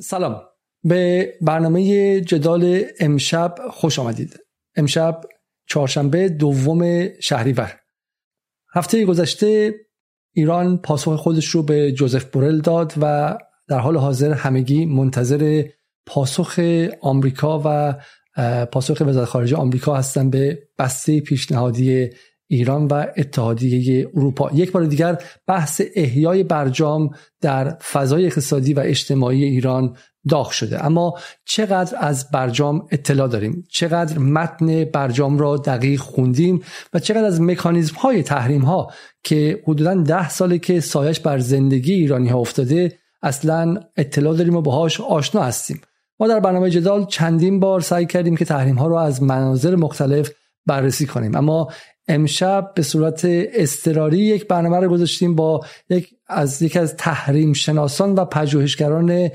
سلام. به برنامه جدال امشب خوش آمدید. امشب چهارشنبه دوم شهریور. هفته گذشته ایران پاسخ خودش رو به جوزف بورل داد و در حال حاضر همگی منتظر پاسخ آمریکا و پاسخ وزارت خارجه آمریکا هستند به بسته پیشنهادی ایران و اتحادیه اروپا. یک بار دیگر بحث احیای برجام در فضای اقتصادی و اجتماعی ایران داغ شده. اما چقدر از برجام اطلاع داریم؟ چقدر متن برجام را دقیق خوندیم؟ و چقدر از مکانیزم های تحریم ها که حدودا ده ساله که سایش بر زندگی ایرانی ها افتاده اصلا اطلاع داریم و باهاش آشنا هستیم. ما در برنامه جدال چندین بار سعی کردیم که تحریم ها را از مناظر مختلف بررسی کنیم. اما امشب به صورت استراری یک برنامه رو گذاشتیم با یک از یکی از تحریم شناسان و پژوهشگران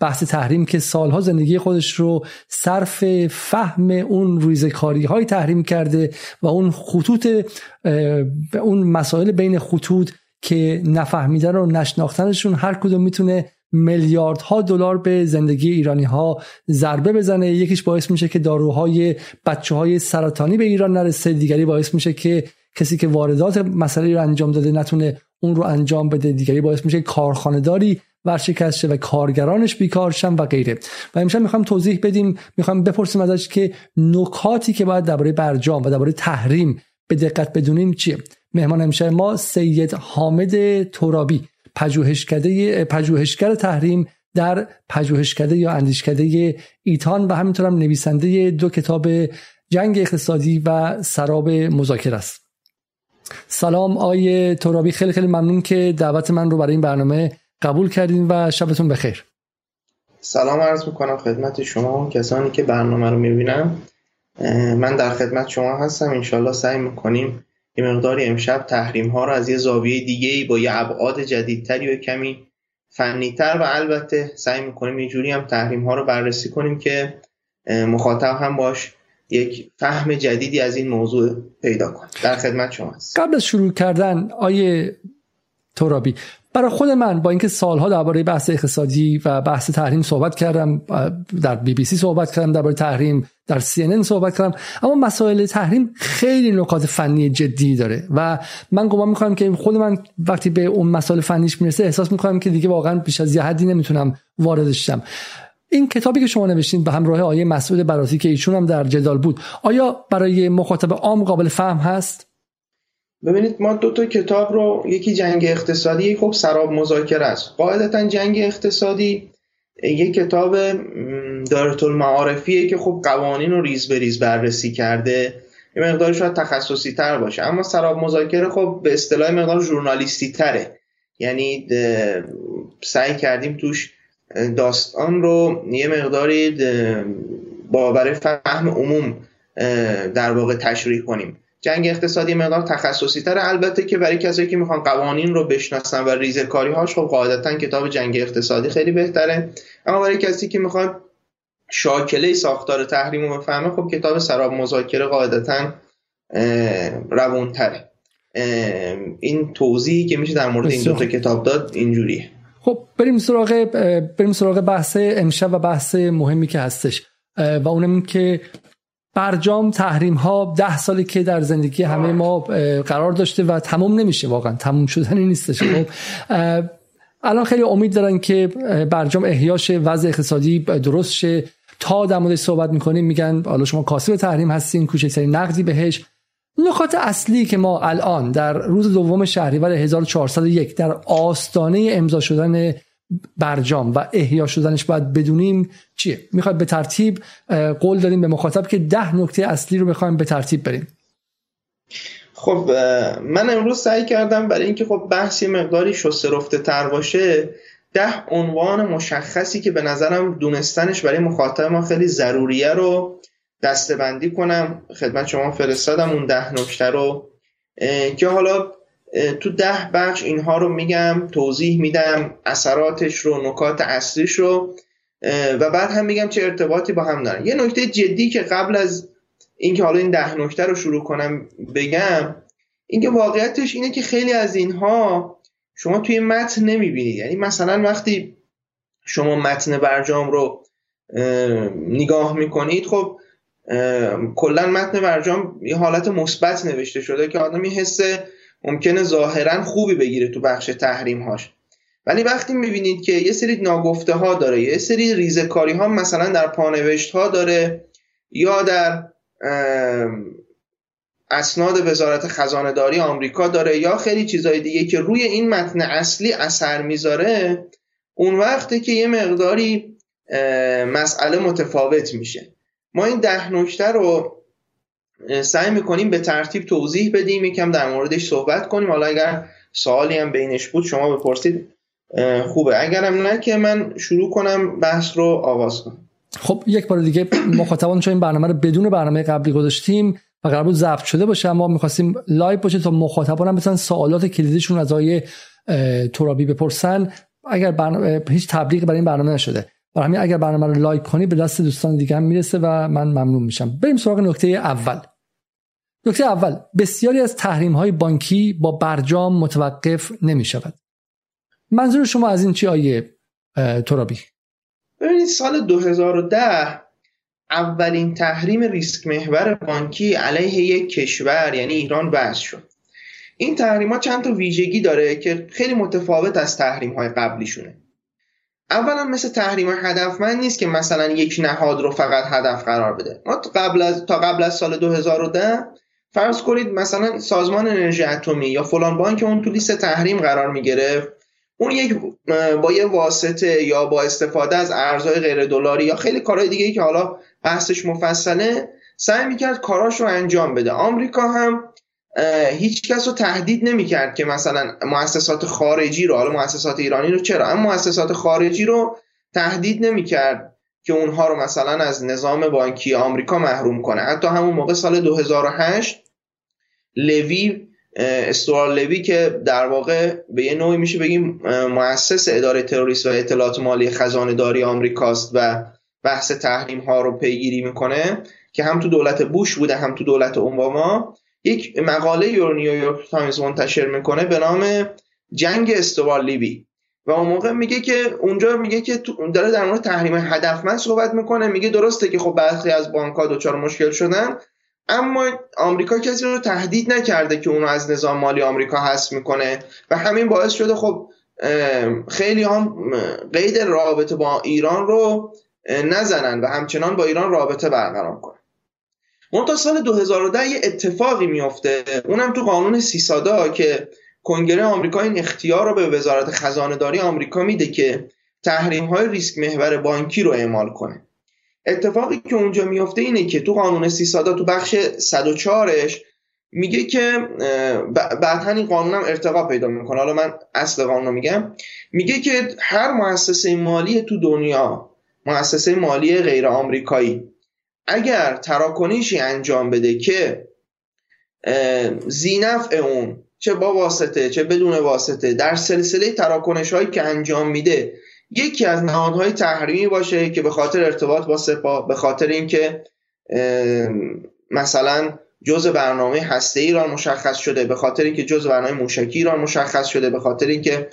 بحث تحریم که سالها زندگی خودش رو صرف فهم اون ریزکاری های تحریم کرده و اون خطوط اون مسائل بین خطوط که نفهمیدن و نشناختنشون هر کدوم می‌تونه میلیاردها دلار به زندگی ایرانی ها ضربه بزنه. یکیش باعث میشه که داروهای بچه های سرطانی به ایران نرسه. دیگری باعث میشه که کسی که واردات مسئله رو انجام داده نتونه اون رو انجام بده. دیگری باعث میشه کارخانه داری ورشکست شه و کارگرانش بیکار شن و غیره. و امشب می‌خوام توضیح بدیم. می‌خوام بپرسیم ازش که نکاتی که باید درباره برجام و درباره تحریم به دقت بدونیم چیه. مهمان امشب ما سید حامد ترابی. پژوهشکده پژوهشگر تحریم در پژوهشکده یا اندیشکده ایتان و همینطور هم نویسنده دو کتاب جنگ اقتصادی و سراب مذاکره است. سلام آیه ترابی خیلی خیلی ممنون که دعوت من رو برای این برنامه قبول کردین و شبتون بخیر. سلام عرض می‌کنم خدمت شما کسانی که برنامه رو می‌بینم من در خدمت شما هستم. انشالله سعی می‌کنیم یه مقداری امشب تحریم ها رو از یه زاویه دیگه با یه ابعاد جدیدتری و کمی فنیتر و البته سعی می‌کنیم یه جوری هم تحریم ها رو بررسی کنیم که مخاطب هم باش یک فهم جدیدی از این موضوع پیدا کنه در خدمت شما هست قبل از شروع کردن آیه ترابی برای خود من با اینکه سالها درباره بحث اقتصادی و بحث تحریم صحبت کردم در بی بی سی صحبت کردم درباره تحریم در سی ان صحبت کردم اما مسائل تحریم خیلی نکات فنی جدی داره و من گمان می‌کنم که خود من وقتی به اون مسائل فنیش می‌رسه احساس می‌کنم که دیگه واقعا بیش از یه حدی نمی‌تونم واردش شم. این کتابی که شما نوشتین به همراه آیه مسعود براتی که ایشون هم در جدال بود آیا برای مخاطب عام قابل فهم هست؟ ببینید ما دو تا کتاب رو یکی جنگ اقتصادی خب سراب مذاکره است. قاعدتا جنگ اقتصادی یک کتاب دارت المعارفیه که خب قوانین رو ریز به ریز بررسی کرده. یه مقدار شاید تخصصی تر باشه. اما سراب مذاکره خب به اصطلاح مقدار ژورنالیستی تره. یعنی سعی کردیم توش داستان رو یه مقداری با برای فهم عموم در واقع تشریح کنیم. جنگ اقتصادی مقدار تخصصی تر البته که برای کسایی که می‌خوان قوانین رو بشناسن و ریزکاری هاش خب قاعدتا کتاب جنگ اقتصادی خیلی بهتره. اما برای کسی که می‌خواد شاکله ساختار تحریم رو بفهمه خب کتاب سراب مذاکره قاعدتا روونتره این توضیحی که میشه در مورد این دو تا کتاب داد اینجوریه. خب بریم سراغ بریم سراغ بحث امشب و بحث مهمی که هستش. و اونم که برجام تحریم ها ده سالی که در زندگی همه ما قرار داشته و تموم نمیشه واقعا تموم شدنی نیستش. خب الان خیلی امید دارن که برجام احیاش وضع اقتصادی درست شه تا در موردش صحبت می‌کنیم میگن حالا شما کاسب تحریم هستین کوچکترین نقدی بهش. نکات اصلی که ما الان در روز دوم شهریور 1401 در آستانه امضا شدن برجام و احیا شدنش باید بدونیم چیه. می‌خواد به ترتیب قول داریم به مخاطب که ده نکته اصلی رو بخوایم به ترتیب بریم. خب من امروز سعی کردم برای اینکه خب بحثی مقداری شسته رفته تر باشه ده عنوان مشخصی که به نظرم دونستنش برای مخاطب ما خیلی ضروریه رو دستبندی کنم. خدمت شما فرستادم اون ده نکته رو که حالا تو ده بخش اینها رو میگم توضیح میدم اثراتش رو نکات اصلیش رو. و بعد هم میگم چه ارتباطی با هم دارن. یه نکته جدی که قبل از اینکه حالا این ده نکته رو شروع کنم بگم اینکه واقعیتش اینه که خیلی از اینها شما توی متن نمی‌بینید. یعنی مثلا وقتی شما متن برجام رو نگاه می‌کنید خب کلا متن برجام یه حالت مثبت نوشته شده که آدم یه حس ممکنه ظاهرا خوبی بگیره تو بخش تحریم هاش ولی وقتی می‌بینید که یه سری ناگفته ها داره یه سری ریزکاری ها مثلا در پانوشت ها داره یا در اسناد وزارت خزانه داری آمریکا داره یا خیلی چیزهای دیگه که روی این متن اصلی اثر می‌ذاره اون وقته که یه مقداری مسئله متفاوت میشه. ما این ده نکته رو سعی می‌کنیم به ترتیب توضیح بدیم یکم در موردش صحبت کنیم. حالا اگر سوالی هم بینش بود شما بپرسید. خوبه. اگرم نه که من شروع کنم بحث رو آغاز کنم. خب یک بار دیگه مخاطبان چون این برنامه رو بدون برنامه قبلی گذاشتیم و قرار بود ضبط شده باشه ما می‌خواستیم live باشه تا مخاطبان هم بتونن سوالات کلیدیشون از آقای ترابی بپرسن. اگر برنامه هیچ تبلیغ برای این برنامه نشده. برای همین اگر برنامه رو like کنی به دست دوستان دیگه هم می‌رسه و من ممنون میشم. بریم سراغ نکته اول. نکته اول بسیاری از تحریم های بانکی با برجام متوقف نمی شود منظور شما از این چی آیه ترابی؟ ببینید سال 2010 اولین تحریم ریسک محور بانکی علیه یک کشور یعنی ایران وضع شد. این تحریم ها چند تا ویژگی داره که خیلی متفاوت از تحریم های قبلیشونه. اولا مثل تحریم هدفمند نیست که مثلا یک نهاد رو فقط هدف قرار بده. ما قبل از تا قبل از سال 2010 فرض کنید مثلا سازمان انرژی اتمی یا فلان بانک اون تو لیست تحریم قرار می گرفت اون یک با یه واسطه یا با استفاده از ارزهای غیر دلاری یا خیلی کارهای دیگه که حالا بحثش مفصله سعی می‌کرد کاراش رو انجام بده. آمریکا هم هیچ کس رو تهدید نمی‌کرد که مثلا مؤسسات خارجی رو حالا مؤسسات ایرانی رو چرا؟ اما مؤسسات خارجی رو تهدید نمی‌کرد. که اونها رو مثلا از نظام بانکی آمریکا محروم کنه. حتی همون موقع سال 2008 لوی استوارت لوی که در واقع به یه نوعی میشه بگیم مؤسس اداره تروریست و اطلاعات مالی خزانه داری آمریکاست و بحث تحریم ها رو پیگیری می‌کنه که هم تو دولت بوش بوده هم تو دولت اوباما. یک مقاله تو نیویورک تایمز منتشر می‌کنه به نام جنگ استوارت لوی. و اون موقع میگه که اونجا میگه که داره در مورد تحریم هدفمند صحبت می‌کنه میگه درسته که خب برخی از بانک ها دچار مشکل شدن اما آمریکا کسی رو تهدید نکرده که اونو از نظام مالی آمریکا حذف می‌کنه و همین باعث شده خب خیلی هم قید رابطه با ایران رو نزنن و همچنان با ایران رابطه برقرار کنن. منتها سال 2010 یه اتفاقی میفته اونم تو قانون سیسادا که کنگره آمریکا این اختیار رو به وزارت خزانه داری آمریکا میده که تحریم های ریسک محور بانکی رو اعمال کنه. اتفاقی که اونجا میفته اینه که تو قانون سیسادا تو بخش 104ش میگه که بعد این قانون هم ارتقا پیدا می‌کنه. حالا من اصل قانون رو میگم. میگه که هر مؤسسه مالی تو دنیا مؤسسه مالی غیر آمریکایی اگر تراکنشی انجام بده که زینف اون چه با واسطه چه بدون واسطه. در سلسله تراکنش هایی که انجام میده یکی از نهادهای تحریمی باشه که به خاطر ارتباط با سپاه به خاطر اینکه مثلا جز برنامه هسته ایران مشخص شده به خاطر اینکه جز برنامه موشکی ایران مشخص شده به خاطر اینکه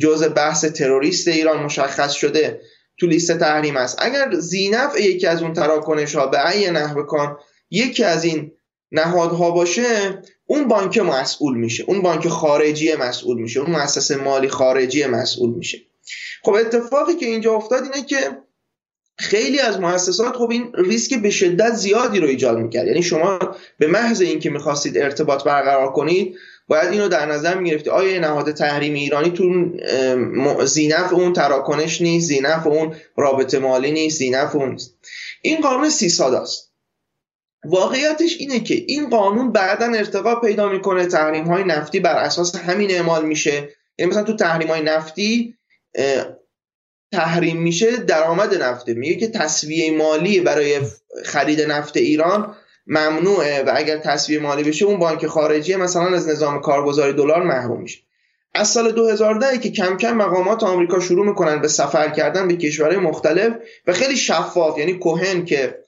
جز بحث تروریست ایران مشخص شده تو لیست تحریم است. اگر زینف یکی از اون تراکنش ها به ای نحوه کن یکی از این نهادها باشه اون بانک مسئول میشه. اون بانک خارجی مسئول میشه. اون مؤسسه مالی خارجی مسئول میشه. خب اتفاقی که اینجا افتاد اینه که خیلی از مؤسسات خب این ریسک به شدت زیادی رو ایجاد می‌کرد. یعنی شما به محض اینکه می‌خواستید ارتباط برقرار کنید باید اینو در نظر می‌گرفتی آیا نهاد تحریم ایرانی تو زینف اون تراکنش نیست زینف اون رابطه مالی نیست زینف اون نیست. این قانون است. واقعیتش اینه که این قانون بعدا ارتقا پیدا می‌کنه تحریم های نفتی بر اساس همین اعمال میشه. یعنی مثلا تو تحریم های نفتی تحریم میشه درآمد نفته. میگه که تصویه مالی برای خرید نفت ایران ممنوعه و اگر تصویه مالی بشه اون بانک خارجی مثلا از نظام کارگزاری دلار محروم میشه. از سال 2010 که کم کم مقامات آمریکا شروع می‌کنن به سفر کردن به کشورهای مختلف و خیلی شفاف یعنی کوهن که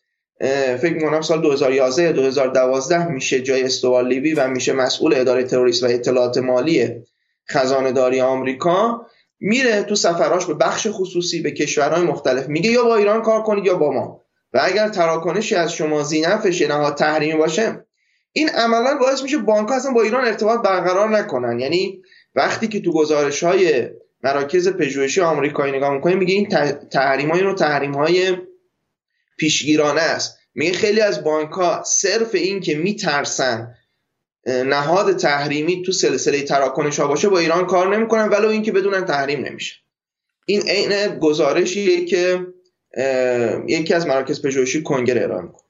فکر می‌کنم سال 2011 یا 2012 میشه جای استوار لیبی و میشه مسئول اداره تروریست و اطلاعات مالی خزانه داری آمریکا. میره تو سفراش به بخش خصوصی به کشورهای مختلف. میگه یا با ایران کار کنید یا با ما. و اگر تراکنشی از شما زینفش نهاد تحریمی باشه این عملا باعث میشه بانک اصلا با ایران ارتباط برقرار نکنن. یعنی وقتی که تو گزارش های مراکز پژوهشی آمریکایی نگاه می‌کنیم میگه این تحریم های رو تحریم های پیشگیرانه است. میگه خیلی از بانک ها صرف این که میترسن نهاد تحریمی تو سلسله تراکنش ها باشه با ایران کار نمی‌کنن ولو اینکه بدونن تحریم نمیشه. این عین گزارشیه که یکی از مراکز پژوهشی کنگره ارائه می‌کنه.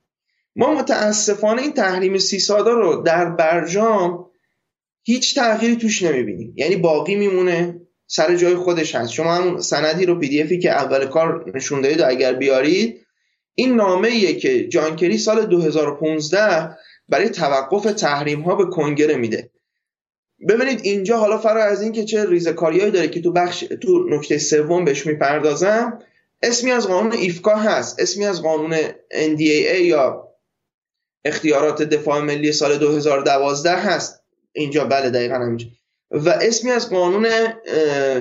ما متاسفانه این تحریم سی سادا رو در برجام هیچ تغییری توش نمی‌بینیم. یعنی باقی میمونه سر جای خودش هست. شما همون سندی رو پی دی افی که اول کار نشون دادید اگر بیارید این نامه ایه که جانکری سال 2015 برای توقف تحریم ها به کنگره میده. ببینید اینجا حالا فرا از این که چه ریزکاریایی داره که تو بخش تو نکته سوم بهش می‌پردازم. اسمی از قانون IFCA هست. اسمی از قانون NDAA یا اختیارات دفاع ملی سال 2012 هست. اینجا بله دقیقا همینجا. و اسمی از قانون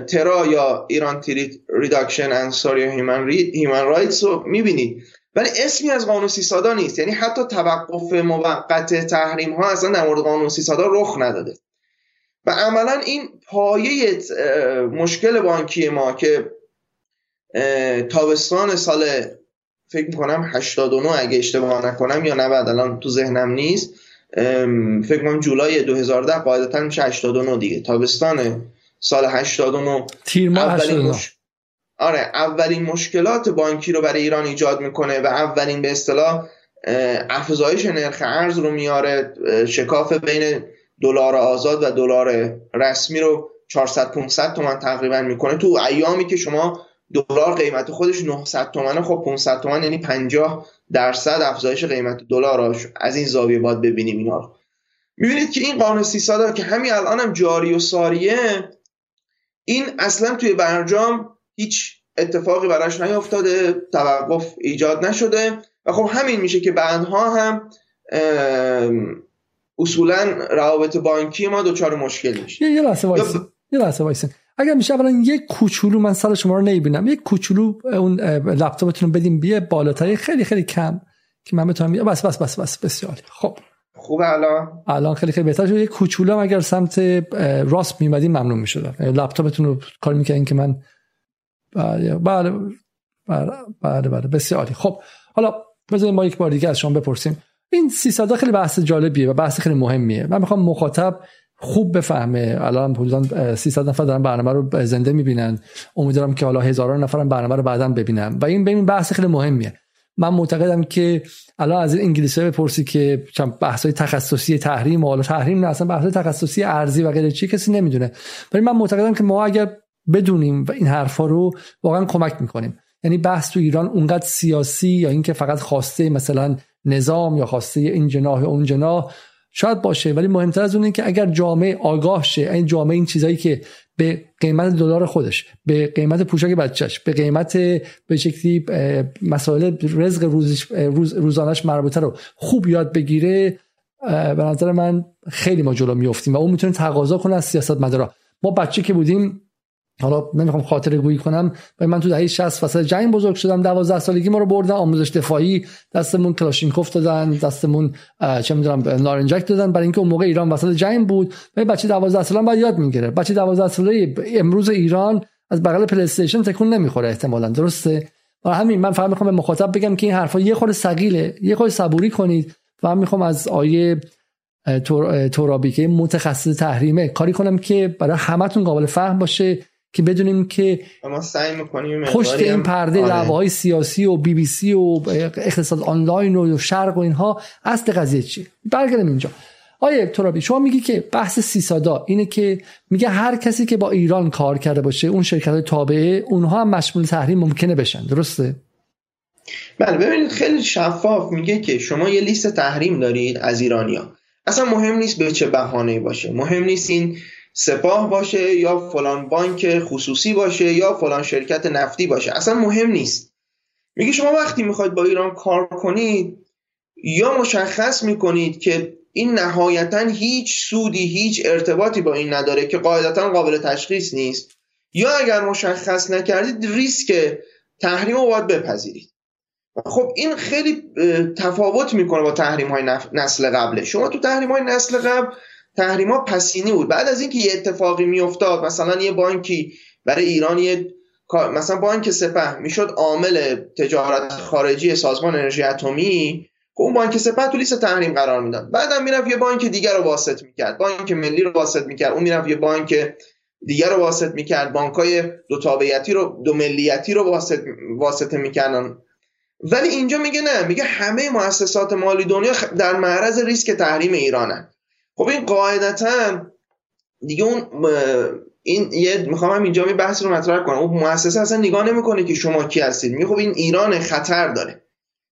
TRA یا Iran Threat Reduction and Syria Human Rights رو می‌بینید. ولی اسمی از قانون سیسادا نیست. یعنی حتی توقف موقت تحریم ها اصلا در مورد قانون سیسادا رخ نداده. و عملا این پایه مشکل بانکی ما که تابستان سال فکر می‌کنم 89 اگه اشتباه نکنم یا 90 الان تو ذهنم نیست فکر کنم جولای 2010 قاعدتا میشه 89 دیگه. تابستان سال 89 تیر ماه 89 آره اولین مشکلات بانکی رو برای ایران ایجاد می‌کنه و اولین به اصطلاح افزایش نرخ ارز رو میاره شکاف بین دلار آزاد و دلار رسمی رو 400 500 تومن تقریبا می‌کنه. تو ایامی که شما دلار قیمت خودش 900 تومنه خب 500 تومن یعنی 50 درصد افزایش قیمت دلار از این زاویه باید ببینیم اینا رو. می‌بینید که این قانون 300 که همین الان هم جاری و ساریه این اصلا توی برجام هیچ اتفاقی براش نیافتاده توقف ایجاد نشده و خب همین میشه که بعدها هم اصولا روابط بانکی ما دچار مشکل میشه. یه لحظه وایسین یه لحظه وایسین اگر میشه اولا یک کوچولو من سر شما رو نمی‌بینم. یک کوچولو اون لپتاپتون رو بدین بیاد بالاتر. خیلی خیلی کم که من بتونم بس بس بس بس. بسیار خب. خوب الان؟ الان خیلی خیلی بهتر شد. یک کوچولو اگر سمت راست میمدیم ممنون می‌شد لپتاپتون رو کار می‌کنین که من بله بله بله بله, بله. بسیار عالی. خب حالا بذاریم ما یک بار دیگه از شما بپرسیم. این 300 خیلی بحث جالبیه و بحث خیلی مهمیه. من می‌خوام مخاطب خوب بفهمه. الان حدودا 300 نفر دارن برنامه رو زنده می‌بینن. امیدوارم که حالا هزاران نفر برنامه رو بعدا ببینن. و این ببین بحث خیلی مهمیه. من معتقدم که الان از انگلیسی بپرسی که بحث های تخصصی تحریم و حالا تحریم نه اصلا بحث تخصصی ارزی و غیره چی کسی نمی‌دونه. ولی من معتقدم که ما اگر بدونیم و این حرفا رو واقعا کمک می‌کنیم. یعنی بحث تو ایران اونقدر سیاسی یا اینکه فقط خواسته مثلا نظام یا خواسته این جناح اون جناح شاید باشه ولی مهمتر از اون که اگر جامعه آگاه شه این جامعه این چیزایی که به قیمت دلار خودش به قیمت پوشاک بچهش به قیمت به شکلی مسائل رزق روز روزانش مربوطه رو خوب یاد بگیره به نظر من خیلی ما جلو میافتیم و اون می‌تونه تقاضا کنه از سیاست مدارا ما بچه که بودیم حالا نمی‌خوام خاطره گویی کنم و من تو دهه 60 فصل جنگ بزرگ شدم 12 سالگی ما رو بردن آموزش دفاعی دستمون کلاشینکوف دادن دستمون چه می‌دونم نارنجک دادن برای اینکه اون موقع ایران وسط جنگ بود. و بچه 12 ساله باید یاد می‌گیره. بچه 12 ساله امروز ایران از بغل پلی استیشن تکون نمی‌خوره احتمالاً درسته؟ و همین من فقط می‌خوام به مخاطب بگم که این حرفا یه خورده ثقیله یه خورده صبوری کنید و من می‌خوام از آقای ترابی که متخصص تحریمه کاری کنم که برای همتون قابل فهم باشه. که بدونیم که ما سعی می‌کنیم پشت این پرده آره. دعواهای سیاسی و بی بی سی و اقتصاد آنلاین و شرق و اینها اصل قضیه چی برگردیم اینجا. آقای ترابی شما میگی که بحث CISADA اینه که میگه هر کسی که با ایران کار کرده باشه اون شرکت های تابعه اونها هم مشمول تحریم ممکنه بشن درسته؟ بله ببینید خیلی شفاف میگه که شما یه لیست تحریم دارید از ایرانیا اصلا مهم نیست به چه بهانه‌ای باشه. مهم نیست این سپاه باشه یا فلان بانک خصوصی باشه یا فلان شرکت نفتی باشه. اصلا مهم نیست. میگه شما وقتی می‌خواید با ایران کار کنید یا مشخص می‌کنید که این نهایتا هیچ سودی هیچ ارتباطی با این نداره که قاعدتا قابل تشخیص نیست یا اگر مشخص نکردید ریسک تحریم رو باید بپذیرید. خب این خیلی تفاوت می‌کنه با تحریم های نسل قبله. شما تو تحریم های نسل قبل تحریم ها پسینی بود. بعد از اینکه یه اتفاقی میافتاد مثلا یه بانکی برای ایران یه مثلا بانک سپه می‌شد عامل تجارت خارجی سازمان انرژی اتمی خب اون بانک سپه تو لیست تحریم قرار می‌داد. بعدم می‌رفت یه بانک دیگر رو واسط می‌کرد. بانک ملی رو واسط می‌کرد. اون می‌رفت یه بانک دیگر رو واسط می‌کرد. بانک های دو تابعیتی رو دو ملیتی رو واسط واسطه می‌کردن. ولی اینجا میگه نه میگه همه مؤسسات مالی دنیا در معرض ریسک تحریم ایرانن. خب این قاعدتا دیگه اون این یه می‌خوام هم اینجا می بحث رو مطرح کنم. اون مؤسسه اصلا نگاه نمی‌کنه که شما کی هستید. میگه خب این ایران خطر داره.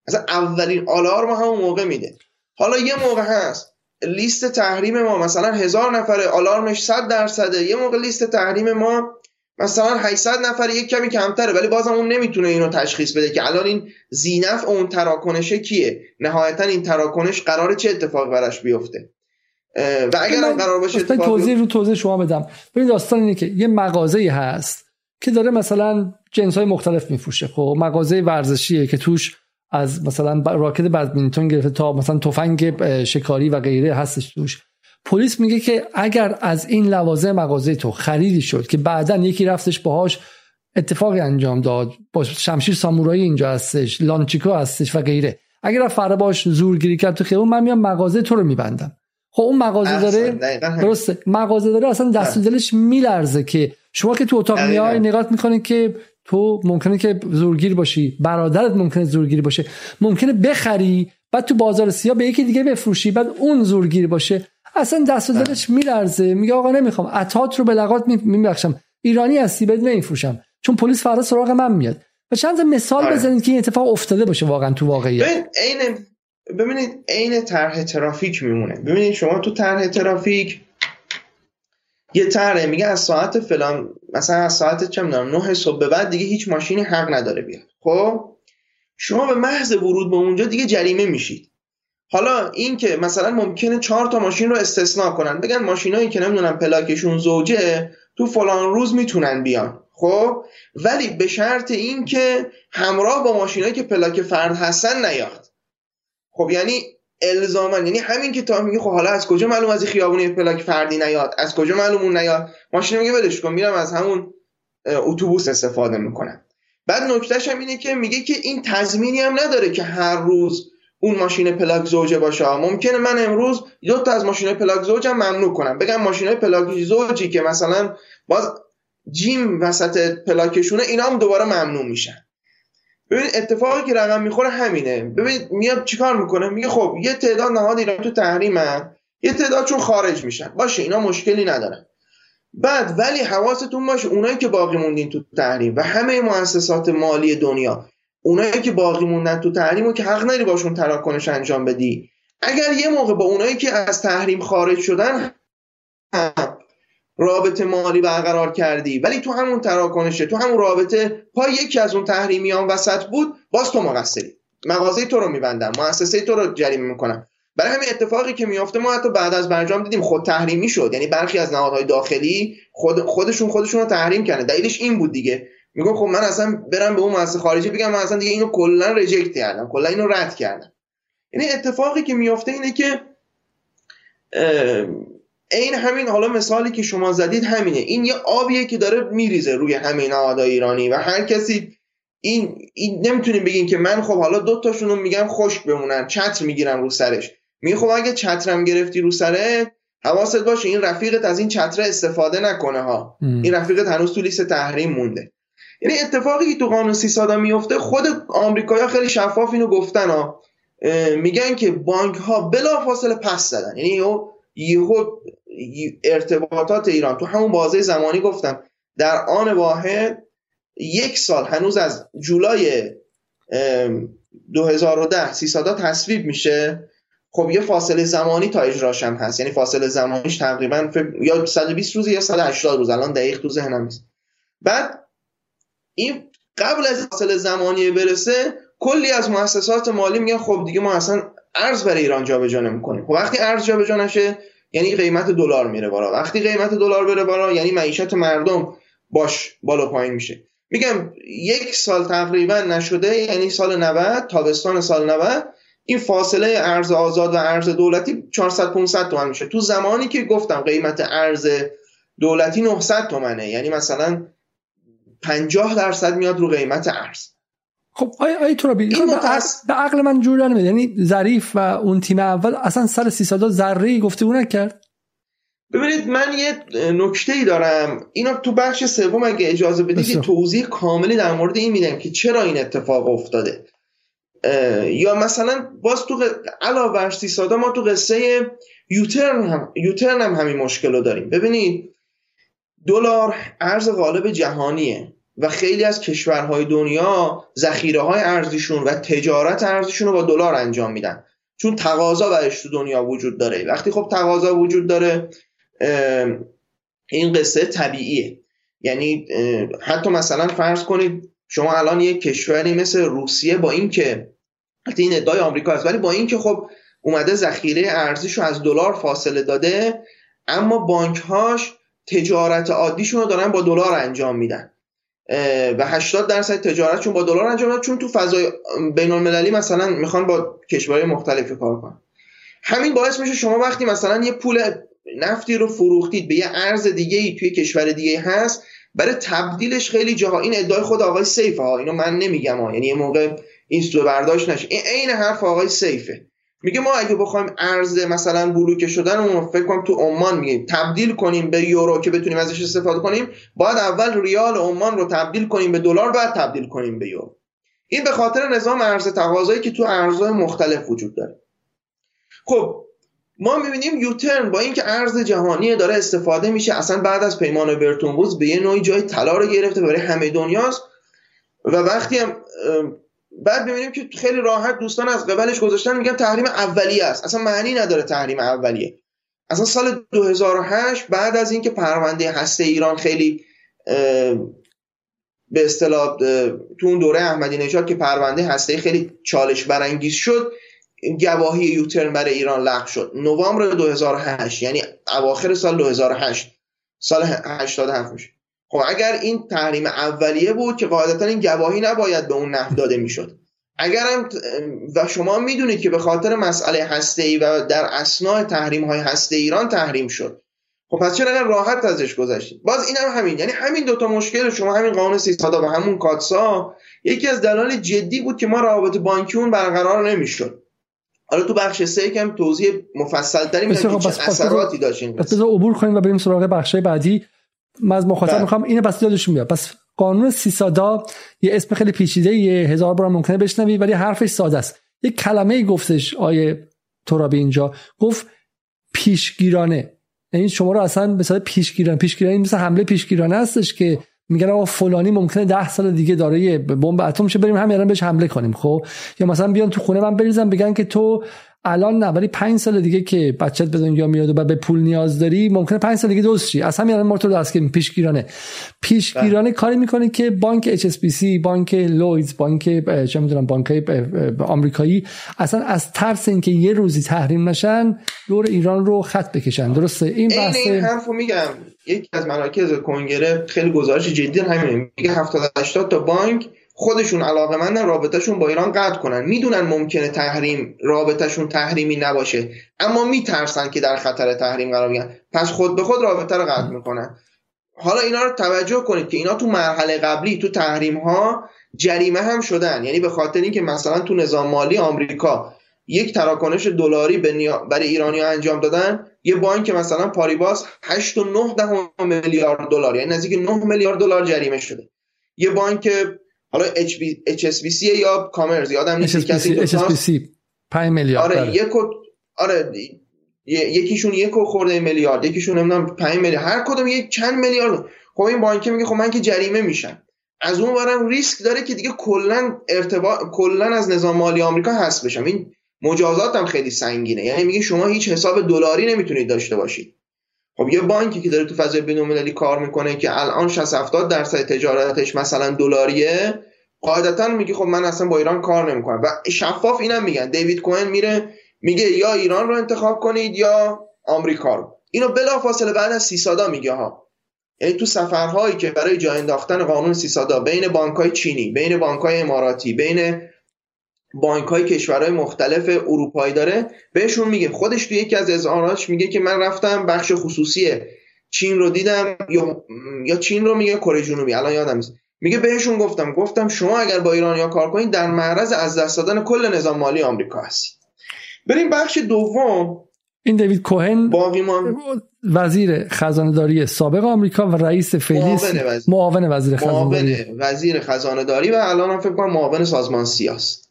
اصلا اولین آلارم همون موقع میده. حالا یه موقع هست. لیست تحریم ما مثلا هزار نفر آلارمش 100 درصده. یه موقع لیست تحریم ما مثلا 800 نفر یک کمی کمتره. ولی بازم اون نمی‌تونه اینو تشخیص بده که الان این زینف اون تراکنشه کیه. نهایتا این تراکنش قرار چه اتفاق براش بیفته؟ و اگر قرار باشه توضیح رو توضیح شما بدم. ببین داستان اینه که یه مغازه هست که داره مثلا جنس های مختلف میفروشه. خب مغازه ورزشیه که توش از مثلا راکت بدمینتون گرفته تا مثلا تفنگ شکاری و غیره هستش توش. پلیس میگه که اگر از این لوازم مغازه تو خریدی شد که بعدا یکی رفتش باهاش اتفاقی انجام داد با شمشیر سامورایی اینجا هستش لانچیکو هستش و غیره. اگر فردا باش زورگیری کرد تو خیابون من میام مغازه تو رو میبندم. خب اون مغازه داره؟ درسته. مغازه داره اصلا دست دلش میلرزه که شما که تو اتاق میای نگاه می‌کنید که تو ممکنه که زورگیر باشی. برادرت ممکنه زورگیر باشه. ممکنه بخری بعد تو بازار سیاه به یکی دیگه بفروشی بعد اون زورگیر باشه. اصلا دست و دلش میلرزه. میگه آقا نمی‌خوام. عطات رو به لغات میبخشم. ایرانی هستی بد نمیفروشم. چون پلیس فردا سراغ من میاد. و چند مثال آره. بزنید که این اتفاق افتاده باشه واقعا تو واقعیت. عین ببینید عین طرح ترافیک میمونه. ببینید شما تو طرح ترافیک یه طرح میگه از ساعت فلان مثلا از ساعت چه می‌دونم 9 صبح به بعد دیگه هیچ ماشینی حق نداره بیاد. خب؟ شما به محض ورود به اونجا دیگه جریمه میشید. حالا این که مثلا ممکنه چهار تا ماشین رو استثنا کنن. بگن ماشینایی که نمی‌دونم پلاکشون زوجه تو فلان روز می‌تونن بیان. خب؟ ولی به شرط این که همراه با ماشینایی که پلاک فرد هستن نیاد. خب یعنی الزاما یعنی همین که تا میگه خب حالا از کجا معلوم از این خیابونی پلاک فردی نیاد؟ از کجا معلوم اون نیاد؟ ماشین میگه ولش کن میرم از همون اتوبوس استفاده می‌کنم. بعد نکتهش هم اینه که میگه که این تضمینی هم نداره که هر روز اون ماشین پلاک زوجه باشه. ممکنه من امروز دو تا از ماشین پلاک زوجم ممنوع کنم. بگم ماشین پلاک زوجی که مثلا باز جیم وسط پلاکشونه اینا هم دوباره ممنوع میشن. ببین اتفاقی که رقم می‌خوره همینه. ببین میاد چیکار می‌کنه؟ میگه خب یه تعداد نهاد ایران تو تحریمن یه تعداد چون خارج میشن. باشه اینا مشکلی ندارن. بعد ولی حواستون باشه اونایی که باقی موندین تو تحریم و همه مؤسسات مالی دنیا اونایی که باقی موندن تو تحریم و که حق نداری باشون تراکنش انجام بدی اگر یه موقع با اونایی که از تحریم خارج شدن رابطه مالی برقرار کردی. ولی تو همون تراکنشه تو همون رابطه پای یکی از اون تحریمیان وسط بود باز تو مقصری. مغازه تو رو میبندن مؤسسه تو رو جریمه می‌کنن برای همین اتفاقی که میافته ما حتی بعد از برجام دیدیم خود تحریمی شد. یعنی برخی از نهادهای داخلی خود خودشون خودشون رو تحریم کردن. دلیلش این بود دیگه. میگم خب من اصلا برم به اون مؤسسه خارجی بگم من اصلا دیگه اینو کلا ریجکت کردم کلا اینو رد کردم. یعنی اتفاقی که میافته اینه که این همین حالا مثالی که شما زدید همینه. این یه آبیه که داره میریزه روی همین نهادهای ایرانی و هر کسی این, این نمی‌تونیم بگین که من خب حالا دو تاشون رو میگم خشک بمونن چتر می‌گیرم رو سرش. می خب اگه چترم گرفتی رو سره حواست باشه این رفیقت از این چتر استفاده نکنه ها. این رفیقت هنوز تو لیست تحریم مونده. یعنی اتفاقی که تو قانون ساده میفته خود آمریکایا خیلی شفاف اینو گفتن ها. میگن که بانک ها بلا فاصله پس زدن. یعنی یهو ارتباطات ایران. تو همون بازه زمانی گفتم در آن واحد یک سال هنوز از جولای 2010 سیسادا تصویب میشه. خب یه فاصله زمانی تا اجراش هم هست. یعنی فاصله زمانیش تقریبا یا 120 روز یا 180 روز. الان دقیق تو ذهنم نیست. بعد این قبل از فاصله زمانی برسه کلی از مؤسسات مالی میگن خب دیگه ما اصلا ارز برای ایران جابجا نمی‌کنیم. خب وقتی ارز جابجا نشه یعنی قیمت دلار میره بالا. وقتی قیمت دلار بره بالا یعنی معیشت مردم باش بالا پایین میشه. میگم یک سال تقریبا نشده یعنی سال 90 تابستان سال 90 این فاصله ارز آزاد و ارز دولتی 400 500 تومن میشه. تو زمانی که گفتم قیمت ارز دولتی 900 تومنه یعنی مثلا 50 درصد میاد رو قیمت ارز. خب آیا آیا تو به, به عقل من جور نمیده یعنی ظریف و اون تیم اول اصلا سر 300 ذره گفته نکرد. ببینید من یه نکته ای دارم. اینا تو بخش سوم اگه اجازه بدید یه توضیح کاملی در مورد این میدم که چرا این اتفاق افتاده. یا مثلا باز تو علاوه بر ساده ما تو قصه یوترن هم یوترن هم همین مشکل رو داریم. ببینید دلار ارز غالب جهانیه. و خیلی از کشورهای دنیا ذخیره های ارزیشون و تجارت ارزیشون رو با دلار انجام میدن. چون تقاضا برش تو دنیا وجود داره. وقتی خب تقاضا وجود داره این قصه طبیعیه. یعنی حتی مثلا فرض کنید شما الان یک کشوری مثل روسیه با اینکه حتی این ادعای آمریکا است ولی با اینکه خب اومده ذخیره ارزیشو از دلار فاصله داده اما بانک هاش تجارت عادیشون رو دارن با دلار انجام میدن. و 80 درصد تجارتشون با دلار انجام میدن چون تو فضای بین المللی مثلا می‌خوان با کشورهای مختلفی کار کنن. همین باعث میشه شما وقتی مثلا یه پول نفتی رو فروختید به یه ارز دیگه ای توی کشور دیگه هست برای تبدیلش خیلی جاها این ادعای خود آقای سیف ها اینو من نمیگم ها یعنی یه موقع این سو برداشت نشه. این عین حرف آقای سیفه. میگه ما اگه بخوایم ارز مثلا بلوکه شدن اون فکر کنم تو عمان میگیم. تبدیل کنیم به یورو که بتونیم ازش استفاده کنیم باید اول ریال عمان رو تبدیل کنیم به دلار بعد تبدیل کنیم به یورو. این به خاطر نظام ارز تقاضایی که تو ارزهای مختلف وجود داره. خب ما می‌بینیم یوترن با اینکه ارز جهانی داره استفاده میشه اصلا بعد از پیمان برتون به یه نوعی جای طلا رو گرفته برای همه دنیاست. و وقتی هم بعد ببینیم که خیلی راحت دوستان از قبلش گذاشتن میگن تحریم اولیه است. اصلا معنی نداره تحریم اولیه. اصلا سال 2008 بعد از اینکه پرونده هسته ایران خیلی به اصطلاح تو اون دوره احمدی نژاد که پرونده هسته خیلی چالش برانگیز شد گواهی یوترن برای ایران لغو شد. نوامبر 2008 یعنی اواخر سال 2008 سال 87 میشه. خب اگر این تحریم اولیه بود که قاعدتا این گواهی نباید به اون نحو داده می‌شد. اگرم و شما می‌دونید که به خاطر مسئله هسته ای و در اسناع تحریم های هسته ایران تحریم شد. خب پس چرا راحت ازش گذشتید؟ باز این هم همین. یعنی همین دوتا مشکل شما همین قانون 300 و همون کاتسا یکی از دلایل جدی بود که ما روابط بانکی اون برقرار نمی‌شد. حالا تو بخش سه یکم توضیح مفصل تری میدم که چه اثراتی داشت بس عبور کنیم و بریم سراغ بخش بعدی. من از مخاطب بله. می‌خوام اینو بس یادشون بیاد پس قانون سیسادا یه اسم خیلی پیچیده یه هزار بار ممکنه بشنوی ولی حرفش ساده است. یه کلمه گفتش آیه ترابی اینجا. گفت پیشگیرانه. یعنی شما رو اصلا به پیشگیرانه پیشگیرانه مثل حمله پیشگیرانه هستش که میگن آقا فلانی ممکنه ده سال دیگه داره بمب اتم شه بریم همین الان بهش حمله کنیم خب؟ یا مثلا بیان تو خونه من بریزن بگن که تو الان نه ولی 5 سال دیگه که بچت به دنیا میاد و به پول نیاز داری ممکنه 5 سال دیگه دوست شی. از همین الان دست که پیشگیرانه. پیشگیرانه بله. کاری می‌کنه که بانک HSBC بانک لویدز بانک چه می‌دونم بانک آمریکایی اصلا از ترس اینکه یه روزی تحریم نشن دور ایران رو خط بکشن. درسته؟ این بحث این حرفو میگم. یکی از مراکز کنگره خیلی گزارش جدی همینه میگه. 70 80 تا بانک خودشون علاقه مندن رابطهشون با ایران قطع کنن. می‌دونن ممکنه تحریم رابطهشون تحریمی نباشه. اما میترسن که در خطر تحریم قرار بگیرن پس خود به خود رابطه رو قطع می‌کنن. حالا اینا رو توجه کنید که اینا تو مرحله قبلی تو تحریم ها جریمه هم شدن. یعنی به خاطر اینکه مثلا تو نظام مالی آمریکا یک تراکنش دلاری برای ایرانی ها انجام دادن. یه بانک مثلا پاریباس 8 و 9 میلیارد دلار. یعنی نزدیک 9 میلیارد دلار جریمه شده. یه بانک حالا HSBC یا کامرز یادم نیست کسی HSBC 5 میلیارد آره یک آره یکیشون یک خورده میلیارد یکیشون نمی‌دونم 5 میلیارد هر کدوم یک چند میلیارد. خب این بانک میگه خب من که جریمه میشم. از اون برم ریسک داره که دیگه کلا ارتباط کلا از نظام مالی آمریکا هست بشم. این مجازات هم خیلی سنگینه. یعنی میگه شما هیچ حساب دلاری نمی‌تونید داشته باشید. خب یه بانکی که داره تو فضای بین‌المللی کار می‌کنه که الان 60 70 درصد تجارتش مثلا دلاریه قاعدتا میگه خب من اصلا با ایران کار نمی‌کنم. و شفاف اینم میگن. دیوید کوهن میره میگه یا ایران رو انتخاب کنید یا آمریکا رو. اینو بلافاصله بعد از سی سادا میگه ها. یعنی تو سفرهایی که برای جا انداختن قانون سیسادا بین بانکهای چینی بین بانکهای اماراتی بین بانک های کشورهای مختلف اروپایی داره بهشون میگه. خودش تو یکی از اظهاراتش میگه که من رفتم بخش خصوصی چین رو دیدم یا یا چین رو میگه کره جنوبی الان یادم نیست. میگه بهشون گفتم گفتم شما اگر با ایرانیا کار کنید در معرض از دست دادن کل نظام مالی آمریکا هستید بریم بخش دوم. این دیوید کوهن باقیمان وزیر خزانه داری سابق آمریکا و رئیس فعلی معاون وزیر. خزانه داری وزیر خزانه داری و الان هم فکر کنم معاون سازمان سیاست.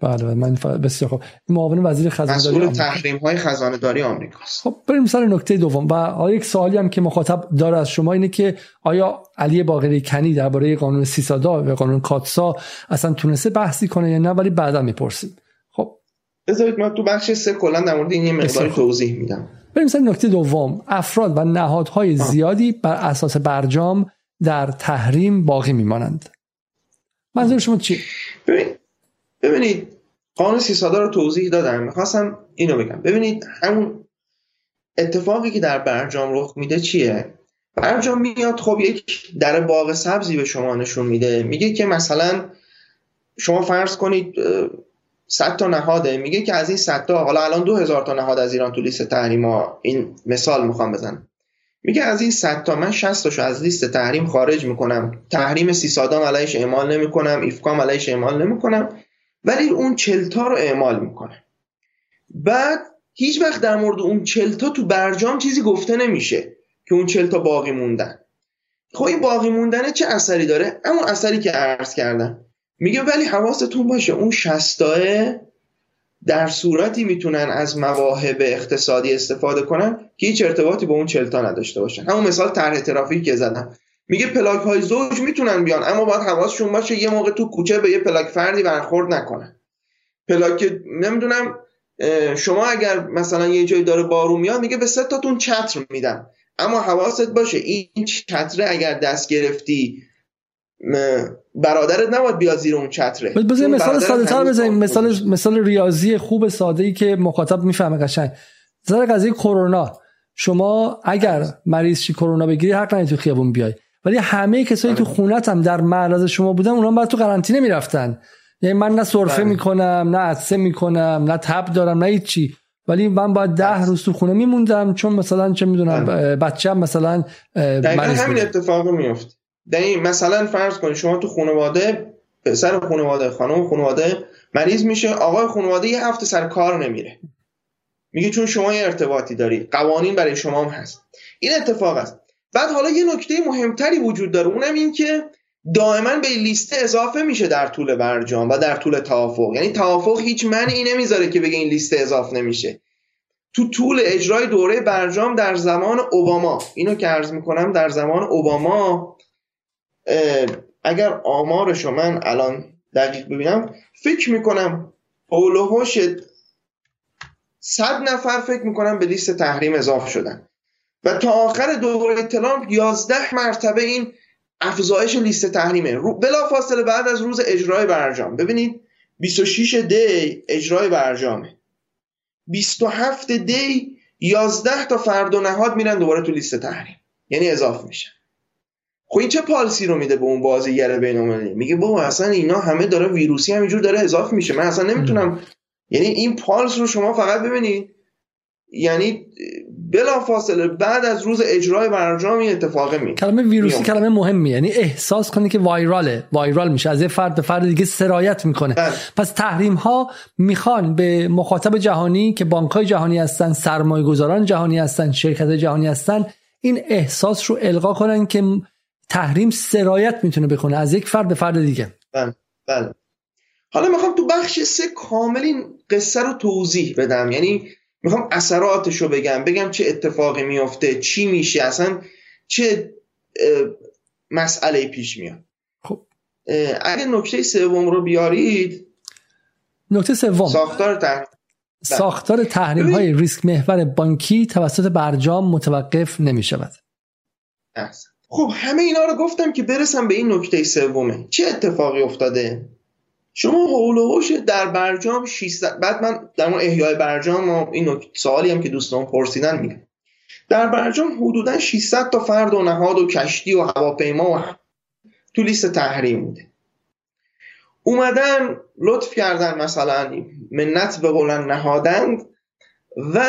بله من بسیار خوب. معاون وزیر خزانه داری مسئول تحریم های خزانه داری آمریکاست. خب بریم سر نکته دوم. و یک سوالی هم که مخاطب داره از شما اینه که آیا علی باقری کنی درباره قانون سیسادا و قانون کاتسا اصلا تونسته بحثی کنه یا نه؟ ولی بعدا می‌پرسیم. خب. بذارید ما تو بخش سه کلا در مورد این یه مقدار توضیح میدم. بریم سر نکته دوم. افراد و نهادهای زیادی بر اساس برجام در تحریم باقی میمانند. منظور شما چی؟ ببینید قانون سیسادا رو توضیح دادم. می‌خواستم اینو بگم. ببینید همون اتفاقی که در برجام رخ میده چیه؟ برجام میاد خب یک در باغ سبزی به شما نشون میده. میگه که مثلا شما فرض کنید 100 تا نهاده. میگه که از این 100 تا حالا الان 2000 تا نهاد از ایران تو لیست تحریم ها. این مثال می‌خوام بزنم. میگه از این 100 تا من 60 تاشو از لیست تحریم خارج می‌کنم. تحریم سیسادام علیش اعمال نمی‌کنم ایفکام علیش اعمال نمی‌کنم. ولی اون چلتا رو اعمال می‌کنه. بعد هیچ وقت در مورد اون چلتا تو برجام چیزی گفته نمیشه که اون چلتا باقی موندن. خب این باقی موندن چه اثری داره؟ اون اثری که عرض کردم. میگه ولی حواستون باشه اون شستاه در صورتی می‌تونن از مواهب اقتصادی استفاده کنن که هیچ ارتباطی با اون چلتا نداشته باشن. همون مثال طرح ترافیک که زدم. میگه پلاک های زوج می‌تونن بیان اما باید حواسشون باشه یه موقع تو کوچه به یه پلاک فردی برخورد نکنن. پلاک نمی‌دونم شما اگر مثلا یه جایی داره بارون میاد میگه به سه تاتون چتر میدم. اما حواست باشه این چتره اگر دست گرفتی برادرت نباید بیا زیر اون چتره. بزنیم مثال ساده تر بزنیم. مثال مثال ریاضی خوب ساده ای که مخاطب می‌فهمه قشنگ. مثلا قضیه کرونا. شما اگر مریض شی کرونا بگیری حق نداری تو خیابون بیای. ولی همه کسایی تو آره. خونت هم در معرض شما بودن اونا باید تو قرنطینه می‌رفتن یعنی من نه سرفه بله. می‌کنم نه عدسه می‌کنم نه تب دارم نه هیچی ولی من باید ده بله. روز تو خونه میموندم چون مثلا چه می‌دونم بله. بچه هم مثلا مریض همین اتفاق میفت مثلا فرض کنید شما تو خانواده پسر خانواده خانم خانواده مریض میشه آقای خانواده یه هفته سر کار نمیره میگه چون شما یه ارتباطی داری قوانین برای شما هم هست این اتفاق است بعد حالا یه نکته مهمتری وجود داره اونم این که دائما به لیست اضافه میشه در طول برجام و در طول توافق. یعنی توافق هیچ معنی نمی‌ذاره که بگه این لیست اضافه نمیشه. تو طول اجرای دوره برجام در زمان اوباما اینو که عرض می‌کنم در زمان اوباما اگر آمارشو من الان دقیق ببینم فکر می‌کنم اولوهاش صد نفر فکر می‌کنم به لیست تحریم اضافه شدن. و تا آخر دوره ترامپ 11 مرتبه این افزایش لیست تحریمه. بلا فاصله بعد از روز اجرای برجام. ببینید 26 دی اجرای برجامه. 27 دی 11 تا فرد و نهاد میرن دوباره تو لیست تحریم. یعنی اضافه میشن خب این چه پالسی رو میده به اون بازیگر بین‌المللی؟ میگه بابا اصلا اینا همه داره ویروسی همینجور داره اضافه میشه. من اصلا نمی‌تونم یعنی این پالس رو شما فقط ببینید. یعنی بلا فاصله بعد از روز اجرای برجام این اتفاق می کلمه ویروسی کلمه مهمی یعنی احساس کنی که وایراله. وایرال میشه. از یه فرد به فرد دیگه سرایت می‌کنه. بله. پس تحریم ها می‌خوان به مخاطب جهانی که بانک های جهانی هستن سرمایه گذاران جهانی هستن شرکت جهانی هستن این احساس رو القا کنن که تحریم سرایت می‌تونه بکنه از یک فرد به فرد دیگه. بله بله. حالا می‌خوام تو بخش سه کامل این قصه رو توضیح بدم. یعنی می‌خوام اثراتش رو بگم بگم چه اتفاقی میفته چی میشه اصلا چه مسئله پیش میاد. خب. اگه نکته سوم رو بیارید نکته سوم. ساختار تحریم بله. ساختار تحریم های ریسک محور بانکی توسط برجام متوقف نمی شود خب همه اینا رو گفتم که برسم به این نکته سومه. چه اتفاقی افتاده؟ شما حول در برجام 600 بعد من در مورد احیای برجام این سوالی هم که دوستان پرسیدن میگم. در برجام حدودا 600 تا فرد و نهاد و کشتی و هواپیما و تو لیست تحریم بوده. اومدن لطف کردن مثلا منت به قولن نهادند و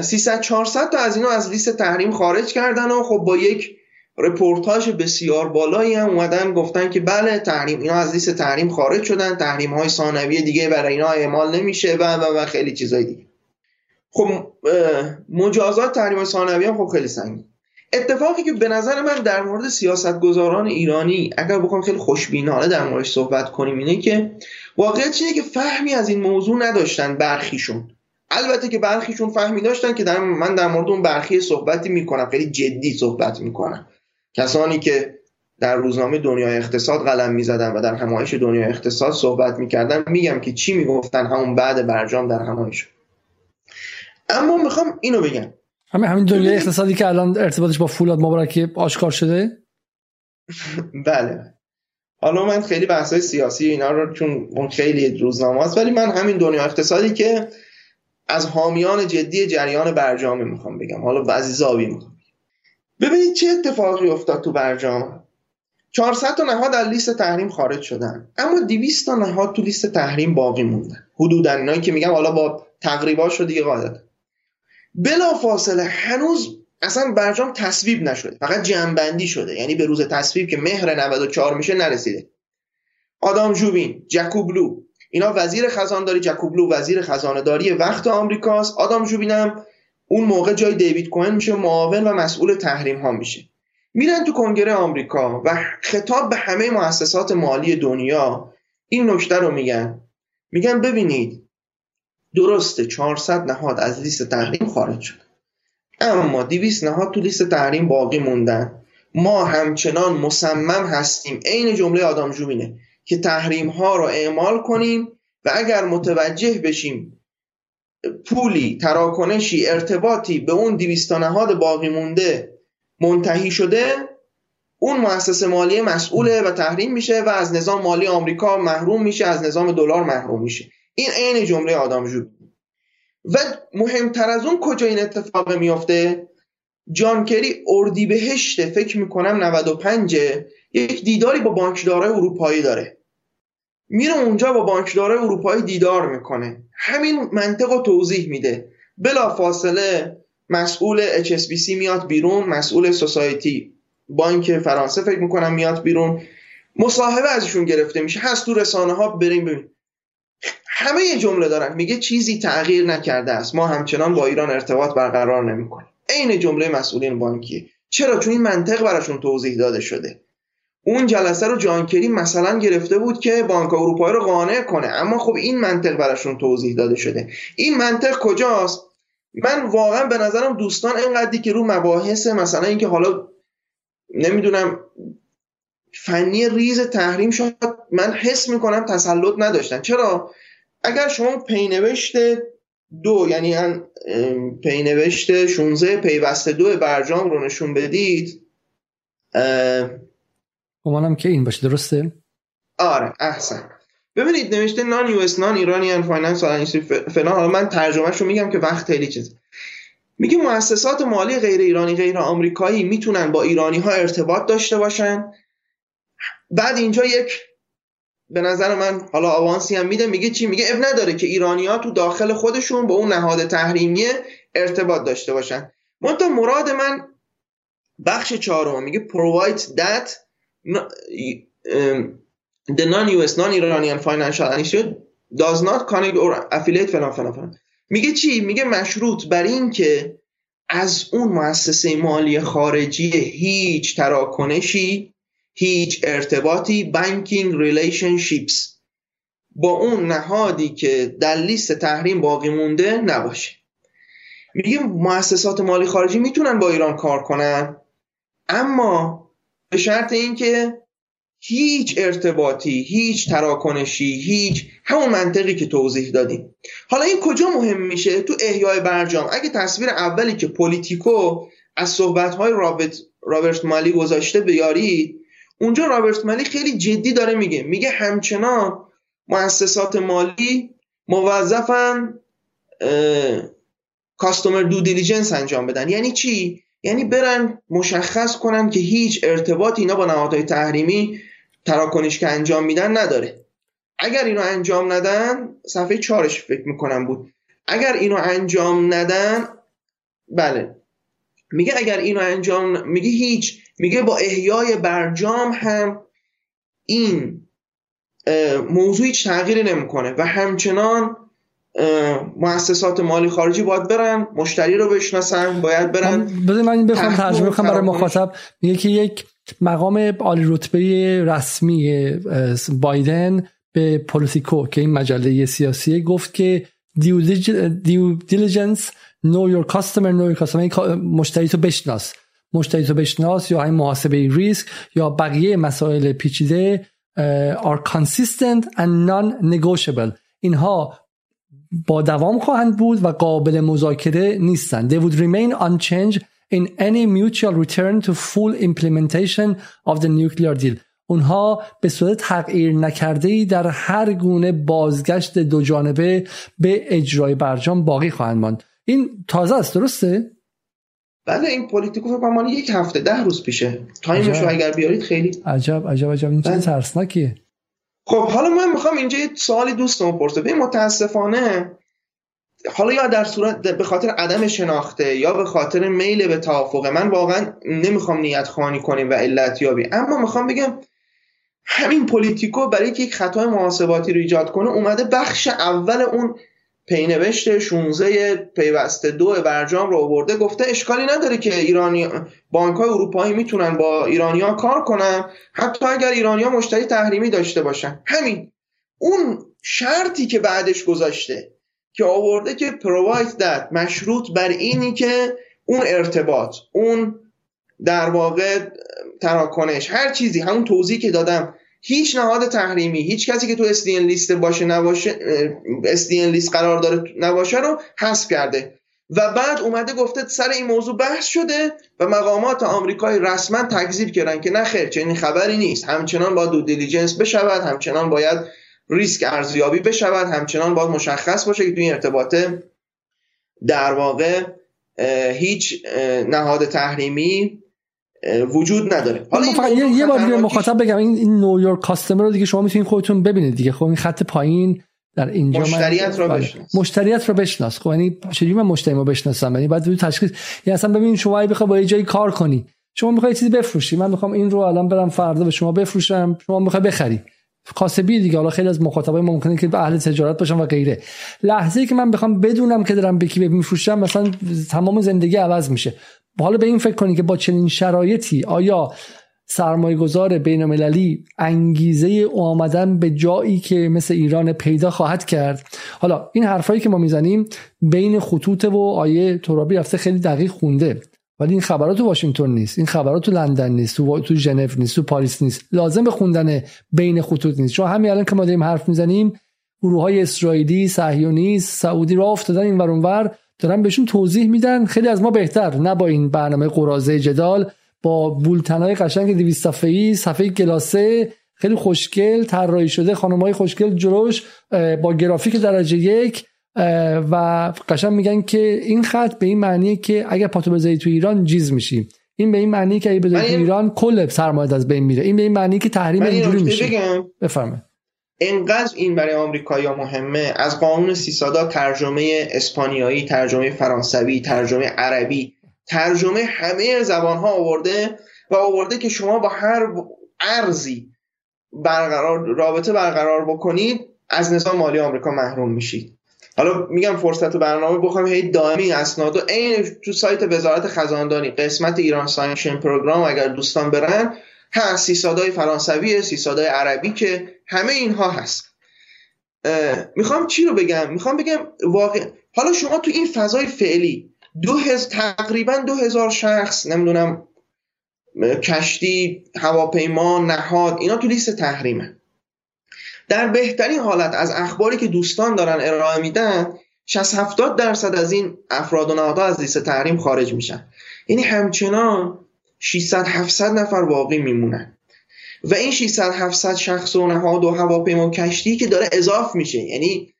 300 400 تا از اینا از لیست تحریم خارج کردن و خب با یک رپورتاج بسیار بالایی هم اومدن گفتن که بله تحریم اینا از لیست تحریم خارج شدن تحریم های ثانویه دیگه برای اینا اعمال نمیشه و و و خیلی چیزای دیگه. خب مجازات تحریم ثانویه هم خب خیلی سنگین. اتفاقی که به نظر من در مورد سیاستگزاران ایرانی اگر بخوام خیلی خوشبینانه در موردش صحبت کنیم اینه که واقعیت اینه که فهمی از این موضوع نداشتن برخیشون. البته که برخیشون فهمی داشتن که در من در مورد اون برخی صحبتی می‌کنم خیلی جدی صحبت می‌کنم. کسانی که در روزنامه دنیای اقتصاد قلم می‌زدن و در همایش دنیای اقتصاد صحبت می‌کردن میگم که چی می‌گفتن؟ همون بعد برجام در همایش اما می‌خوام اینو بگم. همین همین دنیای اقتصادی که الان ارتباطش با فولاد مبارکی آشکار شده؟ بله. حالا من خیلی بحثای سیاسی اینا رو چون اون خیلی روزنامه است ولی من همین دنیا اقتصادی که از حامیان جدی جریان برجام می‌خوام بگم. حالا بعضی زاویه می‌خوام. ببینید چه اتفاقی افتاد تو برجام. 400 تا نهاد در لیست تحریم خارج شدن. اما 200 تا نهاد تو لیست تحریم باقی موندن حدودا اینایی که میگم حالا با تقریبا رو دیگه قاعدت بلا فاصله هنوز اصلا برجام تصویب نشده. فقط جنبندی شده. یعنی به روز تصویب که مهر 94 میشه نرسیده. آدام جوبین جکوبلو. اینا وزیر خزانداری جکوبلو وزیر خزانهداری وقت آمریکاست. آدام جوبینم اون موقع جای دیوید کوهن میشه معاون و مسئول تحریم ها میشه. میرن تو کنگره آمریکا و خطاب به همه مؤسسات مالی دنیا این نکته رو میگن. میگن ببینید درسته 400 نهاد از لیست تحریم خارج شد. اما 200 نهاد تو لیست تحریم باقی موندن. ما همچنان مصمم هستیم عین جمله آدام جوبینه که تحریم ها رو اعمال کنیم و اگر متوجه بشیم پولی تراکنشی ارتباطی به اون دیویست نهاد باقی مونده منتهی شده اون مؤسسه مالی مسئوله و تحریم میشه و از نظام مالی آمریکا محروم میشه از نظام دلار محروم میشه. این عین جمله آدم جود و مهمتر از اون کجا این اتفاق میافته؟ جان کری اردیبهشت فکر می‌کنم 95 یک دیداری با بانکدارای اروپایی داره. میره اونجا با بانکدارای اروپایی دیدار می‌کنه. همین منطق رو توضیح میده. بلا فاصله مسئول HSBC میاد بیرون مسئول سوسایتی بانک فرانسه فکر می‌کنم میاد بیرون. مصاحبه ازشون گرفته میشه. هست تو رسانه ها بریم ببین. همه یه جمله دارن. میگه چیزی تغییر نکرده است. ما همچنان با ایران ارتباط برقرار نمی‌کنیم. عین جمله مسئولین بانکی. چرا؟ چون این منطق براشون توضیح داده شده. اون جلسه رو جانکری مثلا گرفته بود که بانک اروپایی رو قانع کنه. اما خب این منطق براشون توضیح داده شده. این منطق کجاست؟ من واقعا به نظرم دوستان اینقدری که رو مباحث مثلا اینکه حالا نمی‌دونم فنی ریز تحریم شد من حس می‌کنم تسلط نداشتن. چرا؟ اگر شما پینوشت دو یعنی پینوشت 16 پیوسته دو برجام رو نشون بدید گمانم که این باشه درسته؟ آره احسن. ببینید نوشته non-U.S. non-Iranian finance فلان. حالا من ترجمهش رو میگم که وقت خیلی چیز. میگه مؤسسات مالی غیر ایرانی غیر آمریکایی می‌تونن با ایرانی ها ارتباط داشته باشن. بعد اینجا یک به نظر من حالا آوانسی هم میده میگه چی؟ میگه اب نداره که ایرانی ها تو داخل خودشون با اون نهاد تحریمیه ارتباط داشته باشن. منتها مراد من بخش چهارم میگه provide that the non-US non-Iranian financial institute does not connect or affiliate فلان فلان فلان. میگه چی؟ میگه مشروط بر این که از اون مؤسسه مالی خارجی هیچ تراکنشی هیچ ارتباطی banking relationships با اون نهادی که در لیست تحریم باقی مونده نباشه. میگه مؤسسات مالی خارجی می‌تونن با ایران کار کنن اما به شرط اینکه هیچ ارتباطی هیچ تراکنشی هیچ همون منطقی که توضیح دادیم. حالا این کجا مهم میشه؟ تو احیای برجام. اگه تصویر اولی که پولیتیکو از صحبتهای رابرت, رابرت مالی گذاشته بیارید اونجا رابرت مالی خیلی جدی داره میگه. میگه همچنان مؤسسات مالی موظفن customer due diligence انجام بدن. یعنی چی؟ یعنی برن مشخص کنن که هیچ ارتباطی اینا با نهادهای تحریمی تراکنش که انجام میدن نداره. اگر اینو انجام ندن صفحه چارش فکر می‌کنم بود. اگر اینو انجام ندن بله. میگه اگر اینو انجام میگه هیچ میگه با احیای برجام هم این موضوع هیچ تغییری نمی‌کنه. و همچنان مؤسسات مالی خارجی باید برن مشتری رو بشناسن باید برن. بذار من بخوام ترجمه کنم برای مخاطب. میگه که یک مقام عالی رتبه رسمی بایدن به پولیتیکو که این مجله سیاسیه گفت که دیو دیلیجنس know your customer know your customer مشتری تو بشناس. مشتری تو بشناس یا این محاسبه ریسک یا بقیه مسائل پیچیده are consistent and non-negotiable. اینها با دوام خواهند بود و قابل مذاکره نیستند. They would remain unchanged in any mutual return to full implementation of the nuclear deal. اونها به صورت تغییر نکرده ای در هر گونه بازگشت دو جانبه به اجرای برجام باقی خواهند ماند. این تازه است درسته؟ بله این پولیتیکو فکر کنم مال یک هفته ده روز پیشه. time شو اگر بیارید خیلی عجب عجب عجب. این چیز بله. ترسناکیه. خب حالا من می‌خوام اینجا یه سوالی دوستم بپرسه به متاسفانه حالا یا در صورت به خاطر عدم شناخته یا به خاطر میل به توافق من واقعا نمی‌خوام نیت خوانی کنیم و علت یابی اما می‌خوام بگم همین پولیتیکو برای که یک خطای محاسباتی رو ایجاد کنه اومده بخش اول اون پینوشت 16 پیوسته دو برجام رو آورده گفته اشکالی نداره که ایرانی بانک های اروپایی می‌تونن با ایرانیا کار کنن. حتی اگر ایرانیا مشتری تحریمی داشته باشن. همین. اون شرطی که بعدش گذاشته که آورده که provide that مشروط بر اینی که اون ارتباط اون در واقع تراکنش هر چیزی همون توضیحی که دادم. هیچ نهاد تحریمی هیچ کسی که تو SDN لیست باشه نباشه SDN لیست قرار داره نباشه رو حذف کرده. و بعد اومده گفته سر این موضوع بحث شده و مقامات آمریکایی رسما تکذیب کردن که نه خیر چنین خبری نیست. همچنان باید دو دیلیجنس بشود همچنان باید ریسک ارزیابی بشود همچنان باید مشخص باشه که تو این ارتباطه در واقع هیچ نهاد تحریمی وجود نداره. حالا فقط یه, یه بار دیگه مخاطب بگم. این این نو کاستمر رو دیگه شما می‌تونید خودتون ببینید دیگه. خب این خط پایین در اینجا مشتریت رو بله. بشناس. مشتریت رو بشناس. خب یعنی چجوری من مشتری رو بشناسم؟ یعنی بعد تشخیص. یعنی اصلا ببین شما بخوای با یه جایی کار کنی شما می‌خوای چیزی بفروشی. من می‌خوام این رو الان برم فردا به شما بفروشم. شما می‌خوای بخری. کاسبی دیگه. حالا خیلی از مخاطبای ممکنه که اهل تجارت باشن و غیره. لحظه ای که من بخوام بدونم که دارم به کی میفروشم مثلا تمام زندگی عوض میشه. حالا به این فکر کنید که با چنین شرایطی آیا سرمایه گذار بین المللی انگیزه آمدن به جایی که مثل ایران پیدا خواهد کرد؟ حالا این حرفایی که ما می‌زنیم بین خطوط و آیه ترابی رفته خیلی دقیق خونده. ولی این خبرات تو واشنگتن نیست. این خبرات تو لندن نیست تو تو ژنو نیست تو پاریس نیست. لازم به خوندن بین خطوط نیست. چون همین الان که ما داریم حرف می‌زنیم گروه های اسرائیلی صهیونیست سعودی را افتادن این ور دارن بهشون توضیح میدن. خیلی از ما بهتر نه با این برنامه قرازه جدال با بولتنای قشنگ 200 صفحه‌ای صفحه گلاسه خیلی خوشگل طراحی شده خانمای خوشگل جلوش با گرافیک درجه یک و قشنگ میگن که این خط به این معنیه که اگر پاتو بذاری تو ایران جیز میشی. این به این معنی که اگه بذاری تو ایران کل سرمایه از بین میره. این به این معنی که تحریم اینجوری میشه. بفرمایید. انقدر این برای آمریکایی‌ها مهمه؟ از قانون CISADA ترجمه اسپانیایی ترجمه فرانسوی ترجمه عربی ترجمه همه زبانها آورده و آورده که شما با هر ارزی برقرار رابطه برقرار بکنید از نظام مالی آمریکا محروم میشید. حالا میگم فرصت برنامه بخوام هی دائمی اسناد و عین تو سایت وزارت خزانه داری قسمت Iran sanction program اگر دوستان برن هست سیسادای فرانسوی سیسادای عربی که همه اینها هست. می‌خوام چی رو بگم؟ می‌خوام بگم واقع حالا شما تو این فضای فعلی دو هز... تقریبا دو هزار شخص نمی‌دونم کشتی هواپیما نهاد اینا تو لیست تحریمه. در بهترین حالت از اخباری که دوستان دارن ارائه میدن 60 70 درصد از این افراد و نهادها از لیست تحریم خارج میشن. یعنی همچنان 600 700 نفر واقعی میمونن. و این 600 700 شخص و نهاد و هواپیما و کشتی که داره اضاف میشه یعنی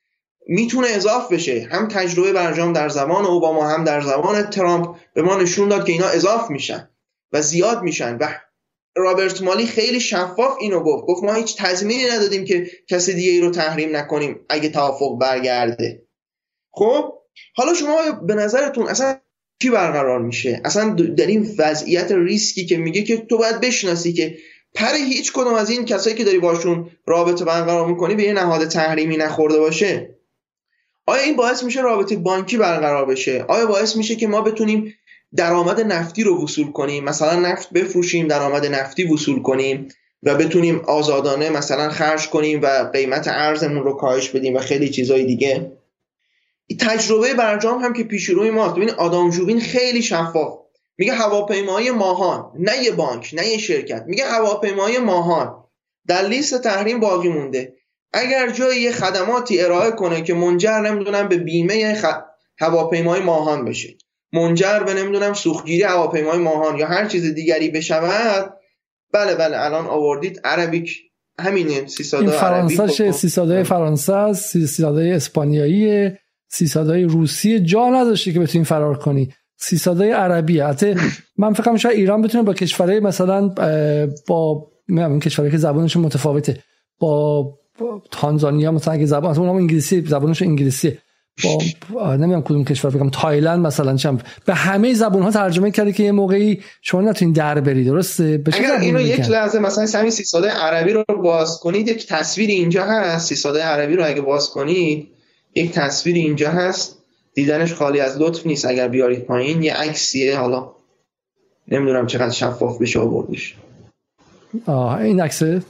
می‌تونه اضاف بشه. هم تجربه برجام در زمان اوباما هم در زمان ترامپ به ما نشون داد که اینا اضاف میشن و زیاد میشن. و رابرت مالی خیلی شفاف اینو گفت. گفت ما هیچ تضمینی ندادیم که کسی دیگه ای رو تحریم نکنیم اگه توافق برگرده. خب حالا شما به نظرتون اصلا چی برقرار میشه؟ اصلا در این وضعیت ریسکی که میگه که تو باید بشناسی که پر هیچ کدوم از این کسایی که داری باشون رابطه برقرار می‌کنی به یه نهاد تحریمی نخورده باشه. آیا این باعث میشه رابطه بانکی برقرار بشه؟ آیا باعث میشه که ما بتونیم درآمد نفتی رو وصول کنیم؟ مثلا نفت بفروشیم درآمد نفتی وصول کنیم و بتونیم آزادانه مثلا خرج کنیم و قیمت ارزمون رو کاهش بدیم و خیلی چیزهای دیگه. تجربه برجام هم که پیش روی ماست. ببین آدام جوبین خیلی شفاف. میگه هواپیمای ماهان نه یه بانک نه یه شرکت. میگه هواپیمای ماهان. در لیست تحریم باقی مونده. اگر جای یه خدماتی ارائه کنه که منجر نمی‌دونم به بیمه خ... هواپیمای ماهان بشه. منجر به نمی‌دونم سوختگیری هواپیمای ماهان یا هر چیز دیگری بشود. بله بله الان آوردید. عربیک همینه. سیسادا این فرانسه سیسادای فرانسه است سیسادای اسپانیایی سیسادای روسی جا نداشته که بتونی فرار کنی. سیسادای عربی. حتی من فکرم شاید ایران بتونه با کشورهای مثلا با این کشورهایی که زبانشون متفاوته. با تانزانیا مثلا اگه زبان اون انگلیسی زبانش انگلیسی با نمی‌دونم کدوم کشور بگم تایلند مثلا چم به همه زبون ها ترجمه کرده که یه موقعی شما نتونین در برید درسته؟ اگر اینو یک لحظه مثلا همین سی ساده عربی رو باز کنید یک تصویر اینجا هست سی ساده عربی رو اگه باز کنید یک تصویر اینجا هست. دیدنش خالی از لطف نیست. اگر بیارید پایین یه عکسیه. حالا نمی‌دونم چقدر شفاف بشه آوردش. آه این عکسه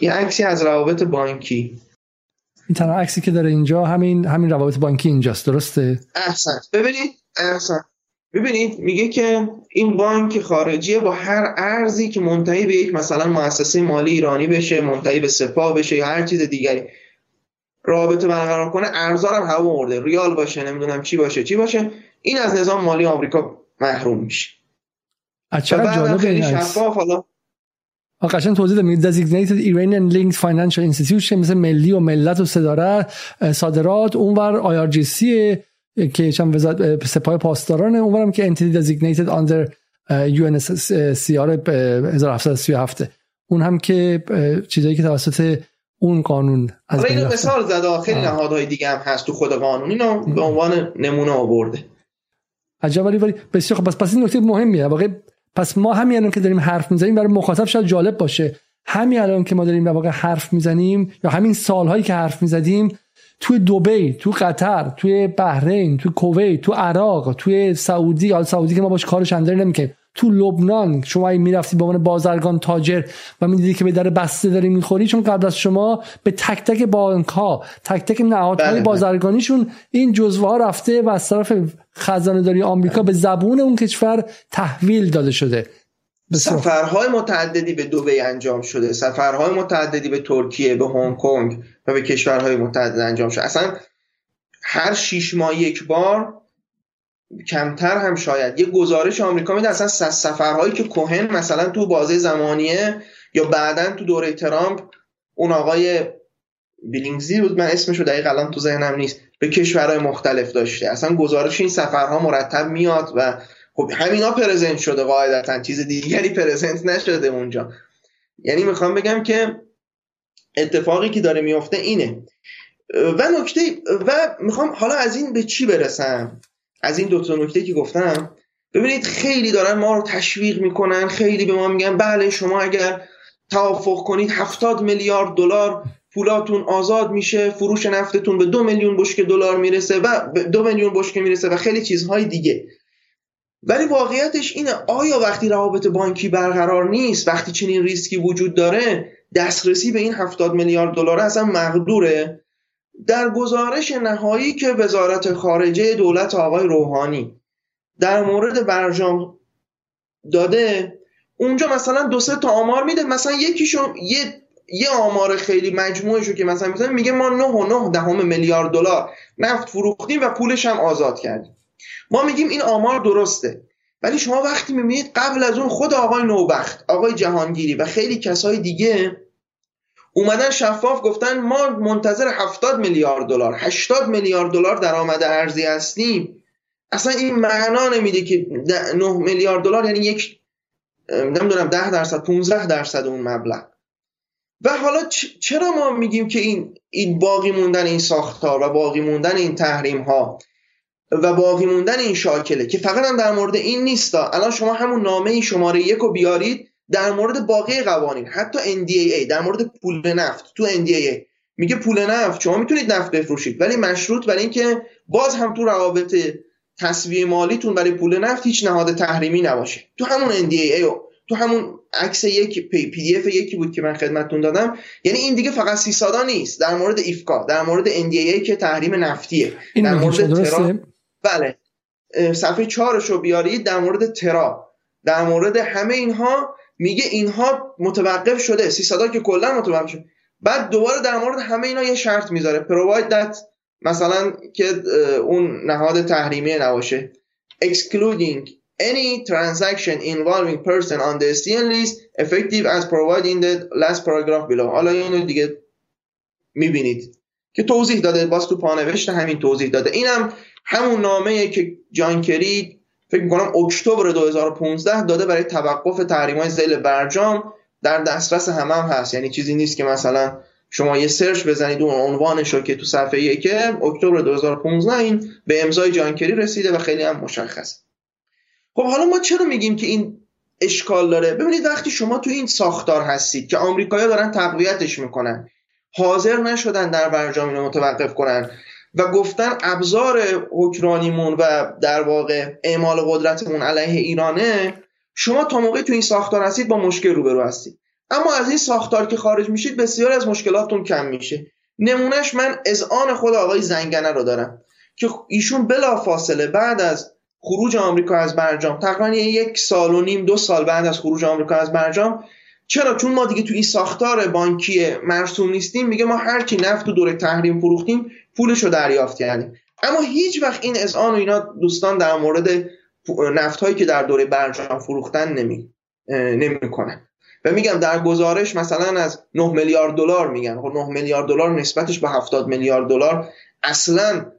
یه عکسی از روابط بانکی. این تنها عکسی که داره اینجا همین همین روابط بانکی اینجاست. درسته؟ احسن. ببینید احسن. ببینید میگه که این بانک خارجیه با هر ارزی که منتهی به یک مثلا مؤسسه مالی ایرانی بشه منتهی به سپاه بشه یا هر چیز دیگری. رابطه برقرار کنه ارزار هم هوا مرده. ریال باشه نمی‌دونم چی باشه چی باشه. این از نظام مالی آمریکا محروم میشه. چقدر جالب این شفاف حالا قشنگ توضیح دادم. Designated Iranian linked financial institution مثل ملی و ملت و صدارت صادرات. اونور IRGC که چند وزارت سپاه پاسداران. اونورم که entity designated under UNSCR 1737 اون هم که چیزایی که توسط اون قانون از اینو مثال زده خیلی نهادهای دیگه هم هست تو خود قانون. اینو به عنوان نمونه آورده. عجب ولی ولی بسیار خب پس پس این نکته مهمیه. واقعا پس ما همین الان که داریم حرف می‌زنیم برای مخاطب شاید جالب باشه. همین الان که ما داریم واقع حرف می‌زنیم یا همین سالهایی که حرف می‌زدیم توی دوبی تو قطر توی بحرین تو کویت تو عراق توی سعودی یا سعودی که ما باش کارش انداری نمی‌کنیم تو لبنان. شما این می‌رفتی به عنوان بازرگان تاجر و می‌دیدی که به در بسته داری می‌خوری چون قبل از شما به تک تک بانک ها تک تک نهادهای بله، بله. بازرگانیشون این جزوه ها رفته و از طرف خزانه داری آمریکا به زبون اون کشور تحویل داده شده. سفرهای متعددی به دوبی انجام شده. سفرهای متعددی به ترکیه به هنگ کنگ و به کشورهای متعدد انجام شده. اصلا هر شیش ماه یک بار کمتر هم شاید. یه گزارش آمریکا میده اصلا سفرهایی که کوهن مثلا تو بازه زمانیه یا بعدا تو دوره ترامپ اون آقای بیلینگزی بود من اسمشو دقیق الان تو ذهنم نیست به کشورهای مختلف داشته. اصلا گزارش این سفرها مرتب میاد و خب همینا پرزنت شده قاعدتا چیز دیگری پرزنت نشده اونجا. یعنی می‌خوام بگم که اتفاقی که داره میفته اینه. و نکته و می‌خوام حالا از این به چی برسم؟ از این دو تا نکته که گفتم ببینید خیلی دارن ما رو تشویق می‌کنن خیلی به ما میگن بله شما اگر توافق کنید هفتاد میلیارد دلار پولاتون آزاد میشه فروش نفتتون به دو میلیون بشکه دلار می‌رسه و دو میلیون بشکه می‌رسه و خیلی چیزهای دیگه. ولی واقعیتش اینه آیا وقتی روابط بانکی برقرار نیست وقتی چنین ریسکی وجود داره دسترسی به این هفتاد میلیارد دلار اصلا مقدوره؟ در گزارش نهایی که وزارت خارجه دولت آقای روحانی در مورد برجام داده اونجا مثلا دو سه تا آمار میده مثلا یکیشون یه یه آمار خیلی مجموعشو که مثلا می‌زنه میگه ما 9 و 9 دهم میلیارد دلار نفت فروختیم و پولش هم آزاد کردیم. ما میگیم این آمار درسته ولی شما وقتی می‌بینید قبل از اون خود آقای نوبخت آقای جهانگیری و خیلی کسای دیگه اومدن شفاف گفتن ما منتظر 70 میلیارد دلار 80 میلیارد دلار درآمد ارزی هستیم. اصلا این معنا نمیده که 9 میلیارد دلار یعنی یک نمی‌دونم 10 درصد 15 درصد اون مبلغ. و حالا چرا ما میگیم که این این باقی موندن این ساختار و باقی موندن این تحریم ها و باقی موندن این شاکله که فقط هم در مورد این نیستا الان شما همون نامه شماره یک رو بیارید. در مورد باقی قوانین حتی NDAA در مورد پول نفت تو NDAA میگه پول نفت شما می‌تونید نفت بفروشید ولی مشروط بر اینکه باز هم تو روابط تصویه مالیتون برای پول نفت هیچ نهاد تحریمی نباشه. تو همون NDAA و تو همون عکس یک پی, پی دی اف یکی بود که من خدمتتون دادم. یعنی این دیگه فقط CISADA نیست. در مورد IFCA در مورد NDAA که تحریم نفتیه. این در مورد TRA بله. صفحه چهارش رو بیارید در مورد TRA در مورد همه اینها میگه اینها متوقف شده. CISADA که کلا متوقف شده. بعد دوباره در مورد همه اینا یه شرط می‌ذاره. Provided that مثلا که اون نهاد تحریمی نباشه. Excluding any transaction involving person on the STN list effective as provided in the last paragraph below. حالا اینو دیگه می‌بینید. که توضیح داده. باز تو پانوشت همین توضیح داده. اینم همون نامه که جان کری فکر می‌کنم اکتبر 2015 داده برای توقف تحریم های زیل برجام در دسترس همه هم هست. یعنی چیزی نیست که مثلا شما یه سرچ بزنید اون عنوانش رو که تو صفحه یکه اکتبر 2015 این به امضای جانکری رسیده و خیلی هم مشخص خب حالا ما چرا میگیم که این اشکال داره؟ ببینید وقتی شما تو این ساختار هستید که آمریکایی‌ها دارن تقویتش می‌کنن حاضر نشدن در برجام اینو متوقف کنن و گفتن ابزار حکرانیمون و در واقع اعمال قدرتمون علیه ایرانه شما تا موقعی تو این ساختار هستید با مشکل روبرو هستید. اما از این ساختار که خارج میشید بسیار از مشکلاتتون کم میشه. نمونهش من از آن خود آقای زنگنه رو دارم که ایشون بلا فاصله بعد از خروج آمریکا از برجام تقریبا یک سال و نیم دو سال بعد از خروج آمریکا از برجام چرا؟ چون ما دیگه تو این ساختار بانکی مرسوم نیستیم میگه ما هر کی نفت و دوره تحریم فروختیم پولش رو دریافت کردیم اما هیچ وقت این آن و اینا دوستان در مورد نفت هایی که در دوره برجام فروختن نمی نمی‌کنن. و میگم در گزارش مثلا از 9 میلیارد دلار میگن. خب 9 میلیارد دلار نسبتش به 70 میلیارد دلار اصلا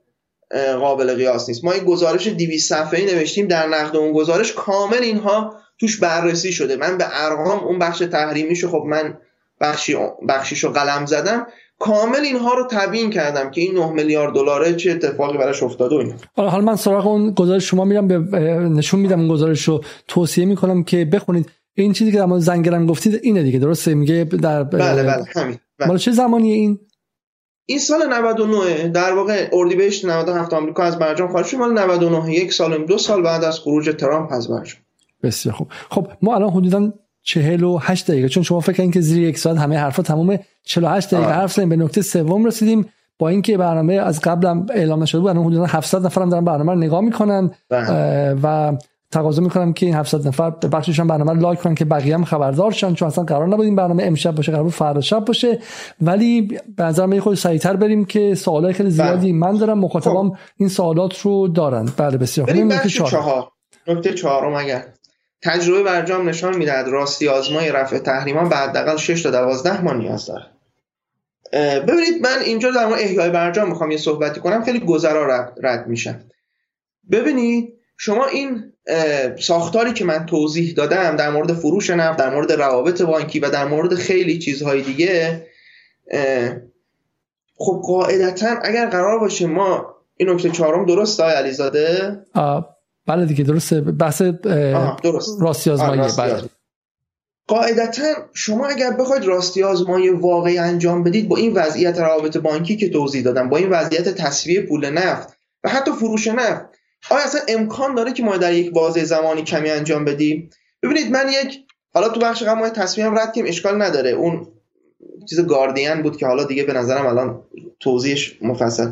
قابل قیاس نیست. ما این گزارش 200 صفحه‌ای نوشتیم. در نقد اون گزارش کامل اینها توش بررسی شده. من به ارقام اون بخش تحریمیشو خب من بخشی بخشیشو قلم زدم. کامل اینها رو تبیین کردم که این 9 میلیارد دلاره چه اتفاقی براش افتاده و اینا. حالا من سراغ اون گزارش شما میرم به نشون میدم اون گزارش رو توصیه می‌کنم که بخونید. این چیزی که در مورد زنگرم گفتید اینه دیگه درسته؟ میگه در بله بله همین. بله. مال چه زمانیه این؟ این سال 99 در واقع اردیبهشت 97 آمریکا از برجام خارج شد. مال 99 یک سال دو سال بعد از خروج ترامپ از برجام بسیار خوب. خب ما الان حدودا 48 دقیقه. چون شما فکر کنید که زیر یک ساعت همه حرفا تمومه 48 دقیقه حرف زدیم به نکته سوم رسیدیم. با اینکه برنامه از قبلم اعلام نشده بود حدودا 700 نفرم دارن برنامه رو نگاه می‌کنن بله. و تقاضا می‌کنم که این 700 نفر به بخششون برنامه لایک کنن که بقیه هم خبردار شن چون اصلا قرار نبود این برنامه امشب باشه قرار بود فردا شب باشه. ولی به نظر من خود سریعتر بریم که سوالای خیلی زیادی بله. من دارم مخاطبام خب. این سوالات رو دارن. بله بسیار. خوب نکته چهار. نکته چهارم اگر. تجربه برجام نشان می‌دهد راستی آزمای رفع تحریما به حداقل 6 تا 12 ماه نیاز داره ببینید من اینجا در مورد احیای برجام می‌خوام یه صحبتی کنم. خیلی گذرا رد, میشم ببینید شما این ساختاری که من توضیح دادم در مورد فروش نفت در مورد روابط بانکی و در مورد خیلی چیزهای دیگه خب قاعدتا اگر قرار باشه ما این نکته چهارم درست آقای علیزاده؟ بله دیگه درسته. بحث درست. راستی آزمایی بله. قاعدتا شما اگر بخواید راستی آزمایی واقعی انجام بدید با این وضعیت روابط بانکی که توضیح دادم با این وضعیت تصویه پول نفت و حتی فروش نفت آیا اصلا امکان داره که ما در یک بازه زمانی کمی انجام بدیم؟ ببینید من یک حالا تو بخش قبل تصمیم رد کردیم اشکال نداره. اون چیز گاردین بود که حالا دیگه به نظرم الان توضیحش مفصل.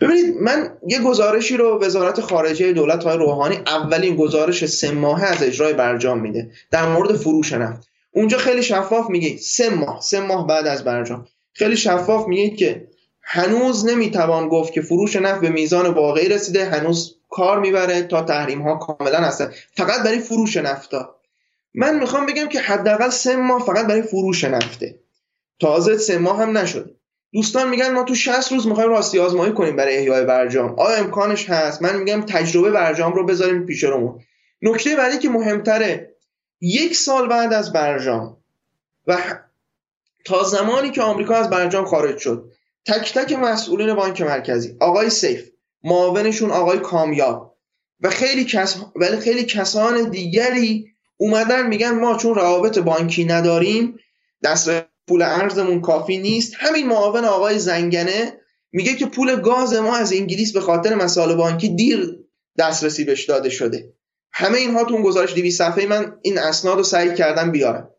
ببینید من یه گزارشی رو وزارت خارجه دولت های روحانی اولین گزارش سه ماهه از اجرای برجام میده. در مورد فروش نفت اونجا خیلی شفاف میگه. سه ماه سه ماه بعد از برجام. خیلی شفاف میگه که هنوز نمی‌توان گفت که فروش نفت به میزان واقعی رسیده. هنوز کار می‌بره تا تحریم ها کاملا هستن. فقط برای فروش نفتا. من می‌خوام بگم که حداقل سه ماه فقط برای فروش نفته. تازه سه ماه هم نشد. دوستان میگن ما تو 60 روز می‌خوایم راستی آزمایی کنیم برای احیای برجام. آیا امکانش هست. من میگم تجربه برجام رو بذاریم پیش رومون. نکته بعدی که مهمتره یک سال بعد از برجام و تا زمانی که آمریکا از برجام خارج شد تک تک مسئولین بانک مرکزی آقای سیف معاونشون آقای کامیاب و خیلی کس ولی خیلی کسان دیگری اومدن میگن ما چون روابط بانکی نداریم دست پول ارزمون کافی نیست. همین معاون آقای زنگنه میگه که پول گاز ما از انگلیس به خاطر مسائل بانکی دیر دسترسی بهش داده شده. همه اینها تو اون گزارش 200 صفحه من این اسناد رو سعی کردم بیارم.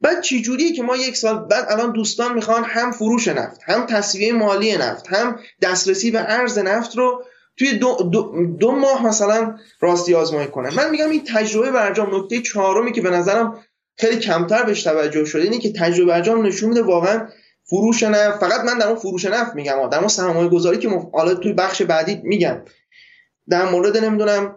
بعد چی جوریه که ما یک سال بعد الان دوستان می‌خوان هم فروش نفت هم تصویه مالی نفت هم دسترسی به ارز نفت رو توی دو, دو, دو ماه مثلا راستی آزمایی کنن. من میگم این تجربه برجام نکته چهارمی که به نظرم خیلی کمتر بهش توجه شده اینه که تجربه برجام نشون میده واقعا فروش نفت فقط من در اون فروش نفت میگم در اون سرمایه گذاری که حالا توی بخش بعدی میگم. در مورد نمی‌دونم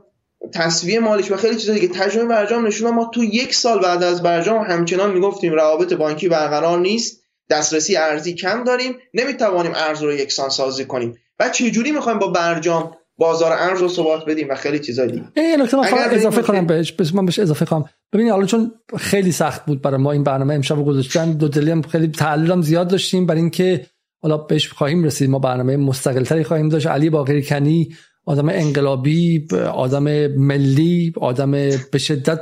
تصویه مالیش و خیلی چیزا دیگه تجربه برجام نشون ما تو یک سال بعد از برجام همچنان می‌گفتیم روابط بانکی برقرار نیست دسترسی ارزی کم داریم نمی‌توانیم ارز رو یکسان سازی کنیم. و چه جوری می‌خوایم با برجام بازار ارز رو ثبات بدیم و خیلی چیزا دیگه؟ این نکته من اضافه کنم بهش من بهش اضافه کنم. ببینید حالا چون خیلی سخت بود برای ما این برنامه امشب گذاشتن دو دلی هم خیلی تحلیل هم زیاد داشتیم برای اینکه حالا بهش خواهیم رسید. ما برنامه مستقل تری خواهیم داشت. علی باقری کنی آدم انقلابی آدم ملی آدم به شدت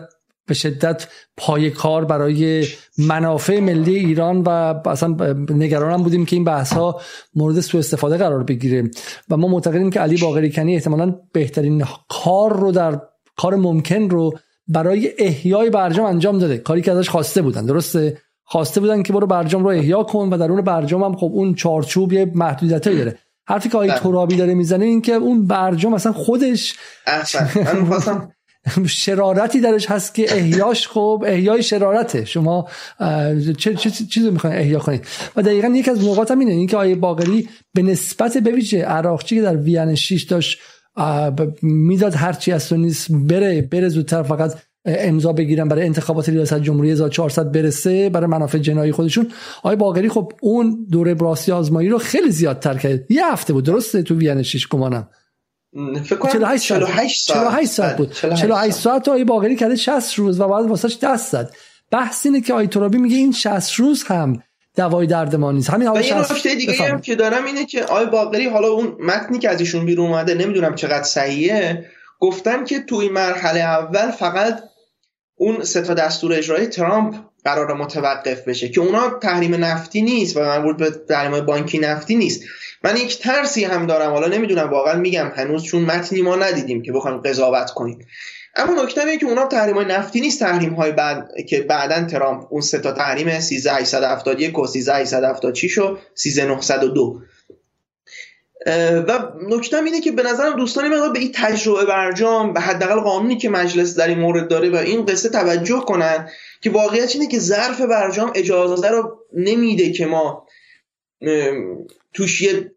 به شدت پای کار برای منافع ملی ایران و اصلا نگران بودیم که این بحث ها مورد سوء استفاده قرار بگیره. و ما معتقدیم که علی باقری کنی احتمالا بهترین کار رو در کار ممکن رو برای احیای برجام انجام داده. کاری که ازش خواسته بودن. درسته؟ خواسته بودن که برو برجام رو احیا کن و در اون برجام هم خب اون چارچوب یه محدودیتایی داره. حرفی که آقای بله. ترابی داره می‌زنه این که اون برجام اصلا خودش من شرارتی درش هست که احیاش خب احیای شرارته. شما چه, چه چیزی می‌خواین احیا کنید؟ و دقیقا یکی از نقاط هم اینه اینکه آیه باقری به نسبت بویژه عراقچی که در وین 6 داشت می‌داد هرچی از نیست بره بره زودتر فقط امضا بگیرن برای انتخابات ریاست جمهوری 1400 برسه برای منافع جنایی خودشون. آقای باقری خب اون دوره براسی آزمایی رو خیلی زیادتر کرد. یه هفته بود درسته؟ تو وین 6 گمانم. فکر کنم 48 ساعت 48 ساعت. بود. 48 ساعت. آقای باقری کرده 60 روز و بعد واسش دست زد. بحث اینه که آقای ترابی میگه این 60 روز هم دوای درد ما نیست. همین حالا یه نکته دیگه هم که دارم اینه که آقای باقری حالا اون متنی که از ایشون بیرون اومده نمی‌دونم چقدر صحیحه گفتن که توی مرحله اول فقط اون سه تا دستور اجرایی ترامپ قرار متوقف بشه که اونا تحریم نفتی نیست و مربوط به تحریم بانکی نفتی نیست. من یک ترسی هم دارم حالا نمی‌دونم واقعا میگم هنوز چون متنی ما ندیدیم که بخوایم قضاوت کنیم. اما نکته اینه که اونا تحریم های نفتی نیست تحریم های بعد که بعدا ترامپ اون سه تا تحریم 13871 و 13876 و 13902 و نکته اینه که به نظرم دوستانی مقدار به این تجربه برجام به حداقل قانونی که مجلس در این مورد داره و این قصه توجه کنن که واقعیت اینه که ظرف برجام اجازه رو نمیده که ما توش یه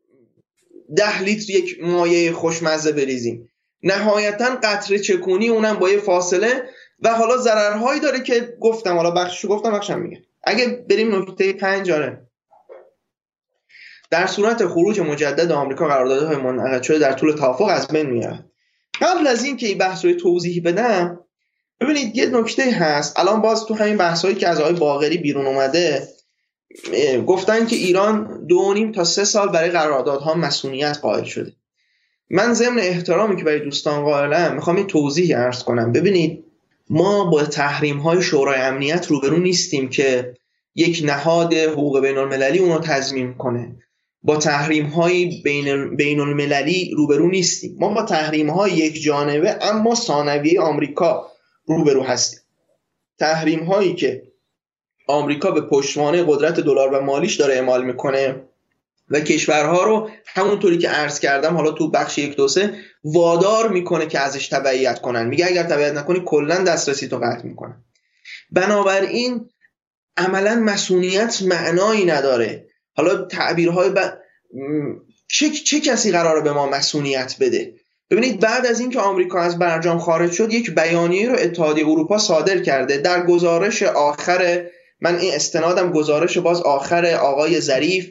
ده لیتر یک مایه خوشمزه بریزیم. نهایتا قطره چکونی اونم با یه فاصله و حالا ضررهایی داره که گفتم حالا بخششو گفتم بخشم میگه اگه بریم نکته پنج آره. در صورت خروج مجدد آمریکا قراردادهای منعقد شده در طول توافق از بین میاد قبل از اینکه این بحث رو توضیحی بدم ببینید یه نکته هست. الان باز تو همین بحثایی که از آقای باغری بیرون اومده گفتن که ایران دو نیم تا سه سال برای قراردادها مسئولیت قائل شده. من ضمن احترامی که برای دوستان قائلم می‌خوام این توضیح ارز کنم. ببینید ما با تحریم های شورای امنیت روبرو نیستیم که یک نهاد حقوق بین المللی اونو تضمین کنه. با تحریم های بین, بین المللی روبرو نیستیم. ما با تحریم های یک جانبه اما ثانویه آمریکا روبرو هستیم. تحریم هایی که آمریکا به پشتوانه قدرت دلار و مالیش داره اعمال می‌کنه و کشورها رو همونطوری که عرض کردم حالا تو بخش یک دو سه وادار می‌کنه که ازش تبعیت کنن. میگه اگر تبعیت نکنی کلا دسترسی تو قطع می‌کنن. بنابراین عملا مسئولیت معنایی نداره. حالا تعبیرهای ب... چه... چه کسی قراره به ما مسئولیت بده؟ ببینید بعد از اینکه آمریکا از برجام خارج شد یک بیانیه رو اتحادیه اروپا صادر کرده. در گزارش آخر من این استنادم گزارش باز آخر آقای ظریف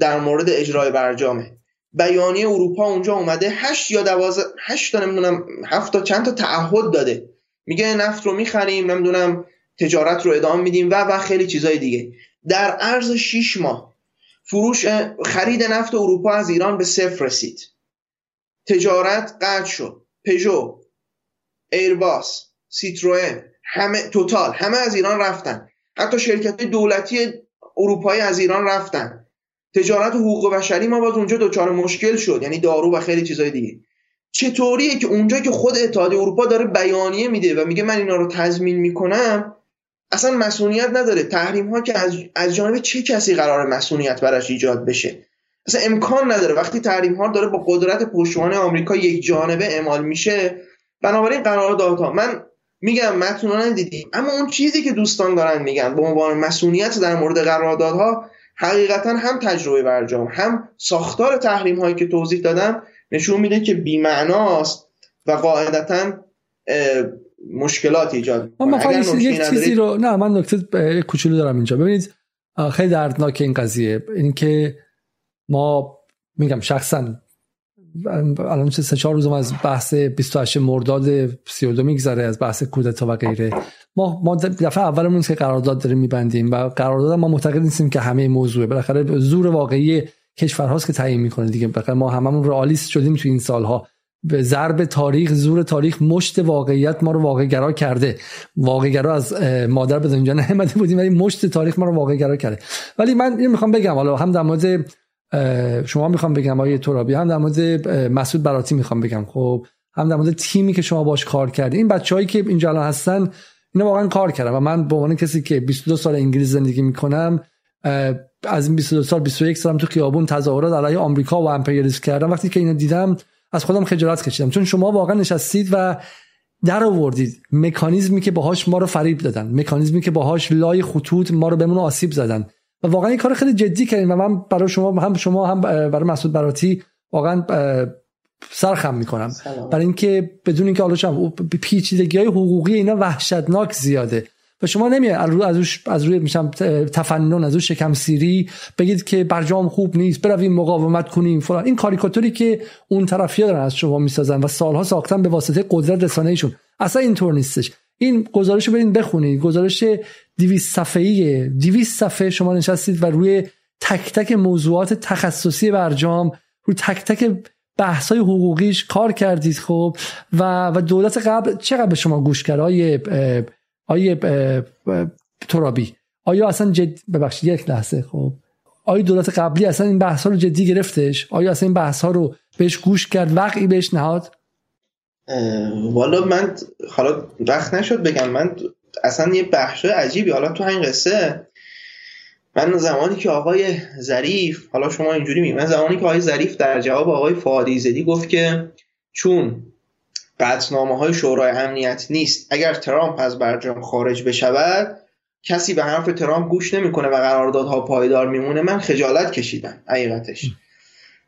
در مورد اجرای برجامه. بیانیه اروپا اونجا اومده هشت یا دوازه هشت تا نمی‌دونم هفت تا چند تا تعهد داده. میگه نفت رو می‌خریم نمی‌دونم تجارت رو ادامه میدیم و و خیلی چیزای دیگه. در عرض 6 ماه فروش خرید نفت اروپا از ایران به صفر رسید. تجارت قطع شد. پژو ایرباس سیتروئن همه توتال همه از ایران رفتن. حتی شرکت دولتی اروپایی از ایران رفتن. تجارت و حقوق بشری ما باز اونجا دچار مشکل شد یعنی دارو و خیلی چیزای دیگه. چطوریه که اونجا که خود اتحادیه اروپا داره بیانیه میده و میگه من اینا رو تضمین می‌کنم اصلا مسئولیت نداره. تحریم ها که از, از جانب چه کسی قرار مسئولیت براش ایجاد بشه؟ اصلا امکان نداره. وقتی تحریم ها داره با قدرت پشتوانه آمریکا یک جانبه اعمال میشه بنابراین قراردادها. من میگم متن دیدیم اما اون چیزی که دوستان دارن میگن به عنوان مسئولیت در مورد قراردادها حقیقتا هم تجربه برجام هم ساختار تحریم هایی که توضیح دادم نشون میده که بیمعناست و قاعدتا مشکلات ایجاد می‌کنه. یک چیزی رو نه من نکته کوچولو دارم اینجا. ببینید خیلی دردناک این قضیه. اینکه ما میگم شخصا الان چه سه چهار روزم از بحث 28 مرداد 32 میگذره از بحث کودتا و غیره. ما ما دفعه اولمون که قرارداد داریم میبندیم و قرارداد ما معتقد نیستیم که همه موضوعه. بالاخره زور واقعی کشورهاست که تعیین می‌کنه دیگه. بالاخره ما هممون رئالیست شدیم تو این سالها. به ضرب تاریخ زور تاریخ مشت واقعیت ما رو واقع کرده. واقع از مادر به دنیا نیامده بودیم ولی مشت تاریخ ما رو واقع کرده. ولی من این می‌خوام بگم حالا هم در مورد شما می‌خوام بگم آیه ترابی هم در مورد مسعود براتی می‌خوام بگم. خب هم در مورد تیمی که شما باش کار کردی. این بچههایی که اینجا الان هستن اینا واقعا کار کردن و من به عنوان کسی که 22 سال انگلیس زندگی می‌کنم از این 22 سال 21 سالم تو خیابون تظاهرات علیه آمریکا و امپریالیسم کردم. وقتی که اینو دیدم از خودم خجالت کشیدم. چون شما واقعا نشستید و در آوردید مکانیزمی که باهاش ما رو فریب دادن. مکانیزمی که باهاش لای خطوط ما رو بهمون آسیب زدن. و واقعا این کار خیلی جدی کردیم و من برای شما هم شما هم برای مسعود براتی واقعا سرخم می‌کنم. برای اینکه بدون اینکه حالا پیچیدگی های حقوقی اینا وحشتناک زیاده. و شما نمیه از روی از روی میشم تفنن از روی شکم سیری بگید که برجام خوب نیست برویم مقاومت کنیم فلان. این کاریکاتوری که اون طرفیا دارن از شما می‌سازن و سالها ساختن به واسطه قدرت رسانه ایشون اصلا اینطور نیستش. این گزارش رو برید بخونید گزارش 200 صفحه‌ایه. 200 صفحه شما نشستید و روی تک تک موضوعات تخصصی برجام روی تک تک بحث های حقوقیش کار کردید خب. و و دولت قبل چقدر به شما گوش کرد؟ آیه آیه ترابی. آیا اصلا جد ببخشید یک لحظه خب. آیا دولت قبلی اصلا این بحث ها رو جدی گرفتش؟ آیا اصلا این بحث ها رو بهش گوش کرد؟ وقعی بهش نهاد؟ والا من حالا وقت نشد بگم من اصلا یه بحث عجیبی. حالا تو این قصه من زمانی که آقای ظریف حالا شما اینجوری می من زمانی که آقای ظریف در جواب آقای فادی زدی گفت که چون قطنامه های شورای امنیت نیست اگر ترامپ از برجام خارج بشود کسی به حرف ترامپ گوش نمی‌کنه و قراردادها پایدار میمونه من خجالت کشیدم حقیقتش.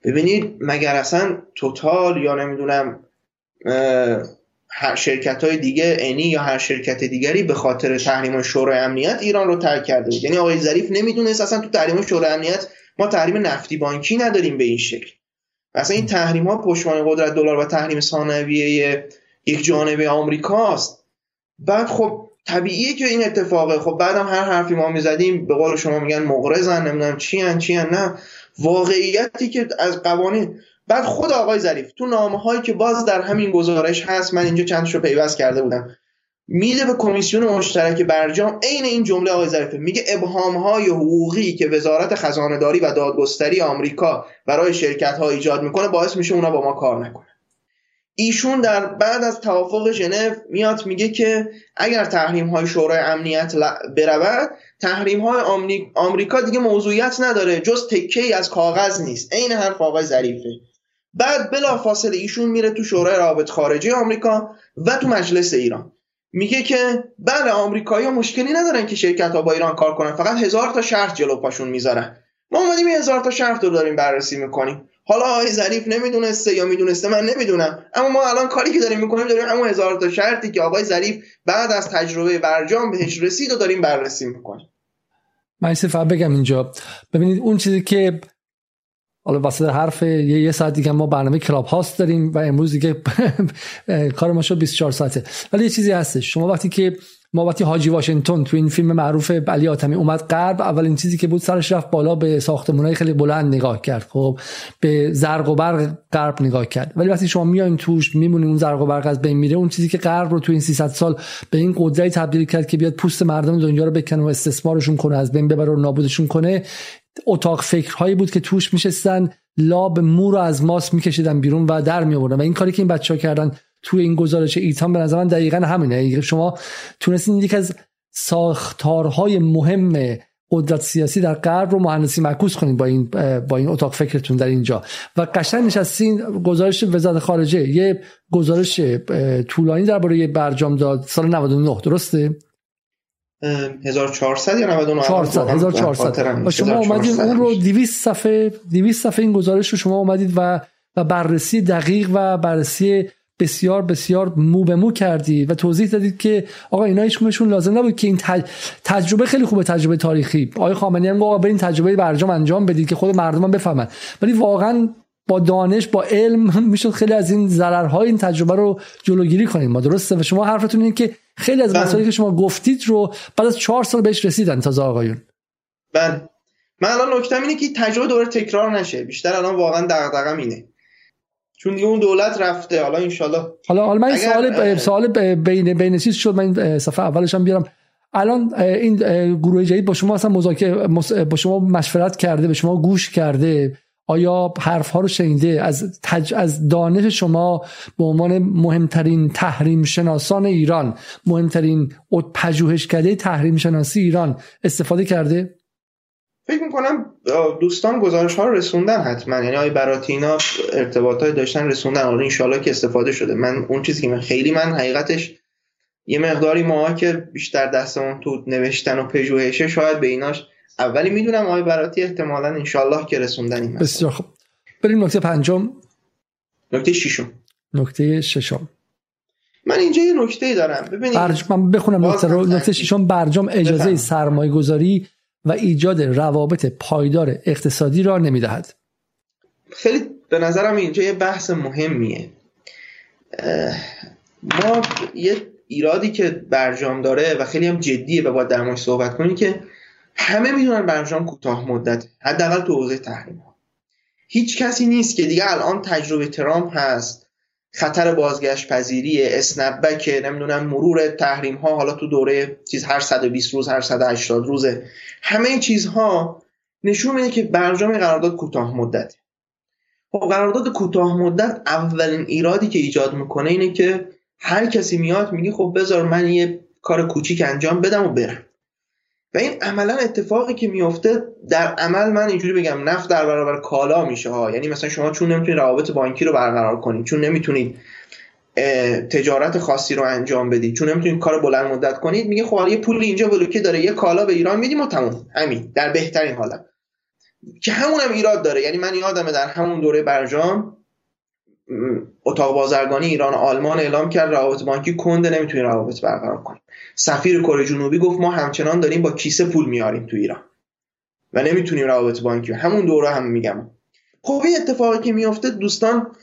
ببینید مگر اصلا توتال یا نمی‌دونم هر شرکت های دیگه انی یا هر شرکت دیگری به خاطر تحریم شورای امنیت ایران رو ترک کرده بود. یعنی آقای ظریف نمی‌دونست اصلا تو تحریم شورای امنیت ما تحریم نفتی بانکی نداریم به این شکل. اصلا این تحریم ها پشتوانه قدرت دلار و تحریم ثانویه یک جانبه آمریکاست. بعد خب طبیعیه که این اتفاقه. خب بعدم هر حرفی ما می‌زدیم به قول شما میگن مغرضن نمی‌دونم چی ان چی نه. واقعیتی که از قوانین بعد خود آقای ظریف تو نامه هایی که باز در همین گزارش هست من اینجا چندشو پیوست کرده بودم. میده به کمیسیون مشترک برجام عین این جمله آقای ظریف میگه ابهام های حقوقی که وزارت خزانه داری و دادگستری آمریکا برای شرکت ها ایجاد می‌کنه باعث میشه اونا با ما کار نکنه ایشون در بعد از توافق ژنو میاد میگه که اگر تحریم های شورای امنیت برود تحریم های آمریکا دیگه موضوعیت نداره جز تکه از کاغذ نیست. عین حرف آقای ظریفه. بعد بلا فاصله ایشون میره تو شورای روابط خارجی آمریکا و تو مجلس ایران. میگه که بله آمریکایی مشکلی ندارن که شرکت ها با ایران کار کنن. فقط هزار تا شرط جلو پاشون می‌ذارن. ما اومدیم هزار تا شرط رو داریم بررسی می‌کنیم. حالا آقای ظریف نمی‌دونسته یا می‌دونسته؟ من نمی‌دونم. اما ما الان کاری که داریم می‌کنیم داریم همون هزار تا شرطی که آقای ظریف بعد از تجربه برجام بهش رسید و داریم بررسی می‌کنیم. من فقط بگم اینجا. ببینید اون چیزی که حالا واسه حرف یه, یه ساعت دیگه ما برنامه کلاب هاست داریم و امروز دیگه کار ما شد 24 ساعته. ولی یه چیزی هستش. شما وقتی که ما وقتی حاجی واشنگتن تو این فیلم معروف علی آتمی اومد غرب. اولین چیزی که بود سرش رفت بالا به ساختمانهای خیلی بلند نگاه کرد. خب به زرق و برق غرب نگاه کرد. ولی وقتی شما میاین توش میمونی اون زرق و برق از بین میره اون چیزی که غرب رو تو این 300 سال به این قدرتی تبدیل کرد که بیاد پوست مردم دنیا رو بکنه و استثمارشون کنه از بین ببره و نابودشون کنه. اتاق فکرهایی بود که توش میشستن. لاب مو رو از ماس میکشیدن بیرون و در می و این کاری که این بچه ها کردن توی این گزارش ایتان به نظر من دقیقا همینه. شما تونستین یک از ساختارهای مهم قدرت سیاسی در غرب رو مهندسی معکوس کنید با این با این اتاق فکرتون در اینجا. و قشنگ نشستین گزارش وزارت خارجه. یه گزارش طولانی درباره برجام داد. سال 99 درسته؟ 1400 یا 99 400 1400 و شما اومدید اون رو 200 صفحه 200 صفحه این گزارش رو شما اومدید و و بررسی دقیق و بررسی بسیار بسیار مو به مو کردید و توضیح دادید که آقا اینا هیچ لازم نبود که این تجربه خیلی خوبه تجربه تاریخی. آقای خامنه‌ای هم آقا برین تجربه برجام انجام بدید که خود مردم هم بفهمن. ولی واقعا با دانش با علم می‌شد خیلی از این ضررهای این تجربه رو جلوگیری کنیم. ما درسته؟ و شما حرفتون اینه که خیلی از بله. مسائلی که شما گفتید رو بعد از چهار سال بهش رسیدن تازه آقایون. بله. من الان نکتم اینه که تجربه دوباره تکرار نشه. بیشتر الان واقعا دغدغه‌م اینه. چون دیگه اون دولت رفته. حالا انشالله. حالا حالا من سوال سوال بین بین چیز شد من صفحه اولش هم بیارم. الان این گروه جدید با شما اصلا مذاکره با شما مشورت کرده به شما گوش کرده. آیا حرف ها رو شنیده؟ از تج... از دانش شما به عنوان مهمترین تحریم شناسان ایران مهمترین پژوهشکده تحریم شناسی ایران استفاده کرده؟ فکر می‌کنم دوستان گزارش ها رو رسوندن حتما. یعنی آقای براتی اینا ارتباط های داشتن رسوندن. حالا انشالله که استفاده شده. من اون چیزی که من خیلی من حقیقتش یه مقداری ما که بیشتر دستمون تو نوشتن و پژوهشه شاید به ایناش اولی می‌دونم آقای براتی احتمالا انشالله که رسوندن بسیار خوب. بریم نکته پنجم. نکته ششم. نکته ششم. من اینجا یه نکته دارم. ببینید. برج... من بخونم نکته رو. نکته ششم برجام اجازه سرمایه گذاری و ایجاد روابط پایدار اقتصادی را نمی‌دهد. خیلی به نظرم اینجا یه بحث مهمیه. ما یه ایرادی که برجام داره و خیلی هم جدیه و باید در صحبت کنیم که همه می‌دونن برجام کوتاه مدت حداقل تو حوزه تحریم هیچ کسی نیست که دیگه الان تجربه ترامپ هست. خطر بازگشت پذیری اسنپبک نمی‌دونم مرور تحریم ها حالا تو دوره چیز هر 120 روز هر 180 روزه همه این چیزها نشون میده که برجام قرارداد کوتاه مدت خب قرارداد کوتاه مدت اولین ایرادی که ایجاد می‌کنه اینه که هر کسی میاد میگه خب بذار من یه کار کوچیک انجام بدم و برم. و این عملا اتفاقی که میفته در عمل من اینجوری بگم نفت در برابر کالا میشه ها. یعنی مثلا شما چون نمی‌تونید روابط بانکی رو برقرار کنید چون نمی‌تونید تجارت خاصی رو انجام بدید چون نمی‌تونید کار بلند مدت کنید میگه خب یه پول اینجا بلوکه داره یه کالا به ایران میدیم و تموم. همین در بهترین حالت. که همونم ایراد داره. یعنی من یادمه در همون دوره برجام اتاق بازرگانی ایران و آلمان اعلام کرد روابط بانکی کنده نمی‌تونی روابط برقرار کنیم سفیر کره جنوبی گفت ما همچنان داریم با کیسه پول میاریم تو ایران و نمی‌تونیم روابط بانکی همون دوره هم میگم. خب این اتفاقی که میفته دوستان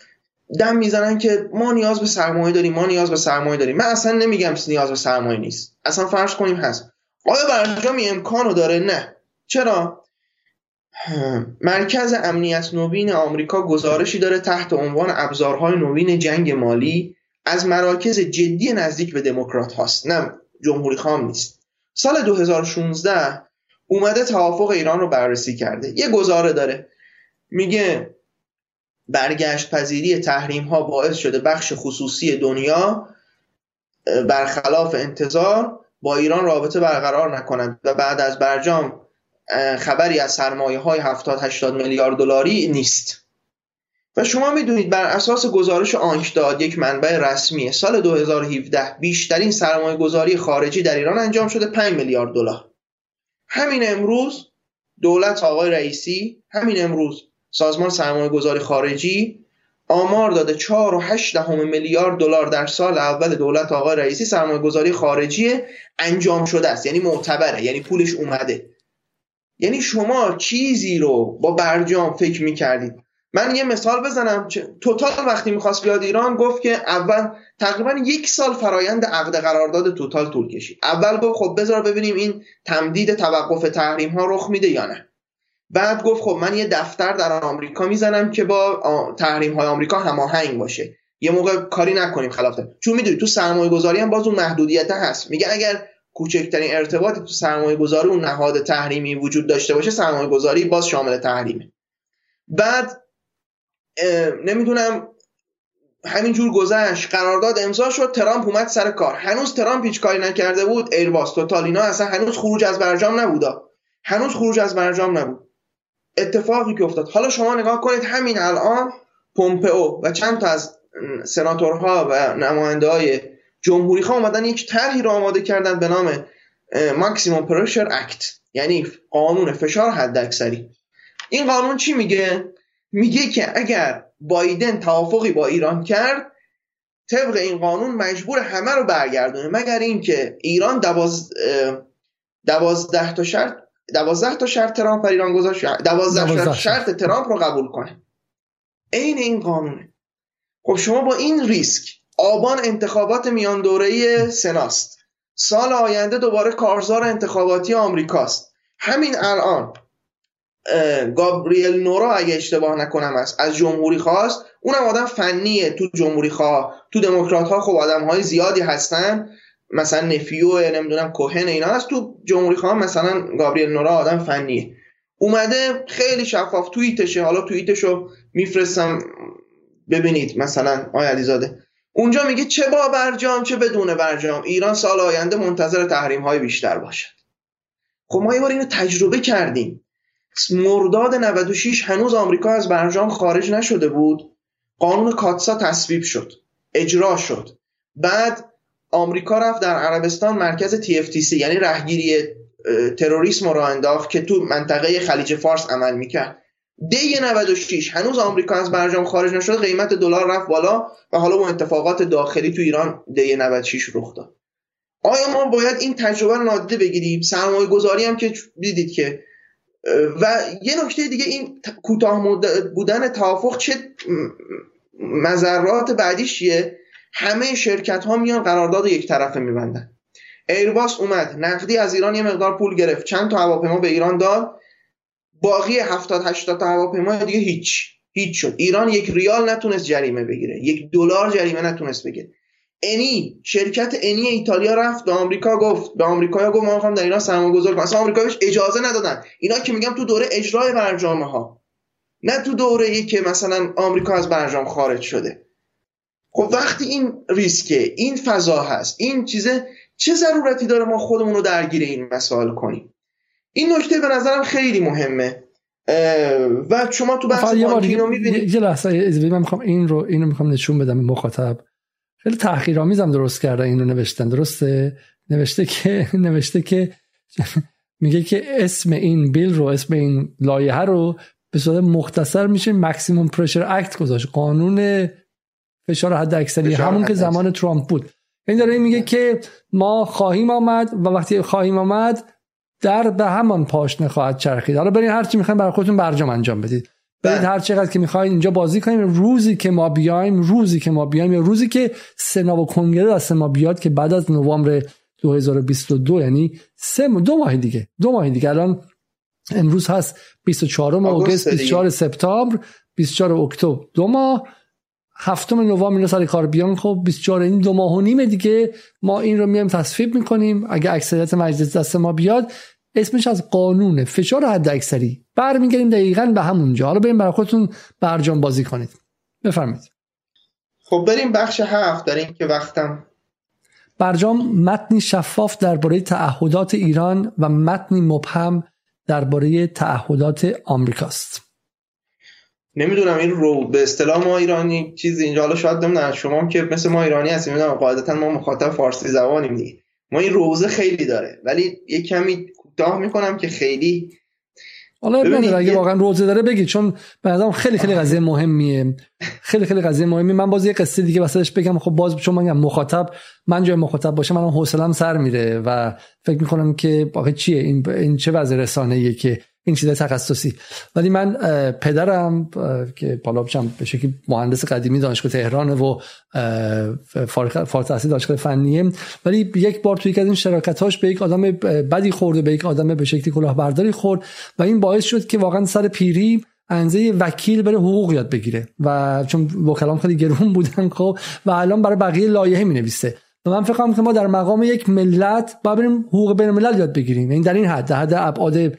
دم می‌زنن که ما نیاز به سرمایه داریم ما نیاز به سرمایه داریم. من اصلا نمیگم نیاز به سرمایه نیست. اصلا فرض کنیم هست. آیا برجامی امکانو داره؟ نه. چرا؟ مرکز امنیت نوین آمریکا گزارشی داره تحت عنوان ابزارهای نوین جنگ مالی از مراکز جدی نزدیک به دموکرات هاست. نه جمهوری خام نیست. سال 2016 اومده توافق ایران رو بررسی کرده. یه گزاره داره. میگه برگشت پذیری تحریم ها باعث شده بخش خصوصی دنیا برخلاف انتظار با ایران رابطه برقرار نکنند و بعد از برجام خبری از سرمایه های 70 80 میلیارد دلاری نیست. و شما می‌دونید بر اساس گزارش آنکداد یک منبع رسمی سال 2017 بیشترین سرمایه گذاری خارجی در ایران انجام شده 5 میلیارد دلار. همین امروز دولت آقای رئیسی همین امروز سازمان سرمایه گذاری خارجی آمار داده 4 و 8 دهم میلیارد دلار در سال اول دولت آقای رئیسی سرمایه گذاری خارجی انجام شده است. یعنی معتبره یعنی پولش اومده. یعنی شما چیزی رو با برجام فکر می‌کردید. من یه مثال بزنم. توتال وقتی می‌خواست بیاد ایران گفت که اول تقریبا یک سال فرایند عقد قرارداد توتال طول کشید. اول گفت خب بذار ببینیم این تمدید توقف تحریم ها رخ میده یا نه. بعد گفت خب من یه دفتر در آمریکا می‌زنم که با تحریم های آمریکا هماهنگ باشه. یه موقع کاری نکنیم خلاف چون می‌دونی تو سرمایه گذاری هم باز اون محدودیت هست. میگه اگر کوچکترین ارتباطی تو سرمایه گذاری اون نهاد تحریمی وجود داشته باشه سرمایه گذاری باز شامل تحریمه. بعد نمی‌دونم همینجور گذشت قرارداد امضا شد ترامپ اومد سر کار. هنوز ترامپ هیچ کاری نکرده بود ایرباس. توتال اینا اصلا هنوز خروج از برجام نبودا. هنوز خروج از برجام نبود. اتفاقی که افتاد. حالا شما نگاه کنید همین الان پومپئو و چند تا از سناتورها و نماینده های جمهوری ها اومدن یک طرحی رو آماده کردن به نام ماکسیموم پرشر اکت یعنی قانون فشار حداکثری. این قانون چی میگه؟ میگه که اگر بایدن توافقی با ایران کرد طبق این قانون مجبور همه رو برگردونه. مگر اینکه ایران دواز دوازده تا شرط دوازده تا شرط ترامپ بر ایران گذاشت؟ دوازده شرط. ترامپ رو قبول کنه. عین این قانونه خب شما با این ریسک آبان انتخابات میان دوره سناست. سال آینده دوباره کارزار انتخاباتی آمریکاست. همین الان گابریل نورا اگه اشتباه نکنم است از جمهوری خواست اونم آدم فنیه تو جمهوری خواه. تو دموکرات ها خب آدم های زیادی هستن. مثلا نفیو نمی‌دونم کوهن اینا هست. تو جمهوری خواه مثلا گابریل نورا آدم فنیه. اومده خیلی شفاف توییتشه. حالا توییتشو میفرستم. ببینید مثلا آیا علیزاده. اونجا میگه چه با برجام چه بدون برجام. ایران سال آینده منتظر تحریم های بیشتر باشد. خب ما یه بار اینو تجربه کردیم. مرداد 96 هنوز آمریکا از برجام خارج نشده بود. قانون کاتسا تصویب شد. اجرا شد. بعد آمریکا رفت در عربستان مرکز TFTC یعنی رهگیری تروریسم رو انداخت که تو منطقه خلیج فارس عمل می‌کرد. دی 96 هنوز آمریکا از برجام خارج نشد قیمت دلار رفت بالا و حالا با اتفاقات داخلی تو ایران دی 96 رخ داد. آیا ما باید این تجربه رو نادیده بگیریم؟ سرمایه گذاری هم که دیدید که و یه نکته دیگه این کوتاه بودن توافق چه مذرات بعدیش چیه؟ همه شرکت ها میان قرارداد یک طرفه میبندن. ایرباس اومد نقدی از ایران یه مقدار پول گرفت چند تا هواپیما به ایران داد. باقی 70 80 تا هواپیما دیگه هیچ هیچ شد. ایران یک ریال نتونست جریمه بگیره یک دلار جریمه نتونست بگیره. انی شرکت انی ایتالیا رفت به آمریکا گفت به آمریکا گفت ما می‌خوام در اینا سرمایه گذار کنم. اصلا آمریکا بهش اجازه ندادن. اینا که میگم تو دوره اجرای برجامه ها نه تو دوره ای که مثلا آمریکا از برجام خارج شده. خب وقتی این ریسکه این فضا هست این چیزه چه ضرورتی داره ما خودمون رو درگیر این مسائل کنیم؟ این نکته به نظرم خیلی مهمه. و شما تو بحث مارکینو می‌بینید یه لحظه من می‌خوام این رو اینو می‌خوام نشون بدم مخاطب. خیلی تحقیرآمیزم درست کرده اینو نوشتن درسته؟ نوشته که نوشته که میگه که اسم این بیل رو اسم این لایحه رو به صورت مختصر میشه مکسیموم پرشر اکت گذاشت. قانون فشار حد اکثری همون که زمان ترامپ بود. این داره میگه که ما خواهیم آمد و وقتی خواهیم آمد در به همان پاشنه خواهد چرخید. حالا برین هر چی می‌خواین برای خودتون برجام انجام بدید. برید بله. هر چقدر که می‌خواین اینجا بازی کنیم. روزی که ما بیایم روزی که ما بیایم یا روزی که سنا و کنگره دست ما بیاد که بعد از نوامبر 2022 یعنی سه دو ماه دیگه دو ماه دیگه. الان امروز هست 24 اوگست 24 سپتامبر 24 اکتبر دو ماه. هفتم نوامبر اینا سر کار. بیان خب 24 این دو ماه و نیم دیگه ما این رو میایم تصویب می‌کنیم. اگه اکثریت مجلس دست ما بیاد اسمش از قانون فشار حد اکثری. برمیگردیم دقیقا به همونجا حالا بریم برای خودتون برجام بازی کنید. بفرمایید. خب بریم بخش هفت. داریم که وقتم. برجام متنی شفاف درباره تعهدات ایران و متنی مبهم درباره تعهدات آمریکاست. نمی‌دونم این رو به اصطلاح ما ایرانی چیزی اینجا حالا شاید نمی‌دونم شما هم که مثل ما ایرانی هستیم نمی‌دونم قاعدتا ما مخاطب فارسی زبانیم دیگه. ما این روزه خیلی داره ولی یه کمی کوتاه می‌کنم که خیلی حالا اگه واقعا روزه داره بگید چون به خیلی خیلی قضیه مهمیه. خیلی خیلی قضیه مهمی من باز یه قصه دیگه واسش بگم. خب باز چون من مخاطب من جای مخاطب باشه من حوصلم سر میره و فکر می‌کنم که واقعا چیه؟ این این چه وضع رسانه‌ایه که این چیز تخصصی. ولی من پدرم که بالا به شکلی مهندس قدیمی دانشگاه تهران و فارغ تحصیل دانشگاه فنیه. ولی یک بار توی از این شراکتاش به یک آدم بدی خورد به یک آدم به شکلی کلاهبرداری خورد و این باعث شد که واقعا سر پیری انزه وکیل بره حقوق یاد بگیره. و چون وکلام خیلی گرون بودن خب و الان برای بقیه لایحه می نویسه و من فکر کنم که ما در مقام یک ملت با بریم حقوق بین الملل یاد بگیریم. این در این حد در حد ابعاد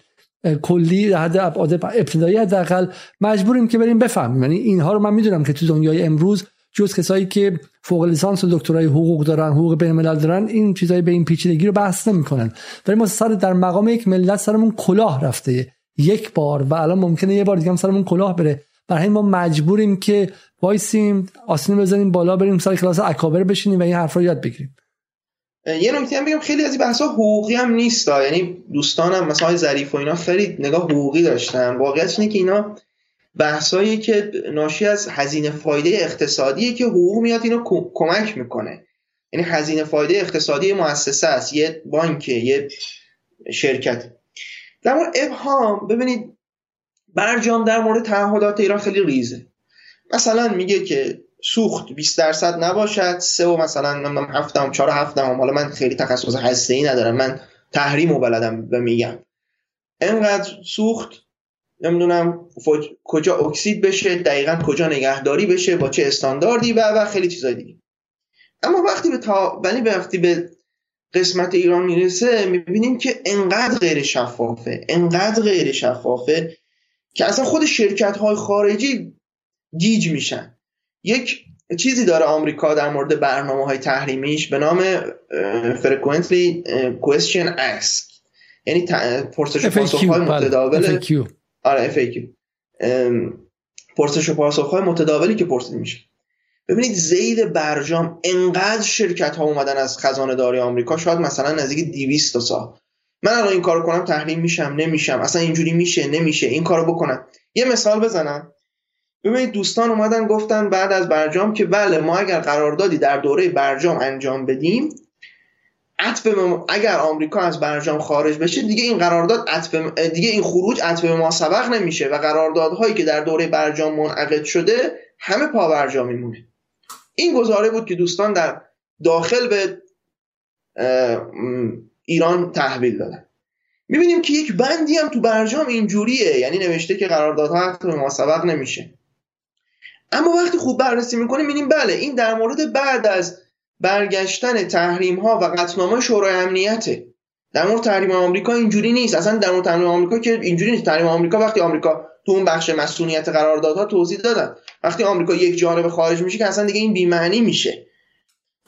کلی در حد ابعاد ابتدایی حداقل مجبوریم که بریم بفهمیم. یعنی اینها رو من می‌دونم که تو دنیای امروز جز کسایی که فوق لیسانس و دکترای حقوق دارن حقوق بین الملل دارن این چیزای به این پیچیدگی رو بحث نمی‌کنن. ولی ما سر در مقام یک ملت سرمون کلاه رفته یک بار و الان ممکنه یه بار دیگه سرمون کلاه بره. برای ما مجبوریم که وایسیم آسینو بزنیم بالا بریم سر کلاس اکابر بشینیم و این حرف رو یاد بگیریم. یه نکته هم بگم خیلی از این بحث حقوقی هم نیست یعنی دوستانم مثلا ظریف و اینا خیلی نگاه حقوقی داشتن. واقعیت اینه که اینا بحثایی که ناشی از هزینه فایده اقتصادیه که حقوق میاد اینو کمک می‌کنه. یعنی هزینه فایده اقتصادی مؤسسه است یه بانک یه شرکت. در مورد ابهام ببینید برجام در مورد تعهدات ایران خیلی ریزه. مثلا میگه که سوخت 20 درصد نباشد. سه و مثلا نمی‌دونم هفتم چهار هفتم حالا من خیلی تخصص هسته ای ندارم. من تحریم و بلدم و میگم. انقدر سوخت نمی‌دونم کجا اکسید بشه دقیقا کجا نگهداری بشه با چه استانداردی و و خیلی چیزای دیگه. اما وقتی به تا... ولی وقتی به قسمت ایران می‌رسه می‌بینیم که انقدر غیر شفافه. انقدر غیر شفافه که اصلا خود شرکت های خارجی گیج میشن. یک چیزی داره آمریکا در مورد برنامه های تحریمیش به نام frequently question ask یعنی پرسش و پاسخ های متداول آره FAQ پرسش و پاسخ های متداولی که پرسیده میشه. ببینید زید برجام انقدر شرکت ها اومدن از خزانه داری آمریکا شاید مثلا نزدیک 200 سال. من الان این کارو کنم تحریم میشم نمیشم اصلا اینجوری میشه نمیشه این کارو بکنم. یه مثال بزنم. ببینید دوستان اومدن گفتن بعد از برجام که بله ما اگر قراردادی در دوره برجام انجام بدیم اگر آمریکا از برجام خارج بشه دیگه این قرارداد دیگه این خروج عطف ما سبق نمیشه و قراردادهایی که در دوره برجام منعقد شده همه پا برجام میمونه. این گزاره بود که دوستان در داخل به ایران تحویل دادن. می‌بینیم که یک بندی هم تو برجام اینجوریه یعنی نوشته که قراردادها عطف ما سبق نمیشه. اما وقتی خوب بررسی می‌کنیم می‌بینیم بله این در مورد بعد از برگشتن تحریم ها و قطعنامه شورای امنیته. در مورد تحریم آمریکا اینجوری نیست. اصلا در مورد تحریم آمریکا که اینجوری نیست. تحریم آمریکا وقتی آمریکا تو اون بخش مسئولیت قراردادها توضیح دادن. وقتی آمریکا یک جانب خارج میشه که اصلا دیگه این بی‌معنی میشه.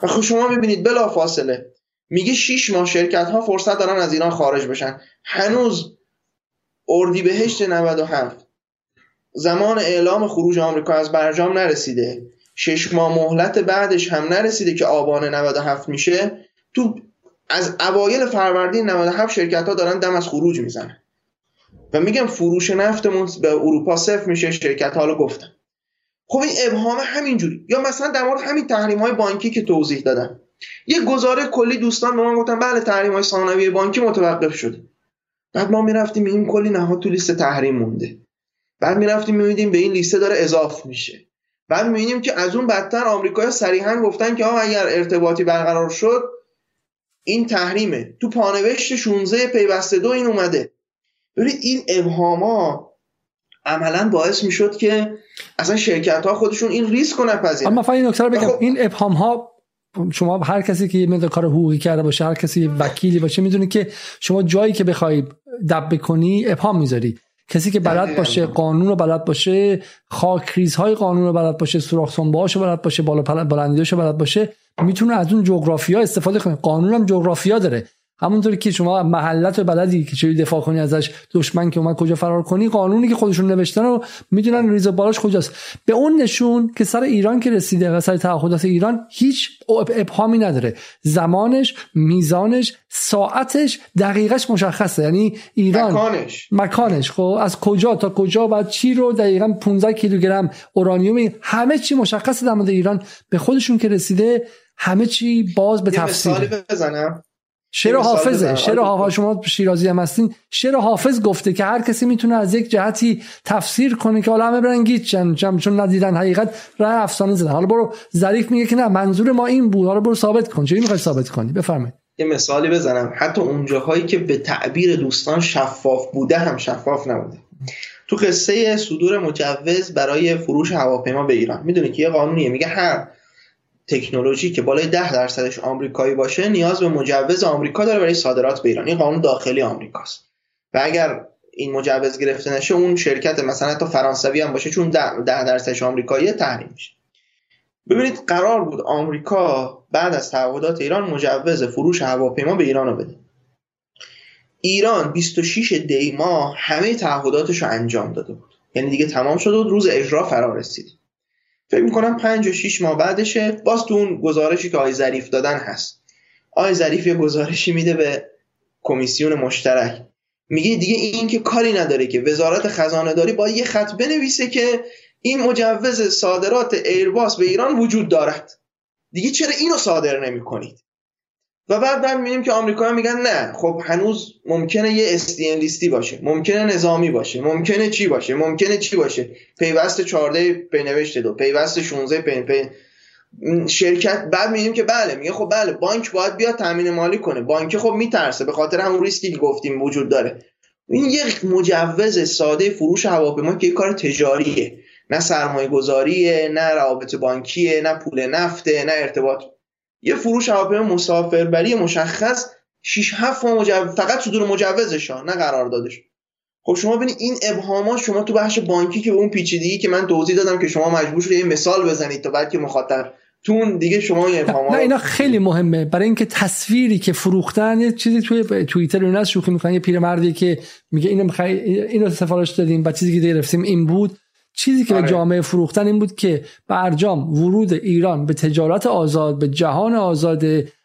و خب شما می‌بینید بلا فاصله میگه 6 ماه شرکت ها فرصت دارن از ایران خارج بشن. هنوز اردیبهشت 97 زمان اعلام خروج آمریکا از برجام نرسیده. شش ماه مهلت بعدش هم نرسیده که آبان 97 میشه. تو از اوایل فروردین 97 شرکت ها دارن دم از خروج می‌زنن. و میگم فروش نفتمون به اروپا صفر میشه شرکت ها رو گفتن. خب این ابهام همینجوری. یا مثلا در مورد همین تحریم های بانکی که توضیح دادم. یه گزاره کلی دوستان به ما گفتن بله تحریم های ثانویه بانکی متوقف شده. بعد ما می‌رفتیم این کلی نهاد تو لیست تحریم مونده. بعد می‌رفتیم می‌بینیم به این لیسته داره اضاف میشه. بعد می‌بینیم که از اون بدتر آمریکا صریحا گفتن که آقا اگر ارتباطی برقرار شد این تحریمه. تو پانوشت 16 پیوسته دو این اومده. ببینید این ابهاما عملا باعث می‌شد که اصلا شرکت ها خودشون این ریسک رو نپذیرن. اما این نکته بگم. خب... این ابهام ها شما هر کسی که یه کار حقوقی کرده باشه هر کسی وکیلی باشه می‌دونه که شما جایی که بخوای دب بکنی ابهام می‌ذاری. کسی که بلد باشه قانون رو بلد باشه خاک های قانون رو بلد باشه سوراخ رو بلد باشه بالا بلندیاشو بلد باشه می‌تونه از اون جغرافیا استفاده کنه. قانون هم جغرافیا داره. همونطوری که شما محلت و بلدی که چه دفاع کنی ازش دشمن که اومد کجا فرار کنی قانونی که خودشون نوشتن رو می‌دونن ریز بالاش کجاست. به اون نشون که سر ایران که رسیده و سر تعهدات ایران هیچ ابهامی نداره. زمانش میزانش ساعتش دقیقش مشخصه. یعنی ایران مکانش. مکانش. خب از کجا تا کجا بعد چی رو دقیقا 15 کیلوگرم اورانیوم همه چی مشخصه در مورد ایران. به خودشون که رسیده همه چی باز به تفصیل بزنم. شعر حافظه شعر حافظ. شما شیرازی هم هستین. شعر حافظ گفته که هر کسی می‌تونه از یک جهتی تفسیر کنه که حالا همه برن گیچن چون ندیدن حقیقت راه افسانه زدن. حالا برو ظریف میگه که نه منظور ما این بود. حالا برو ثابت کن. چه می‌خوای ثابت کنی؟ بفرمایید. یه مثالی بزنم. حتی اون جاهایی که به تعبیر دوستان شفاف بوده هم شفاف نبوده. تو قصه صدور مجوز برای فروش هواپیما به ایران. می‌دونی که یه قانونیه. میگه هر تکنولوژی که بالای ده درصدش آمریکایی باشه نیاز به مجوز آمریکا داره برای صادرات به ایران. این قانون داخلی آمریکاست. و اگر این مجوز گرفته نشه اون شرکت مثلا حتی فرانسوی هم باشه چون ده, درصدش آمریکایی تحریم میشه. ببینید قرار بود آمریکا بعد از تعهدات ایران مجوز فروش هواپیما به ایران رو بده. ایران 26 دی ماه همه تعهداتش رو انجام داده بود. یعنی دیگه تمام شده بود روز اجرا فرا رسید. فکر می‌کنم پنج و شیش ماه بعدشه. باز تو اون گزارشی که آقای ظریف دادن هست. آقای ظریف یه گزارشی میده به کمیسیون مشترک. میگه دیگه این که کاری نداره که وزارت خزانه داری باید یه خط بنویسه که این مجوز صادرات ایرباس به ایران وجود دارد. دیگه چرا اینو صادر نمی کنید و بعد بعد می‌بینیم که آمریکا میگن نه. خب هنوز ممکنه یه استین لیستی باشه. ممکنه نظامی باشه. ممکنه چی باشه؟ ممکنه چی باشه؟ پیوست 14 پینوشت دو. پیوست 16 پی, پی شرکت. بعد می‌بینیم که بله. میگه خب بله. بانک باید بیاد تامین مالی کنه. بانک خب میترسه. به خاطر همون ریسکی که گفتیم وجود داره. این یک مجوز ساده فروش هواپیما که یه کار تجاریه. نه سرمایه گذاریه نه روابط بانکیه نه پول نفته نه ارتباط یه فروش هواپیما مسافربری مشخص 6 7 ماه مجوز فقط صدور مجوزش نه قراردادش. خب شما ببینید این ابهامات شما تو بخش بانکی که به اون پیچیدگی که من توضیح دادم که شما مجبور شدید یه مثال بزنید تا بعد که مخاطب تون دیگه شما این ابهامات نه اینا خیلی مهمه. برای اینکه تصویری که فروختن یه چیزی توی توییتر اینا شوخی می‌کنن. یه پیرمردی که میگه اینو می‌خوای اینو سفارش دادیم بعد چیزی که گرفتیم این بود. چیزی که به آره. جامعه فروختن این بود که برجام ورود ایران به تجارت آزاد به جهان آزاد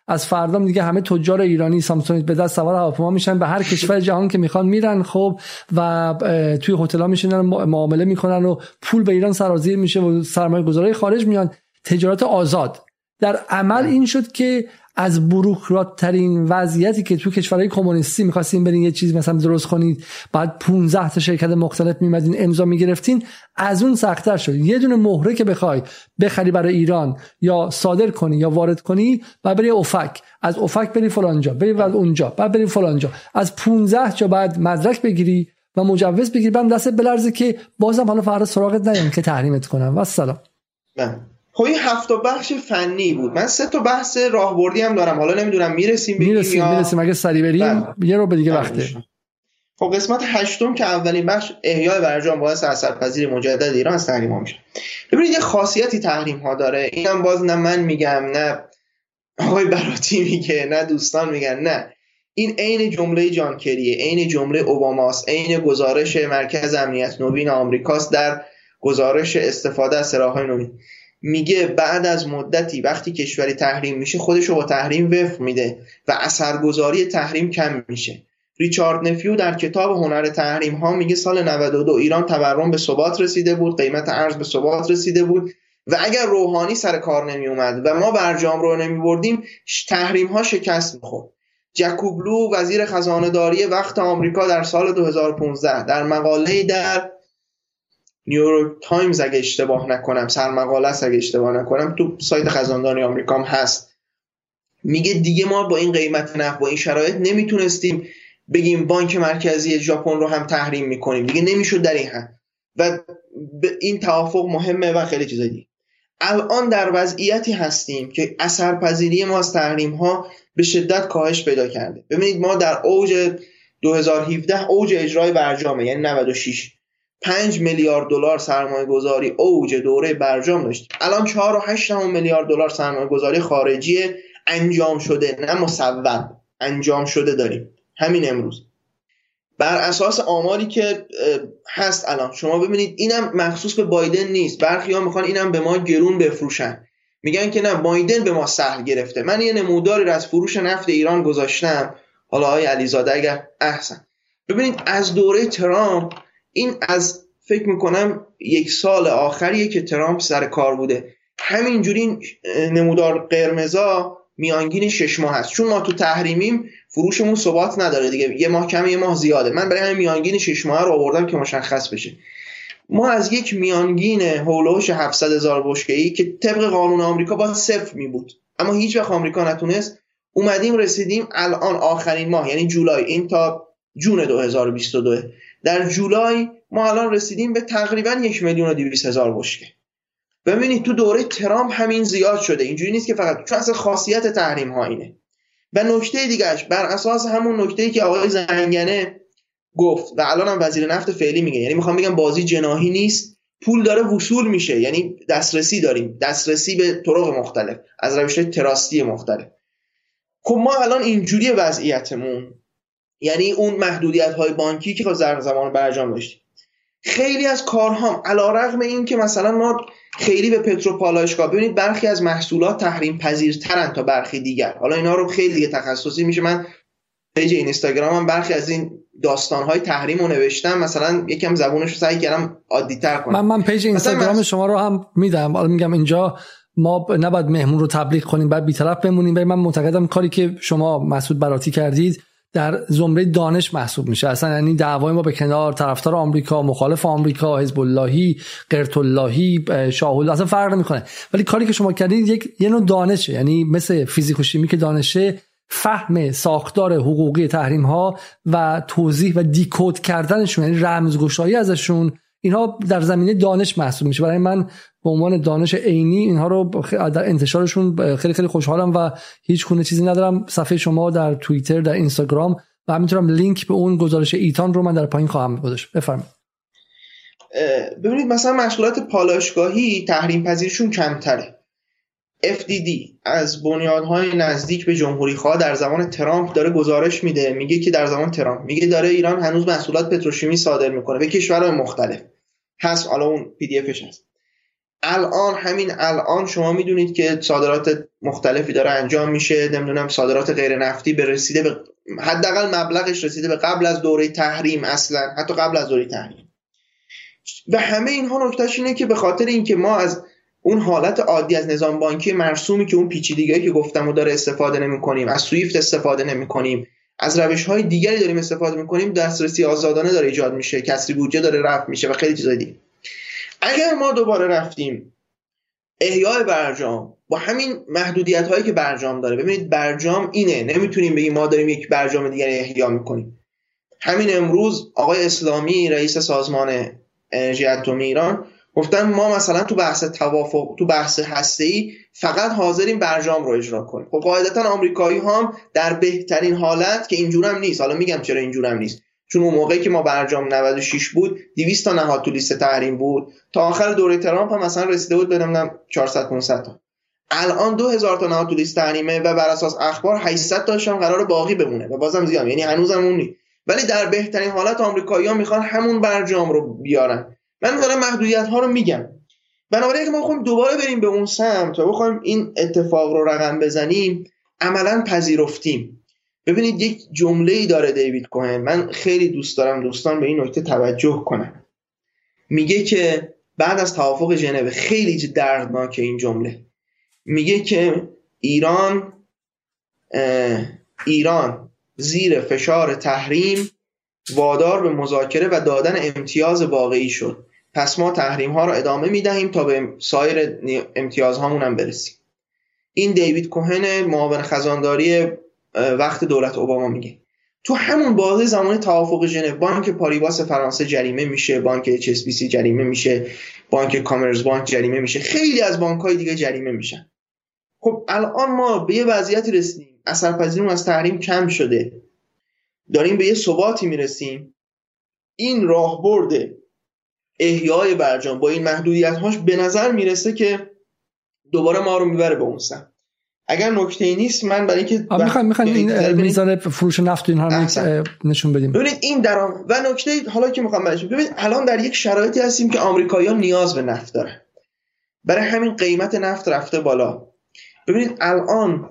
از فردا دیگه همه تجار ایرانی سامسونگ به دست سوار هواپیما میشن به هر کشور جهان که می‌خوان میرن خب و توی هتل میشینن معامله می‌کنن و پول به ایران سرازیر میشه و سرمایه گذاری خارج میان تجارت آزاد در عمل آره. این شد که از بروکرات ترین وضعیتی که تو کشورهای کمونیستی می‌خواستین برین یه چیز مثلا درست کنید بعد 15 تا شرکت مختلف میمدین امضا می‌گرفتین از اون سختتر شد. یه دونه مهره که بخوای بخری برای ایران یا صادر کنی یا وارد کنی و بری افک از افک بری فلانجا بری بعد اونجا بعد بری فلانجا از 15 جا بعد مدرک بگیری و مجوز بگیری. بعد دستت بلرزه که بازم حالا فردا سراغت نیام که تحریمت کنم. و سلام. بله. خب این هفت بخش فنی بود. من سه تا بحث راهبردی هم دارم. حالا نمی‌دونم می‌رسیم می‌رسیم یا... می‌رسیم. اگه سری بریم بله. یه رو به دیگه بله، وقته. خب قسمت هشتم که اولین بخش احیای برجام باعث اثرپذیر مجدد ایران از تحریم ها میشه. ببینید یه خاصیتی تحریم ها داره. اینم باز نه من میگم نه آقای براتی میگه نه دوستان میگن نه. این عین جمله جان کریه عین جمله اوباماست عین گزارش مرکز امنیت نوین آمریکاست در گزارش استفاده از سراحهای نوین. میگه بعد از مدتی وقتی کشوری تحریم میشه خودش رو با تحریم وفق میده و اثرگذاری تحریم کم میشه. ریچارد نفیو در کتاب هنر تحریم ها میگه سال 92 ایران تورم به ثبات رسیده بود قیمت ارز به ثبات رسیده بود و اگر روحانی سر کار نمی اومد و ما برجام رو نمی بردیم تحریم ها شکست می‌خورد. جکوبلو وزیر خزانه داری وقت آمریکا در سال 2015 در مقاله در نیویورک تایمز اگه اشتباه نکنم سرمقاله است اگه اشتباه نکنم تو سایت خزانداری آمریکا هم هست. میگه دیگه ما با این قیمت نفت با این شرایط نمی‌تونستیم بگیم بانک مرکزی ژاپن رو هم تحریم می‌کنیم. دیگه نمی‌شد در این هم و این توافق مهمه و خیلی چیزایی دیگه. الان در وضعیتی هستیم که اثرپذیری ما از تحریم ها به شدت کاهش پیدا کرده. ببینید ما در اوج 2017 اوج اجرای برجامه یعنی 96 5 میلیارد دلار سرمایه گذاری اوج دوره برجام داشت. الان 4 و 8 میلیارد دلار سرمایه گذاری خارجی انجام شده نه مصوب انجام شده داریم. همین امروز. بر اساس آماری که هست الان. شما ببینید اینم مخصوص به بایدن نیست. برخی ها می‌خوان اینم به ما گرون بفروشن. میگن که نه بایدن به ما سهل گرفته. من یه نموداری از فروش نفت ایران گذاشتم. حالا آقای علیزاده اگر احسن. ببینید از دوره ترامپ این از فکر می‌کنم یک سال آخریه که ترامپ سر کار بوده. همینجوری نمودار قرمزا میانگین شش ماه هست چون ما تو تحریمیم فروشمون ثبات نداره دیگه. یه ماه کم یه ماه زیاده. من برای همین میانگین شش ماه رو آوردم که مشخص بشه. ما از یک میانگین هولوش 700 هزار بشکه ای که طبق قانون آمریکا با صفر می بود. اما هیچ وقت آمریکا نتونست. اومدیم رسیدیم الان آخرین ماه یعنی جولای این تا جون 2022 در جولای ما الان رسیدیم به تقریبا یک میلیون و دویست هزار بشکه. ببینید تو دوره ترامپ همین زیاد شده. اینجوری نیست که فقط چون اصلا خاصیت تحریم ها اینه. و نکته دیگهش بر اساس همون نکته که آقای زنگنه گفت و الان هم وزیر نفت فعلی میگه یعنی می‌خوام بگم بازی جناهی نیست پول داره وصول میشه. یعنی دسترسی داریم. دسترسی به طرق مختلف. از روش تراستی مختلف. خب ما الان اینجوری وضعیتمون یعنی اون محدودیت های بانکی که در زمان برجام داشتیم خیلی از کارها علا رغم این که مثلا ما خیلی به پتروپالایشگاه ببینید برخی از محصولات تحریم پذیرترن تا برخی دیگر. حالا اینا رو خیلی دیگه تخصصی میشه. من پیج اینستاگرام هم برخی از این های تحریم رو نوشتم. مثلا یکم زبونش رو سعی کردم عادی تر کنم. من من پیج اینستاگرام شما رو هم میدم. حالا میگم اینجا ما نباید مهمون رو تبلیغ کنیم بعد بیطرف بمونیم. ولی من معتقدم کاری که شما مسعود براتی کردید در زمره دانش محسوب میشه. اصلا یعنی دعوای ما به کنار طرفدار آمریکا مخالف آمریکا حزب اللهی قرت اللهی شاه اصلا فرق نمی‌کنه. ولی کاری که شما کردید یک یه نوع دانشه. یعنی مثل فیزیک و شیمی که دانشه فهم ساختار حقوقی تحریم ها و توضیح و دیکود کردنشون یعنی رمزگشایی ازشون اینها در زمینه دانش محسوب میشه. برای من به عنوان دانش عینی اینها رو در انتشارشون خیلی خیلی خوشحالم و هیچ گونه چیزی ندارم. صفحه شما در توییتر در اینستاگرام و همینطورم لینک به اون گزارش ایتان رو من در پایین خواهم گذاشت. بفرمایید. ببینید مثلا مشغولات پالاشگاهی تحریم پذیرشون کمتره FDD از بنیادهای نزدیک به جمهوری خواه در زمان ترامپ داره گزارش میده. میگه که در زمان ترامپ. میگه داره ایران هنوز محصولات پتروشیمی صادر می‌کنه. به کشورهای مختلف. هست حالا اون پی دی افش هست. الان همین الان شما می‌دونید که صادرات مختلفی داره انجام میشه نمی‌دونم صادرات غیر نفتی به رسیده به حداقل مبلغش رسیده به قبل از دوره تحریم اصلا حتی قبل از دوره تحریم. و همه اینها نکتهش اینه که به خاطر اینکه ما از اون حالت عادی از نظام بانکی مرسومی که اون پیچیدگی که گفتم و داره استفاده نمی کنیم از سویفت استفاده نمی کنیم از روش های دیگری داریم استفاده می کنیم دسترسی آزادانه داره ایجاد میشه کسری بودجه داره رفت میشه و خیلی چیزای دیگه. اگر ما دوباره رفتیم احیای برجام با همین محدودیت هایی که برجام داره ببینید برجام اینه نمی‌تونیم بگیم ما داریم یک برجام دیگری احیا می‌کنیم. همین امروز آقای اسلامی رئیس سازمان انرژی اتمی ایران گفتن ما مثلا تو بحث توافق تو بحث هسته فقط حاضریم برجام رو اجرا کنیم. خب قاعدتا آمریکایی هم در بهترین حالت که اینجورم نیست. حالا میگم چرا اینجورم نیست. چون اون موقعی که ما برجام 96 بود 200 تا نهاد تو لیست تحریم بود. تا آخر دوره ترامپ هم مثلا رسیده بود به 400 500 تا. الان 2000 تا نهاد تو لیست تحریمه و بر اساس اخبار 800 تاش هم قرار باقی بمونه. و بازم زیاد یعنی هنوزم اون نیست. ولی در بهترین حالت آمریکایی‌ها می‌خوان همون برجام رو بیارن. من دارم محدودیت ها رو میگم. بنابراین اگه ما بخوایم دوباره بریم به اون سمت و بخوایم این اتفاق رو رقم بزنیم عملا پذیرفتیم. ببینید یک جمله ای داره دیوید کوهن. من خیلی دوست دارم دوستان به این نکته توجه کنن. میگه که بعد از توافق ژنو خیلی دردناک این جمله. میگه که ایران ایران زیر فشار تحریم وادار به مذاکره و دادن امتیاز واقعی شد. پس ما تحریم ها را ادامه می دهیم تا به سایر امتیازهامون هم برسیم. این دیوید کوهن معاون خزانداری وقت دولت اوباما میگه. تو همون بازه زمان توافق ژنو بانک پاریباس فرانسه جریمه میشه بانک HSBC جریمه میشه بانک کامرز بانک جریمه میشه خیلی از بانک های دیگه جریمه میشن. خب الان ما به یه وضعیتی رسیدیم اثرپذیریمون از تحریم کم شده. داریم به یه ثباتی می‌رسیم. این راهبرد احیای برجام با این محدودیت هاش به نظر می‌رسه که دوباره ما رو می‌بره به اون سمت. اگر نکته ای نیست من برای اینکه می‌خوایم می‌خوایم این میزان فروش نفت اینها نشون بدیم. ببینید این درام و نکته حالا که می‌خوام بهش ببینید الان در یک شرایطی هستیم که آمریکایی‌ها نیاز به نفت دارن. برای همین قیمت نفت رفته بالا. ببینید الان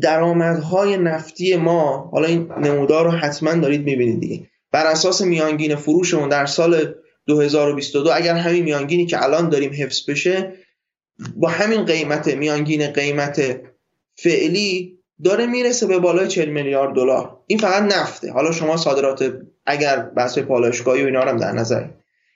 درآمدهای نفتی ما حالا این نمودار رو حتما دارید می‌بینید دیگه. بر اساس میانگین فروشمون در سال 2022 اگر همین میانگینی که الان داریم حفظ بشه با همین قیمت میانگین قیمت فعلی داره می‌رسه به بالای 40 میلیارد دلار. این فقط نفته. حالا شما صادرات اگر بحث پالایشگاهی و اینا هم در نظر.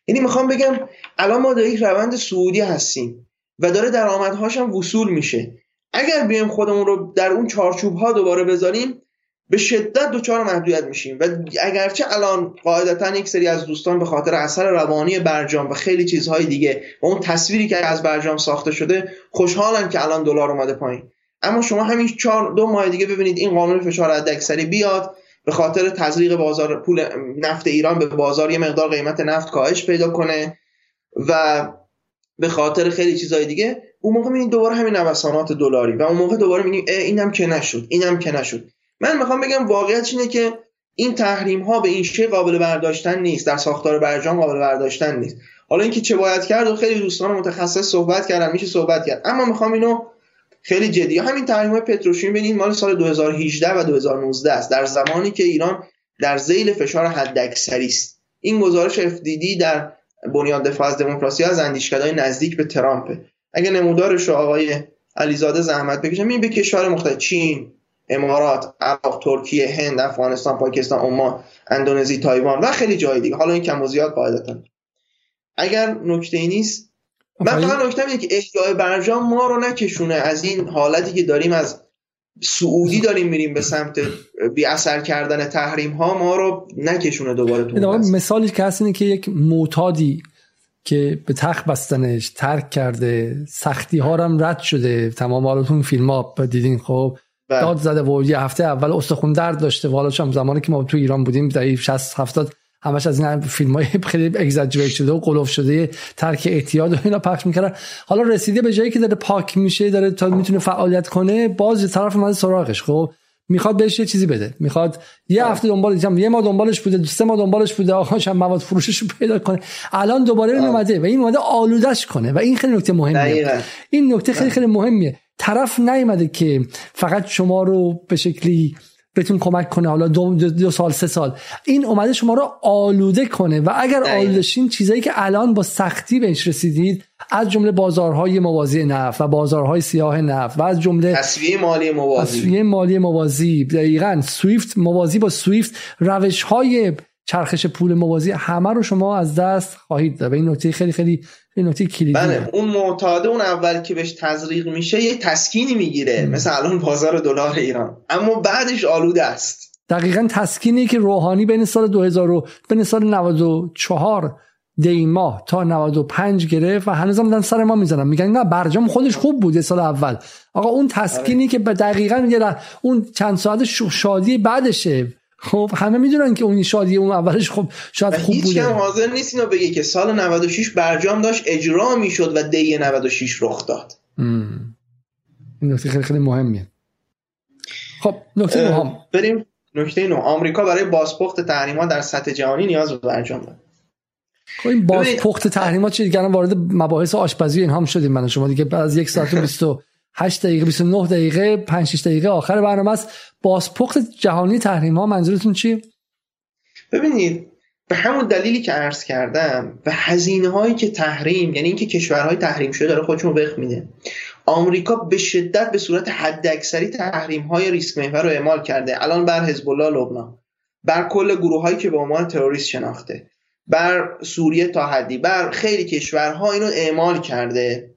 یعنی می‌خوام بگم الان ما در یک روند سعودی هستیم و داره درآمدهاش هم وصول میشه. اگر بیایم خودمون رو در اون چارچوب ها دوباره بذاریم به شدت دچار محدودیت میشیم. و اگرچه الان قاعدتا یک سری از دوستان به خاطر اثر روانی برجام و خیلی چیزهای دیگه و اون تصویری که از برجام ساخته شده خوشحالن که الان دلار اومده پایین. اما شما همین چهار دو ماه دیگه ببینید این قانون فشار حداکثری بیاد به خاطر تزریق بازار پول نفت ایران به بازار یه مقدار قیمت نفت کاهش پیدا کنه و به خاطر خیلی چیزهای دیگه اون موقع دوباره همین نوسانات دلاری و اون موقع دوباره می‌بینید اینم که نشد اینم که نشد. من می‌خوام بگم واقعیت اینه که این تحریم ها به این شی قابل برداشتن نیست. در ساختار برجام قابل برداشتن نیست. حالا اینکه چه باید کرد و خیلی دوستان متخصص صحبت کردن میشه صحبت کرد. اما می‌خوام اینو خیلی جدی همین تحریم های پتروشیمی ببینید مال سال 2018 و 2019 است. در زمانی که ایران در زیل فشار حداکثری است. این گزارش FDD در بنیاد دفاع از دموکراسی از اندیشکدهای نزدیک به ترامپه اگه نمودارش رو آقای علیزاده زحمت بکشم این به کشور مختلف چین امارات عراق ترکیه هند افغانستان پاکستان عمان اندونزی تایوان و خیلی جای دیگه. حالا این کم و زیاد قاعدتا. اگر نکته ای نیست من فقط نکته اینه که احیای برجام ما رو نکشونه. از این حالتی که داریم از سعودی داریم میریم به سمت بی اثر کردن تحریم ها ما رو نکشونه دوباره تو مثالی که هست اینه که یک معتادی که به تخت بستنش ترک کرده سختی ها هم رد شده. تمام حالتون فیلم ها دیدین خب. داد زده و یه هفته اول استخون درد داشته. والا هم زمانی که ما تو ایران بودیم در 60 70 همش از این فیلم های خیلی اگزاجریت شده و قلوف شده ترک اعتیاد و اینا پخش می‌کردن. حالا رسیده به جایی که داره پاک میشه داره تا می‌تونه فعالیت کنه باز طرف من سراغش. خب می‌خواد بهش یه چیزی بده. می‌خواد یه هفته دنبالش یه ما دنبالش بوده سه ما دنبالش بوده آخرش هم مواد فروشش رو پیدا کنه. الان دوباره این اومده و این اومده آلودش کنه. و این خیلی نکته مهمیه. این نکته خیلی خیلی مهمیه. طرف نیومده که فقط شما رو به شکلی بهتون کمک کنه حالا دو, دو, سال سه سال. این اومده شما رو آلوده کنه و اگر آلودشین چیزایی که الان با سختی بهش رسیدید از جمله بازارهای موازی نفت و بازارهای سیاه نفت و از جمله تصویه مالی موازی. تصویه مالی موازی. دقیقا. سویفت موازی با سویفت روش های چرخش پول موازی همه رو شما از دست خواهید داد. و این نکته خیلی خیلی این نکته کلیدی. بله اون معتاده اون اول که بهش تزریق میشه یه تسکینی می‌گیره مثل الان بازار دلار ایران. اما بعدش آلوده است. دقیقا تسکینی که روحانی بین سال 2000 و بین سال 94 دی ماه تا 95 گرفت و هنوزم دارن سر ما می‌زنن. میگن نه برجام خودش خوب بود سال اول. آقا اون تسکینی که به دقیقا میگه اون چند ساعت شادی بعدشه. خب همه می‌دونن که اون شادی اون اولش خب شاید خوب هیچ بوده. حاضر نیست اینو بگه که سال 96 برجام داشت اجرا می‌شد و دی 96 رخ داد. این نکته خیلی خیلی مهمیه. خب نکته نهم. بریم نکته نو آمریکا برای بازپخت تحریمات در سطح جهانی نیاز به برجام داره خب این بازپخت تحریمات چه دیگه وارد مباحث آشپزی این هم شدیم. من شما دیگه از یک ساعت و 8 دقیقه 29 دقیقه 5 6 دقیقه آخر برنامه است. بازپخت جهانی تحریم ها منظورتون چی؟ ببینید به همون دلیلی که عرض کردم و هزینه هایی که تحریم یعنی اینکه کشورهای تحریم شده داره خودشون بخ میده. آمریکا به شدت به صورت حداکثری تحریم های ریسک محور رو اعمال کرده. الان بر حزب الله لبنان بر کل گروه هایی که به عنوان تروریست شناخته بر سوریه تا حدی بر خیلی کشورها اینو اعمال کرده.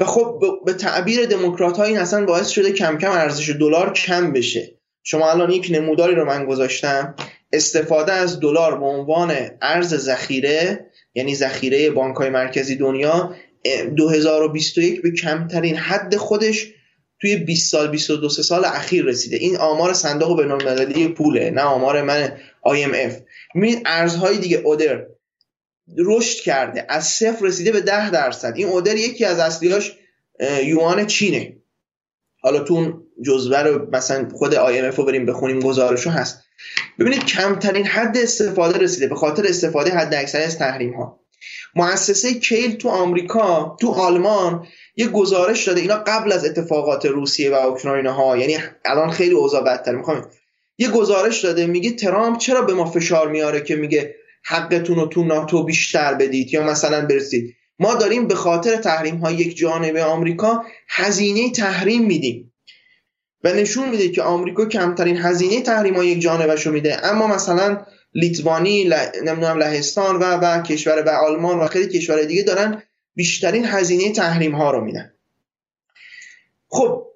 و خب به تعبیر دموکرات ها این اصلا باعث شده کم کم ارزش دلار کم بشه. شما الان یک نموداری رو من گذاشتم. استفاده از دلار به عنوان ارز ذخیره یعنی ذخیره بانک های مرکزی دنیا 2021 به کمترین حد خودش توی 20 سال 22 سال اخیر رسیده. این آمار صندوق بین‌المللی پوله نه آمار من IMF می‌بینید ارزهای دیگه اودر رشد کرده. از صفر رسیده به ده درصد. این اودر یکی از اصلیاش یوان چینه. حالا تو جزوه رو مثلا خود IMF رو بریم بخونیم گزارشو هست. ببینید کمترین حد استفاده رسیده. به خاطر استفاده حد اکثری از تحریم ها مؤسسه کیل تو آمریکا تو آلمان یه گزارش داده. اینا قبل از اتفاقات روسیه و اوکراین ها یعنی الان خیلی اوضاع بدتر می‌خوام یه گزارش داده. میگه ترامپ چرا به ما فشار میاره که میگه حقتون رو تو ناتو بیشتر بدید. یا مثلا برسید ما داریم به خاطر تحریم ها یک جانبه آمریکا هزینه تحریم میدیم. و نشون میده که آمریکا کمترین هزینه تحریم ها یک جانبه میده. اما مثلا لیتوانی نمی‌دونم لهستان و و کشور و آلمان و خیلی کشور دیگه دارن بیشترین هزینه تحریم ها رو میدن. خب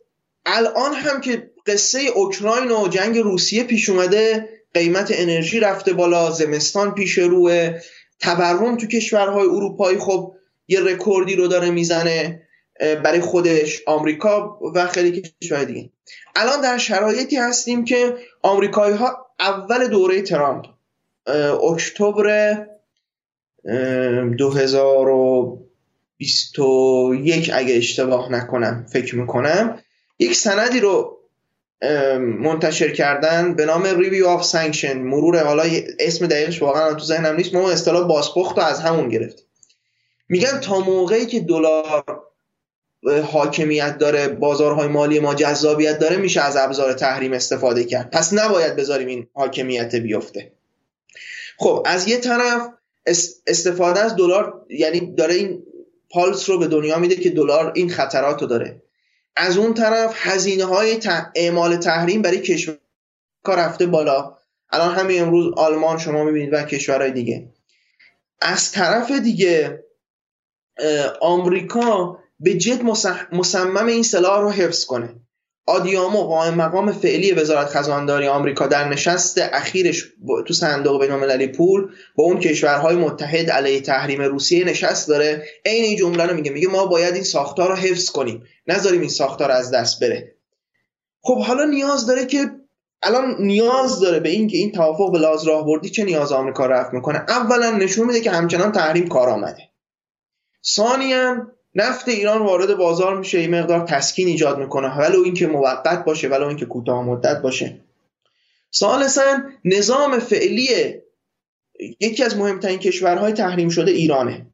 الان هم که قصه اوکراین و جنگ روسیه پیش اومده قیمت انرژی رفته بالا زمستان پیش روه تورم تو کشورهای اروپایی خب یه رکوردی رو داره می‌زنه برای خودش آمریکا و خیلی کشورهای دیگه. الان در شرایطی هستیم که آمریکایی ها اول دوره ترامپ اکتبر 2021 اگه اشتباه نکنم فکر می‌کنم یک سندی رو منتشر کردن به نام review of sanction مرور حالا اسم دقیقش واقعا تو ذهنم نیست ما اصطلاح بازپخت رو از همون گرفت میگن تا موقعی که دلار حاکمیت داره بازارهای مالی ما جذابیت داره میشه از ابزار تحریم استفاده کرد. پس نباید بذاریم این حاکمیت بیفته. خب از یه طرف استفاده از دلار یعنی داره این پالس رو به دنیا میده که دلار این خطرات رو داره. از اون طرف هزینه های اعمال تحریم برای کشور رفته بالا. الان همین امروز آلمان شما می‌بینید و کشورهای دیگه. از طرف دیگه آمریکا به جد مصمم این سلاح رو حفظ کنه. آدیامو قائم مقام فعلی وزارت خزانداری آمریکا در نشست اخیرش تو صندوق بین‌المللی پول با اون کشورهای متحد علیه تحریم روسیه نشست داره. عین این جمله رو میگه. میگه ما باید این ساختار رو حفظ کنیم. نذاریم این ساختار از دست بره. خب حالا نیاز داره که الان نیاز داره به این که این توافق به لحاظ راهبردی چه نیاز آمریکا رفت می‌کنه. اولا نشون میده که همچنان تحریم کار آمده. ثانیا نفت ایران وارد بازار میشه این مقدار تسکین ایجاد می‌کنه ولو اینکه موقت باشه ولو اینکه کوتاه مدت باشه. ثالثا نظام فعلی یکی از مهمترین کشورهای تحریم شده ایرانه.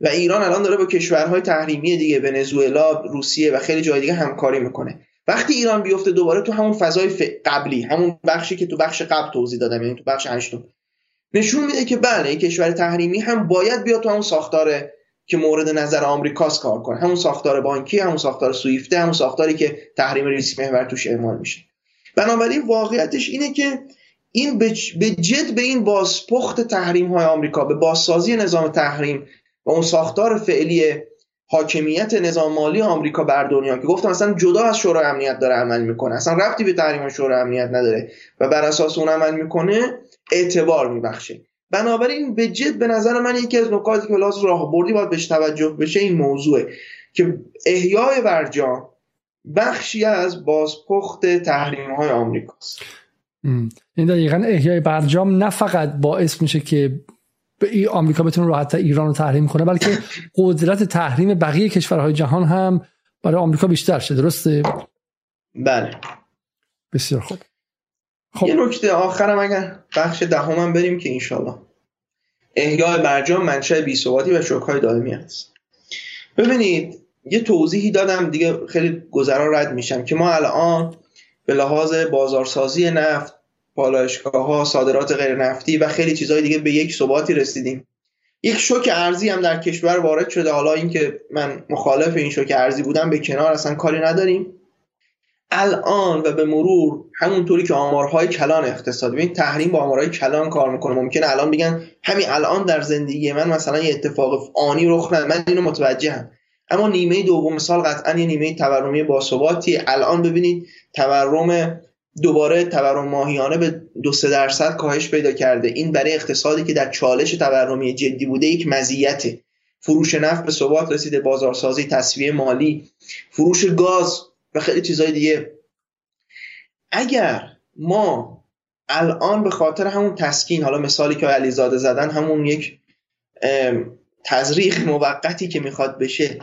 و ایران الان داره با کشورهای تحریمی دیگه ونزوئلا روسیه و خیلی جای دیگه همکاری می‌کنه. وقتی ایران بیفته دوباره تو همون فضای قبلی همون بخشی که تو بخش قبل توضیح دادم یعنی تو بخش هشتم نشون میده که بله کشور تحریمی هم باید بیاد تو همون ساختار که مورد نظر آمریکاست کار کنه. همون ساختار بانکی همون ساختار سویفته همون ساختاری که تحریم ریسک محور توش اعمال میشه. بنابراین واقعیتش اینه که این به جد به این بازپخت تحریم های آمریکا به بازسازی نظام تحریم و اون ساختار فعلی حاکمیت نظام مالی آمریکا بر دنیا که گفتم اصلا جدا از شورای امنیت داره عمل می‌کنه اصلا ربطی به تحریم شورای امنیت نداره و بر اساس اون عمل می‌کنه اعتبار میبخشه. بنابراین به جد به نظر من یکی از نکاتی که لازم راهبردی باید بهش توجه بشه این موضوعه که احیای برجام بخشی از بازپخت تحریم های آمریکاست این دقیقا احیای برجام نه فقط باعث میشه که به آمریکا بتونه راحت ایران رو تحریم کنه بلکه قدرت تحریم بقیه کشورهای جهان هم برای آمریکا بیشتر شه. درسته؟ بله. بسیار خوب. خب. یه نکته آخرم اگر بخش دهمم بریم که انشالله احیای برجام منشأ بیثباتی و شوکهای دائمی است ببینید یه توضیحی دادم دیگه خیلی گذرا رد میشم که ما الان به لحاظ بازارسازی نفت پالایشگاه ها صادرات غیر نفتی و خیلی چیزهای دیگه به یک ثباتی رسیدیم. یک شوک ارزی هم در کشور وارد شده. حالا اینکه من مخالف این شوک ارزی بودم به کنار اصلا کاری نداریم. الان و به مرور همونطوری که آمارهای کلان اقتصادی ببین تحریم با آمارهای کلان کار می‌کنه. ممکنه الان بگن همین الان در زندگی من مثلا یه اتفاق آنی رخ نده من اینو متوجهم. اما نیمه دوم سال قطعا یه نیمه تورمی باثباتی الان ببینید تورم دوباره تورم ماهیانه به دو سه درصد کاهش پیدا کرده. این برای اقتصادی که در چالش تورمی جدی بوده یک مزیته فروش نفت به ثبات رسیده. بازارسازی تصویه مالی فروش گاز و خیلی چیزهای دیگه. اگر ما الان به خاطر همون تسکین حالا مثالی که علیزاده زدن همون یک تزریق موقتی که می‌خواد بشه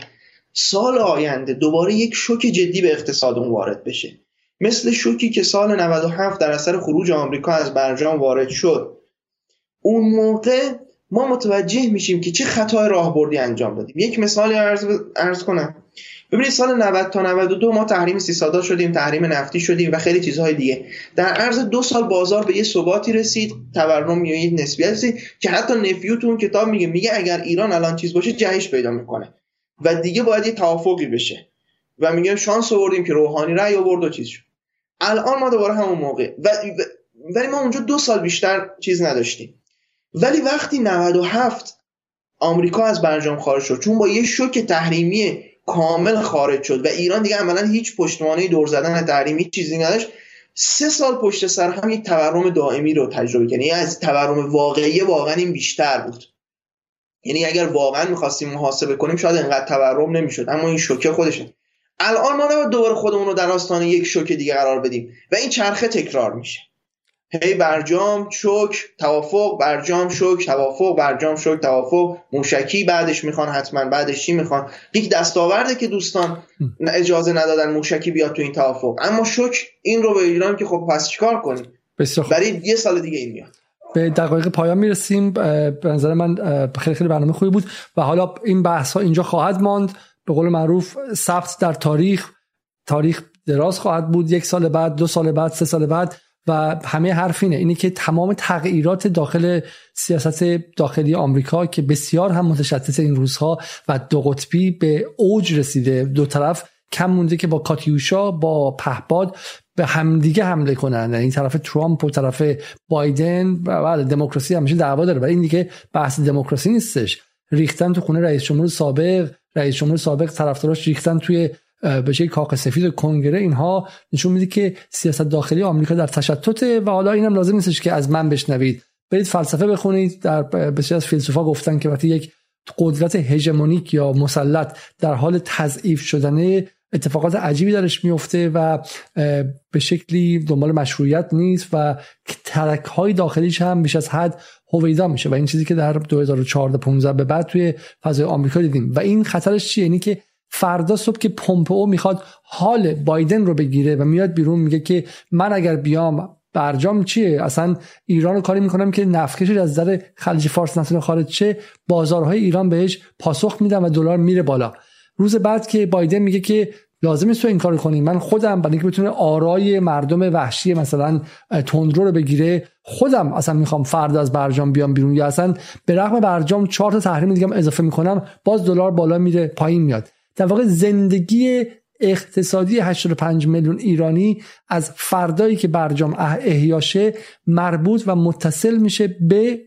سال آینده دوباره یک شوک جدی به اقتصاد اون وارد بشه. مثل شوکی که سال 97 در اثر خروج آمریکا از برجام وارد شد. اون موقع ما متوجه میشیم که چه خطای راهبردی انجام دادیم. یک مثالی ارز, کنم. ببینید سال 90 تا 92 ما تحریم سیسادا شدیم تحریم نفتی شدیم و خیلی چیزهای دیگه. در عرض دو سال بازار به یه ثباتی رسید تورم یه نسبیت رسید که حتی نفیو کتاب میگه میگه اگر ایران الان چیز باشه جهش پیدا می‌کنه و دیگه باید یه توافقی بشه و میگه شانس آوردیم که روحانی رأی آورد و چیز شد. الان ما دوباره همون موقع. و ولی ما اونجا دو سال بیشتر چیز نداشتیم. ولی وقتی 97 آمریکا از برجام خارج شد چون با یه شوک تحریمی کامل خارج شد و ایران دیگه عملا هیچ پشتوانه دور زدن تحریمی چیزی نداشت. سه سال پشت سر هم یک تورم دائمی رو تجربه کنیم یعنی از تورم واقعی واقعا این بیشتر بود. یعنی اگر واقعا می‌خواستیم محاسبه کنیم شاید انقدر تورم نمی‌شد. اما این شوکه خودشه. الان ما نباید دوباره خودمون رو در آستانه یک شوک دیگه قرار بدیم و این چرخه تکرار میشه. هی برجام شوک توافق برجام شوک توافق برجام شوک توافق. موشکی بعدش می‌خوان حتما بعدش چی می‌خوان؟ یک دستاورده که دوستان اجازه ندادن موشکی بیاد تو این توافق. اما شوک این رو به ایران که خب پس چیکار کنیم؟ برای یه سال دیگه این میاد. به دقایق پایان می‌رسیم. به نظر من خیلی خیلی برنامه خوبی بود و حالا این بحث ها اینجا خواهد ماند. به قول معروف ثبت در تاریخ تاریخ دراز خواهد بود. یک سال بعد دو سال بعد سه سال بعد. و همه حرف اینه. اینه که تمام تغییرات داخل سیاست داخلی آمریکا که بسیار هم متشتت این روزها و دو قطبی به اوج رسیده. دو طرف کم مونده که با کاتیوشا با پهباد به همدیگه حمله کنن. یعنی این طرف ترامپ و طرف بایدن بله دموکراسی همیشه دعوا داره. و این دیگه بحث دموکراسی نیستش. ریختن تو خونه رئیس جمهور سابق رئیس جمهور سابق طرفداراش ریختن توی به کاخ سفید کنگره اینها نشون میده که سیاست داخلی آمریکا در تشتته و حالا اینم لازم نیستش که از من بشنوید. برید فلسفه بخونید. در بسیار از فیلسوفا گفتن که وقتی یک قدرت هژمونیک یا مسلط در حال تضعیف شدن اتفاقات عجیبی درش میفته و به شکلی دنبال مشروعیت نیست و ترک های داخلیش هم بیش از حد هویدا میشه. و این چیزی که در 2014 15 به بعد توی فضای آمریکا دیدیم. و این خطرش چیه؟ یعنی که فردا صبح که پومپئو می‌خواد حال بایدن رو بگیره و میاد بیرون میگه که من اگر بیام برجام چیه؟ اصلا ایران رو کاری می‌کنم که نفتکش از در خلیج فارس نتونه خارج چه؟ بازارهای ایران بهش پاسخ میدن و دلار میره بالا. روز بعد که بایدن میگه که لازم است تو این کار کنی. من خودم برای اینکه بتونه آرای مردم وحشی مثلا تندرو رو بگیره خودم اصلا می‌خوام فردا از برجام بیام بیرون. یا اصلا به رغم برجام چهار تا تحریم دیگه اضافه می‌کنم باز دلار بالا میره پایین میاد. در واقع زندگی اقتصادی 85 میلیون ایرانی از فردایی که برجام احیاشه مربوط و متصل میشه به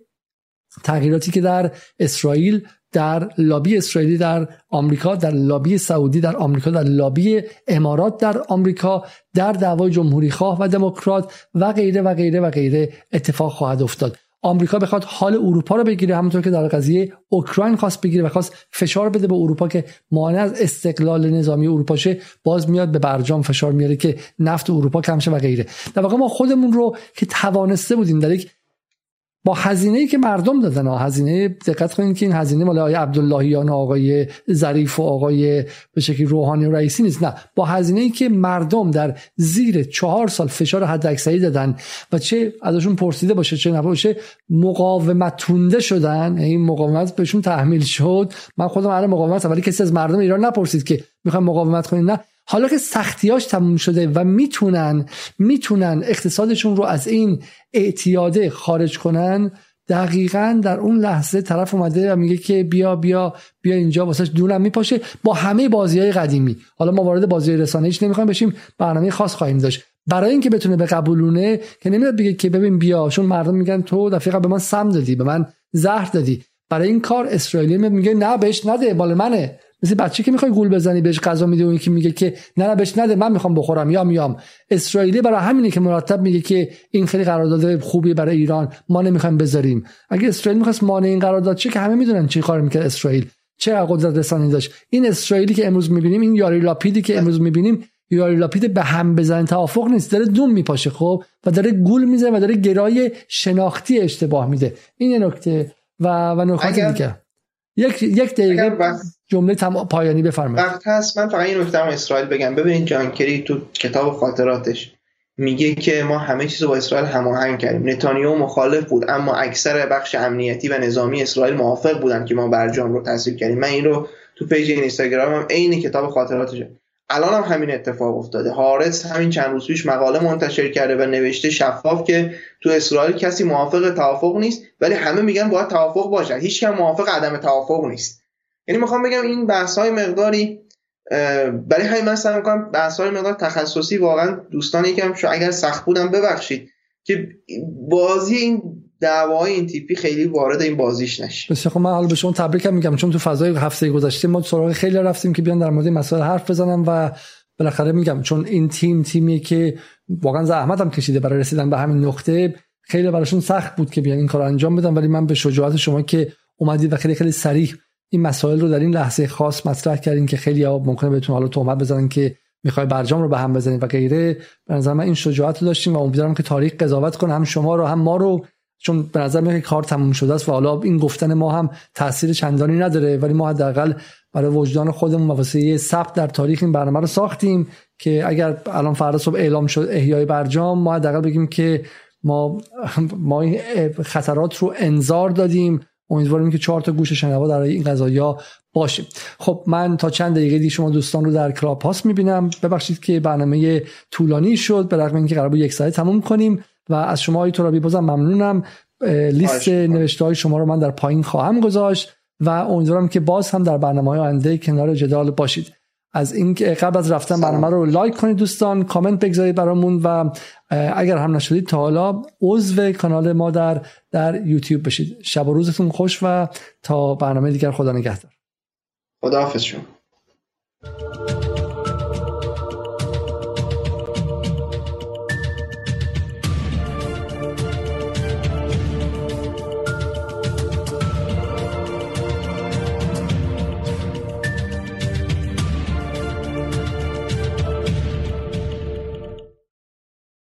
تغییراتی که در اسرائیل در لابی اسرائیلی در آمریکا در لابی سعودی در آمریکا در لابی امارات در آمریکا در دعوای جمهوری خواه و دموکرات و غیره و غیره و غیره اتفاق خواهد افتاد. آمریکا بخواد حال اروپا رو بگیره همونطور که در قضیه اوکراین خواست بگیره و خواست فشار بده به اروپا که مانع از استقلال نظامی اروپا شه باز میاد به برجام فشار میاره که نفت اروپا کم شه و غیره. در واقع ما خودمون رو که توانسته بودیم در یک با هزینه ای که مردم دادن هزینه دقت کنید که این هزینه مال آقای عبداللهیان و آقای ظریف و آقای به شکلی روحانی و رئیسی نیست. نه. با هزینه ای که مردم در زیر چهار سال فشار حد اکثری دادن و چه ازشون پرسیده باشه چه نباشه مقاومت تونده شدن. این مقاومت بهشون تحمیل شد. من خودم هر مقاومت ولی کسی از مردم ایران نپرسید که می‌خوام مقاومت کنید نه. حالا که سختیاش تموم شده و می‌تونن می‌تونن اقتصادشون رو از این اعتیاده خارج کنن دقیقا در اون لحظه طرف اومده و میگه که بیا بیا بیا اینجا واسه دونم میپاشه با همه بازی های قدیمی. حالا ما وارد بازی رسانه ایش نمی‌خوایم بشیم برنامه خاص خواهیم داشت. برای اینکه بتونه به قبولونه که نمیاد بگه که ببین بیا چون مردم میگن تو دفعه به من سم دادی به من زهر دادی. برای این کار اسرائیلی میگه نه بهش نده مال منه. مثل بچه که می‌خوای گول بزنی بهش غذا میده اون که میگه که نه نه بهش نده من می‌خوام بخورم یا میام. اسرائیلی برای همینه که مرتب میگه که این خیلی قرارداد خوبی برای ایران ما نمی‌خوایم بذاریم. اگه اسرائیل می‌خواست مانع این قرارداد چه که همه می‌دونن چی کار می‌کرد اسرائیل. چه قدرت رسانی داشت. این اسرائیلی که امروز می‌بینیم این یاری لاپیدی که امروز می‌بینیم یاری لاپید به هم بزن توافق نیست. داره دوم میپاشه خب و داره گول می‌زنه و داره گرای شناختی اشتباه میده. این نکته و و نکته دیگه. یک یک دقیقه جمله تم... پایانی بفرمایید. وقت هست. من فقط این نکته اسرائیل بگم. ببینید جانکری تو کتاب خاطراتش میگه که ما همه چیز با اسرائیل هماهنگ کردیم. نتانیاهو مخالف بود اما اکثر بخش امنیتی و نظامی اسرائیل موافق بودن که ما برجام رو تصویب کردیم. من این رو تو پیج اینستاگرامم عین کتاب خاطراتشه الان هم همین اتفاق افتاده. هارس همین چند روز پیش مقاله منتشر کرده و نوشته شفاف که تو اسرائیل کسی موافق توافق نیست ولی همه میگن باید توافق باشه. هیچ کم موافق عدم توافق نیست. یعنی می‌خوام بگم این بحث های مقداری برای همین من سعی می‌کنم بحث های مقدار تخصصی واقعا دوستان یکم شو اگر سخت بودم ببخشید که بازی این دعوای این تیپی خیلی وارد این بازیش نشه. بسیار خب من حالا به شما تبریک میگم. چون تو فضای هفته گذشته ما سراغ خیلی رفتیم که بیان در مورد مسائل حرف بزنم و بالاخره میگم چون این تیم تیمی که واقعا زحمت هم کشیده برای رسیدن به همین نقطه خیلی براشون سخت بود که بیان این کار انجام بدن. ولی من به شجاعت شما که اومدید و خیلی خیلی سریع این مسائل رو در این لحظه خاص مطرح کردین که خیلی ها ممکنه بهتون حالا تهمت بزنن که می‌خوای برجام رو به هم بزنید و غیره. به نظر من این شجاعت رو داشتیم و امیدوارم که تاریخ قضاوت کنه. هم شما رو هم ما رو. چون به نظر میاد کار تموم شده است و حالا این گفتن ما هم تاثیر چندانی نداره. ولی ما حداقل برای وجدان خودمون و واسه یه ثبت در تاریخ این برنامه رو ساختیم که اگر الان فردا صبح اعلام شد احیای برجام ما حداقل بگیم که ما ما خطرات رو انذار دادیم. امیدواریم که چهار تا گوش شنوا در این قضايا باشه. خب من تا چند دقیقه دی شما دوستان رو در کلاب هاست می‌بینم. ببخشید که برنامه طولانی شد به رغم اینکه قرار بود یک ساعت تموم کنیم و از شما های ترابی بازم ممنونم. لیست نوشته های شما رو من در پایین خواهم گذاشت و امیدوارم که باز هم در برنامه های آینده کنار جدال باشید. از این قبل از رفتن برنامه رو لایک کنید دوستان کامنت بگذارید برامون و اگر هم نشدید تا حالا عضو کانال ما در در یوتیوب بشید. شب و روزتون خوش و تا برنامه دیگر خدا نگهدار. خداحافظ شما.